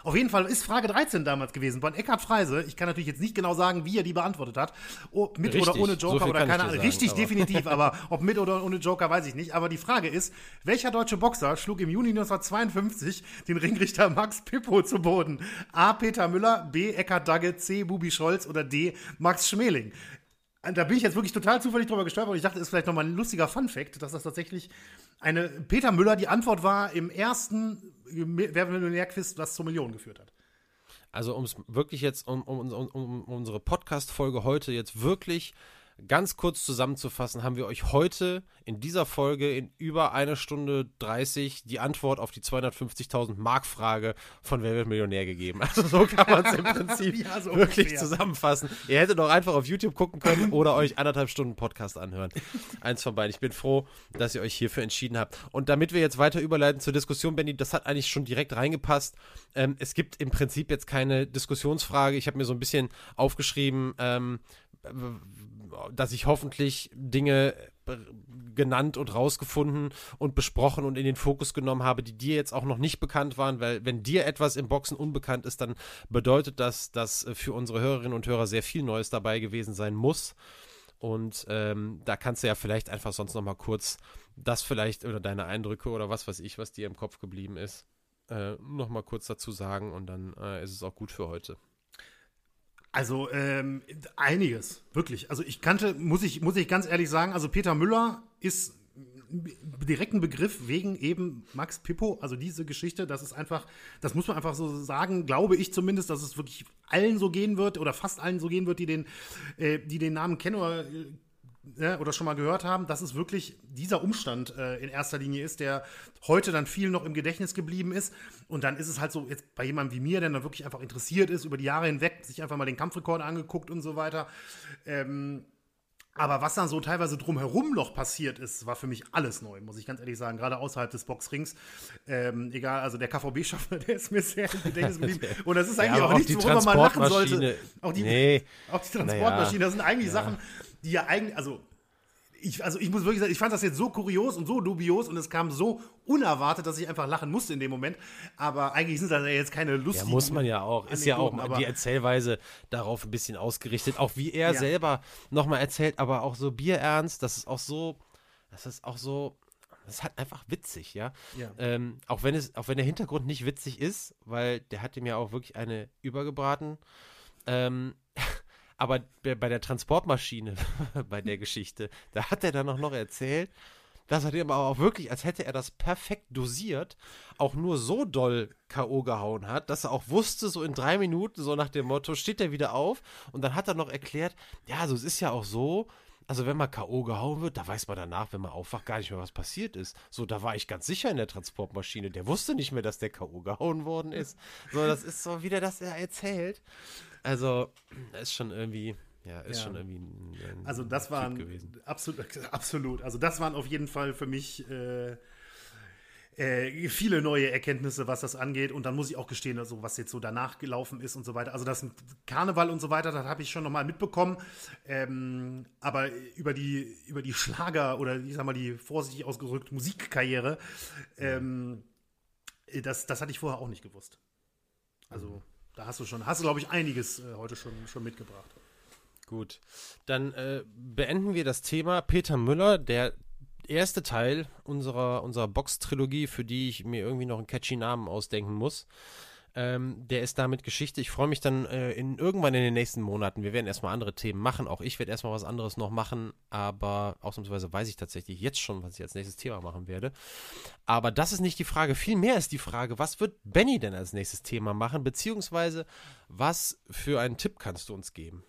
Auf jeden Fall ist Frage 13 damals gewesen von Eckhard Freise. Ich kann natürlich jetzt nicht genau sagen, wie er die beantwortet hat. Oh, mit Richtig. oder ohne Joker so oder keine Ahnung. Richtig, aber. definitiv, aber ob mit oder ohne Joker, weiß ich nicht. Aber die Frage ist, welcher deutsche Boxer schlug im Juni 1952 den Ringrichter Max Pippo zu Boden? A. Peter Müller, B. Eckhard Dagge, C. Bubi Scholz oder D. Max Schmeling? da bin ich jetzt wirklich total zufällig drüber gestolpert und ich dachte, das ist vielleicht nochmal ein lustiger Fun-Fact, dass das tatsächlich eine Peter Müller die Antwort war im ersten Wer Millionär-Quiz, was zur Million geführt hat. Also, um es wirklich jetzt, um, um, um, um unsere Podcast-Folge heute jetzt wirklich ganz kurz zusammenzufassen, haben wir euch heute in dieser Folge in über eine Stunde 30 die Antwort auf die 250.000 Mark Frage von Wer wird Millionär gegeben. Also so kann man es im Prinzip ja, so wirklich ungefähr. zusammenfassen. Ihr hättet doch einfach auf YouTube gucken können oder euch anderthalb Stunden Podcast anhören. Eins von beiden. Ich bin froh, dass ihr euch hierfür entschieden habt. Und damit wir jetzt weiter überleiten zur Diskussion, Benny, das hat eigentlich schon direkt reingepasst. Ähm, es gibt im Prinzip jetzt keine Diskussionsfrage. Ich habe mir so ein bisschen aufgeschrieben, ähm, dass ich hoffentlich Dinge genannt und rausgefunden und besprochen und in den Fokus genommen habe, die dir jetzt auch noch nicht bekannt waren, weil wenn dir etwas im Boxen unbekannt ist, dann bedeutet das, dass für unsere Hörerinnen und Hörer sehr viel Neues dabei gewesen sein muss. Und ähm, da kannst du ja vielleicht einfach sonst noch mal kurz das vielleicht oder deine Eindrücke oder was weiß ich, was dir im Kopf geblieben ist, äh, noch mal kurz dazu sagen und dann äh, ist es auch gut für heute. Also ähm, einiges, wirklich. Also ich kannte, muss ich, muss ich ganz ehrlich sagen, also Peter Müller ist direkt ein Begriff wegen eben Max Pippo, also diese Geschichte, das ist einfach, das muss man einfach so sagen, glaube ich zumindest, dass es wirklich allen so gehen wird oder fast allen so gehen wird, die den, äh, die den Namen kennen oder ja, oder schon mal gehört haben, dass es wirklich dieser Umstand äh, in erster Linie ist, der heute dann viel noch im Gedächtnis geblieben ist. Und dann ist es halt so, jetzt bei jemandem wie mir, der dann wirklich einfach interessiert ist, über die Jahre hinweg, sich einfach mal den Kampfrekord angeguckt und so weiter. Ähm, aber was dann so teilweise drumherum noch passiert ist, war für mich alles neu, muss ich ganz ehrlich sagen, gerade außerhalb des Boxrings. Ähm, egal, also der KVB-Schaffner, der ist mir sehr im Gedächtnis geblieben. Und das ist eigentlich ja, auch, auch nichts, worüber man lachen sollte. Auch die, nee. auch die Transportmaschine, das sind eigentlich ja. Sachen, die ja eigentlich, also ich, also ich muss wirklich sagen, ich fand das jetzt so kurios und so dubios und es kam so unerwartet, dass ich einfach lachen musste in dem Moment. Aber eigentlich sind das ja jetzt keine lustigen. Ja, muss man ja auch. Ist ja auch die Erzählweise darauf ein bisschen ausgerichtet. Auch wie er ja. selber nochmal erzählt, aber auch so bierernst, das ist auch so, das ist auch so, das ist halt einfach witzig, ja. ja. Ähm, auch, wenn es, auch wenn der Hintergrund nicht witzig ist, weil der hat ihm ja auch wirklich eine übergebraten. Ähm, aber bei der Transportmaschine, bei der Geschichte, da hat er dann auch noch erzählt, dass er dem aber auch wirklich, als hätte er das perfekt dosiert, auch nur so doll K.O. gehauen hat, dass er auch wusste, so in drei Minuten, so nach dem Motto, steht er wieder auf und dann hat er noch erklärt, ja, also es ist ja auch so, also wenn man K.O. gehauen wird, da weiß man danach, wenn man aufwacht, gar nicht mehr, was passiert ist. So, da war ich ganz sicher in der Transportmaschine. Der wusste nicht mehr, dass der K.O. gehauen worden ist. So, das ist so wieder, dass er erzählt. Also, das ist schon irgendwie, ja, ist ja. schon irgendwie ein, ein Also das waren gewesen. absolut, absolut. Also das waren auf jeden Fall für mich äh, äh, viele neue Erkenntnisse, was das angeht. Und dann muss ich auch gestehen, also was jetzt so danach gelaufen ist und so weiter. Also das Karneval und so weiter, das habe ich schon nochmal mitbekommen. Ähm, aber über die, über die Schlager oder ich sag mal die vorsichtig ausgerückt Musikkarriere, ähm, das, das hatte ich vorher auch nicht gewusst. Also. Mhm. Da hast du schon, hast du, glaube ich, einiges äh, heute schon, schon mitgebracht. Gut. Dann äh, beenden wir das Thema. Peter Müller, der erste Teil unserer, unserer Box-Trilogie, für die ich mir irgendwie noch einen catchy Namen ausdenken muss. Ähm, der ist damit Geschichte. Ich freue mich dann äh, in, irgendwann in den nächsten Monaten. Wir werden erstmal andere Themen machen. Auch ich werde erstmal was anderes noch machen. Aber ausnahmsweise weiß ich tatsächlich jetzt schon, was ich als nächstes Thema machen werde. Aber das ist nicht die Frage. Vielmehr ist die Frage, was wird Benny denn als nächstes Thema machen? Beziehungsweise, was für einen Tipp kannst du uns geben?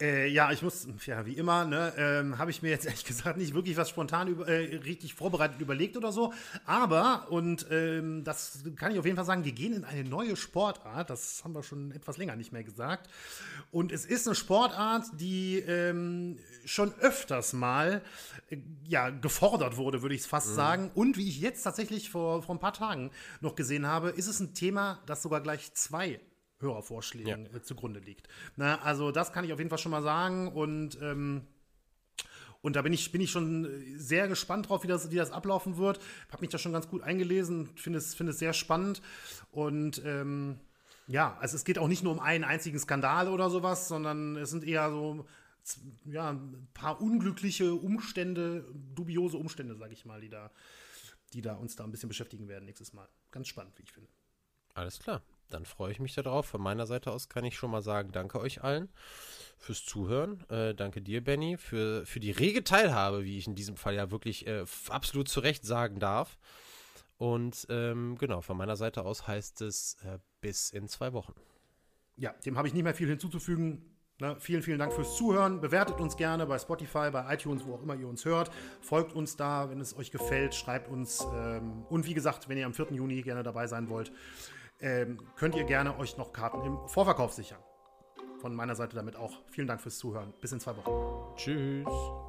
Äh, ja, ich muss, ja, wie immer, ne, ähm, habe ich mir jetzt ehrlich gesagt nicht wirklich was spontan über, äh, richtig vorbereitet überlegt oder so. Aber, und ähm, das kann ich auf jeden Fall sagen, wir gehen in eine neue Sportart. Das haben wir schon etwas länger nicht mehr gesagt. Und es ist eine Sportart, die ähm, schon öfters mal äh, ja, gefordert wurde, würde ich es fast mhm. sagen. Und wie ich jetzt tatsächlich vor, vor ein paar Tagen noch gesehen habe, ist es ein Thema, das sogar gleich zwei Hörervorschlägen ja. äh, zugrunde liegt. Na, also das kann ich auf jeden Fall schon mal sagen und ähm, und da bin ich, bin ich schon sehr gespannt drauf, wie das, wie das ablaufen wird. Habe mich da schon ganz gut eingelesen, finde es, find es sehr spannend. Und ähm, ja, also es geht auch nicht nur um einen einzigen Skandal oder sowas, sondern es sind eher so ja, ein paar unglückliche Umstände, dubiose Umstände, sage ich mal, die da, die da uns da ein bisschen beschäftigen werden nächstes Mal. Ganz spannend, wie ich finde. Alles klar dann freue ich mich darauf. Von meiner Seite aus kann ich schon mal sagen, danke euch allen fürs Zuhören. Äh, danke dir, Benny, für, für die rege Teilhabe, wie ich in diesem Fall ja wirklich äh, absolut zu Recht sagen darf. Und ähm, genau, von meiner Seite aus heißt es äh, bis in zwei Wochen. Ja, dem habe ich nicht mehr viel hinzuzufügen. Ne, vielen, vielen Dank fürs Zuhören. Bewertet uns gerne bei Spotify, bei iTunes, wo auch immer ihr uns hört. Folgt uns da, wenn es euch gefällt. Schreibt uns. Ähm, und wie gesagt, wenn ihr am 4. Juni gerne dabei sein wollt, ähm, könnt ihr gerne euch noch Karten im Vorverkauf sichern. Von meiner Seite damit auch vielen Dank fürs Zuhören. Bis in zwei Wochen. Tschüss.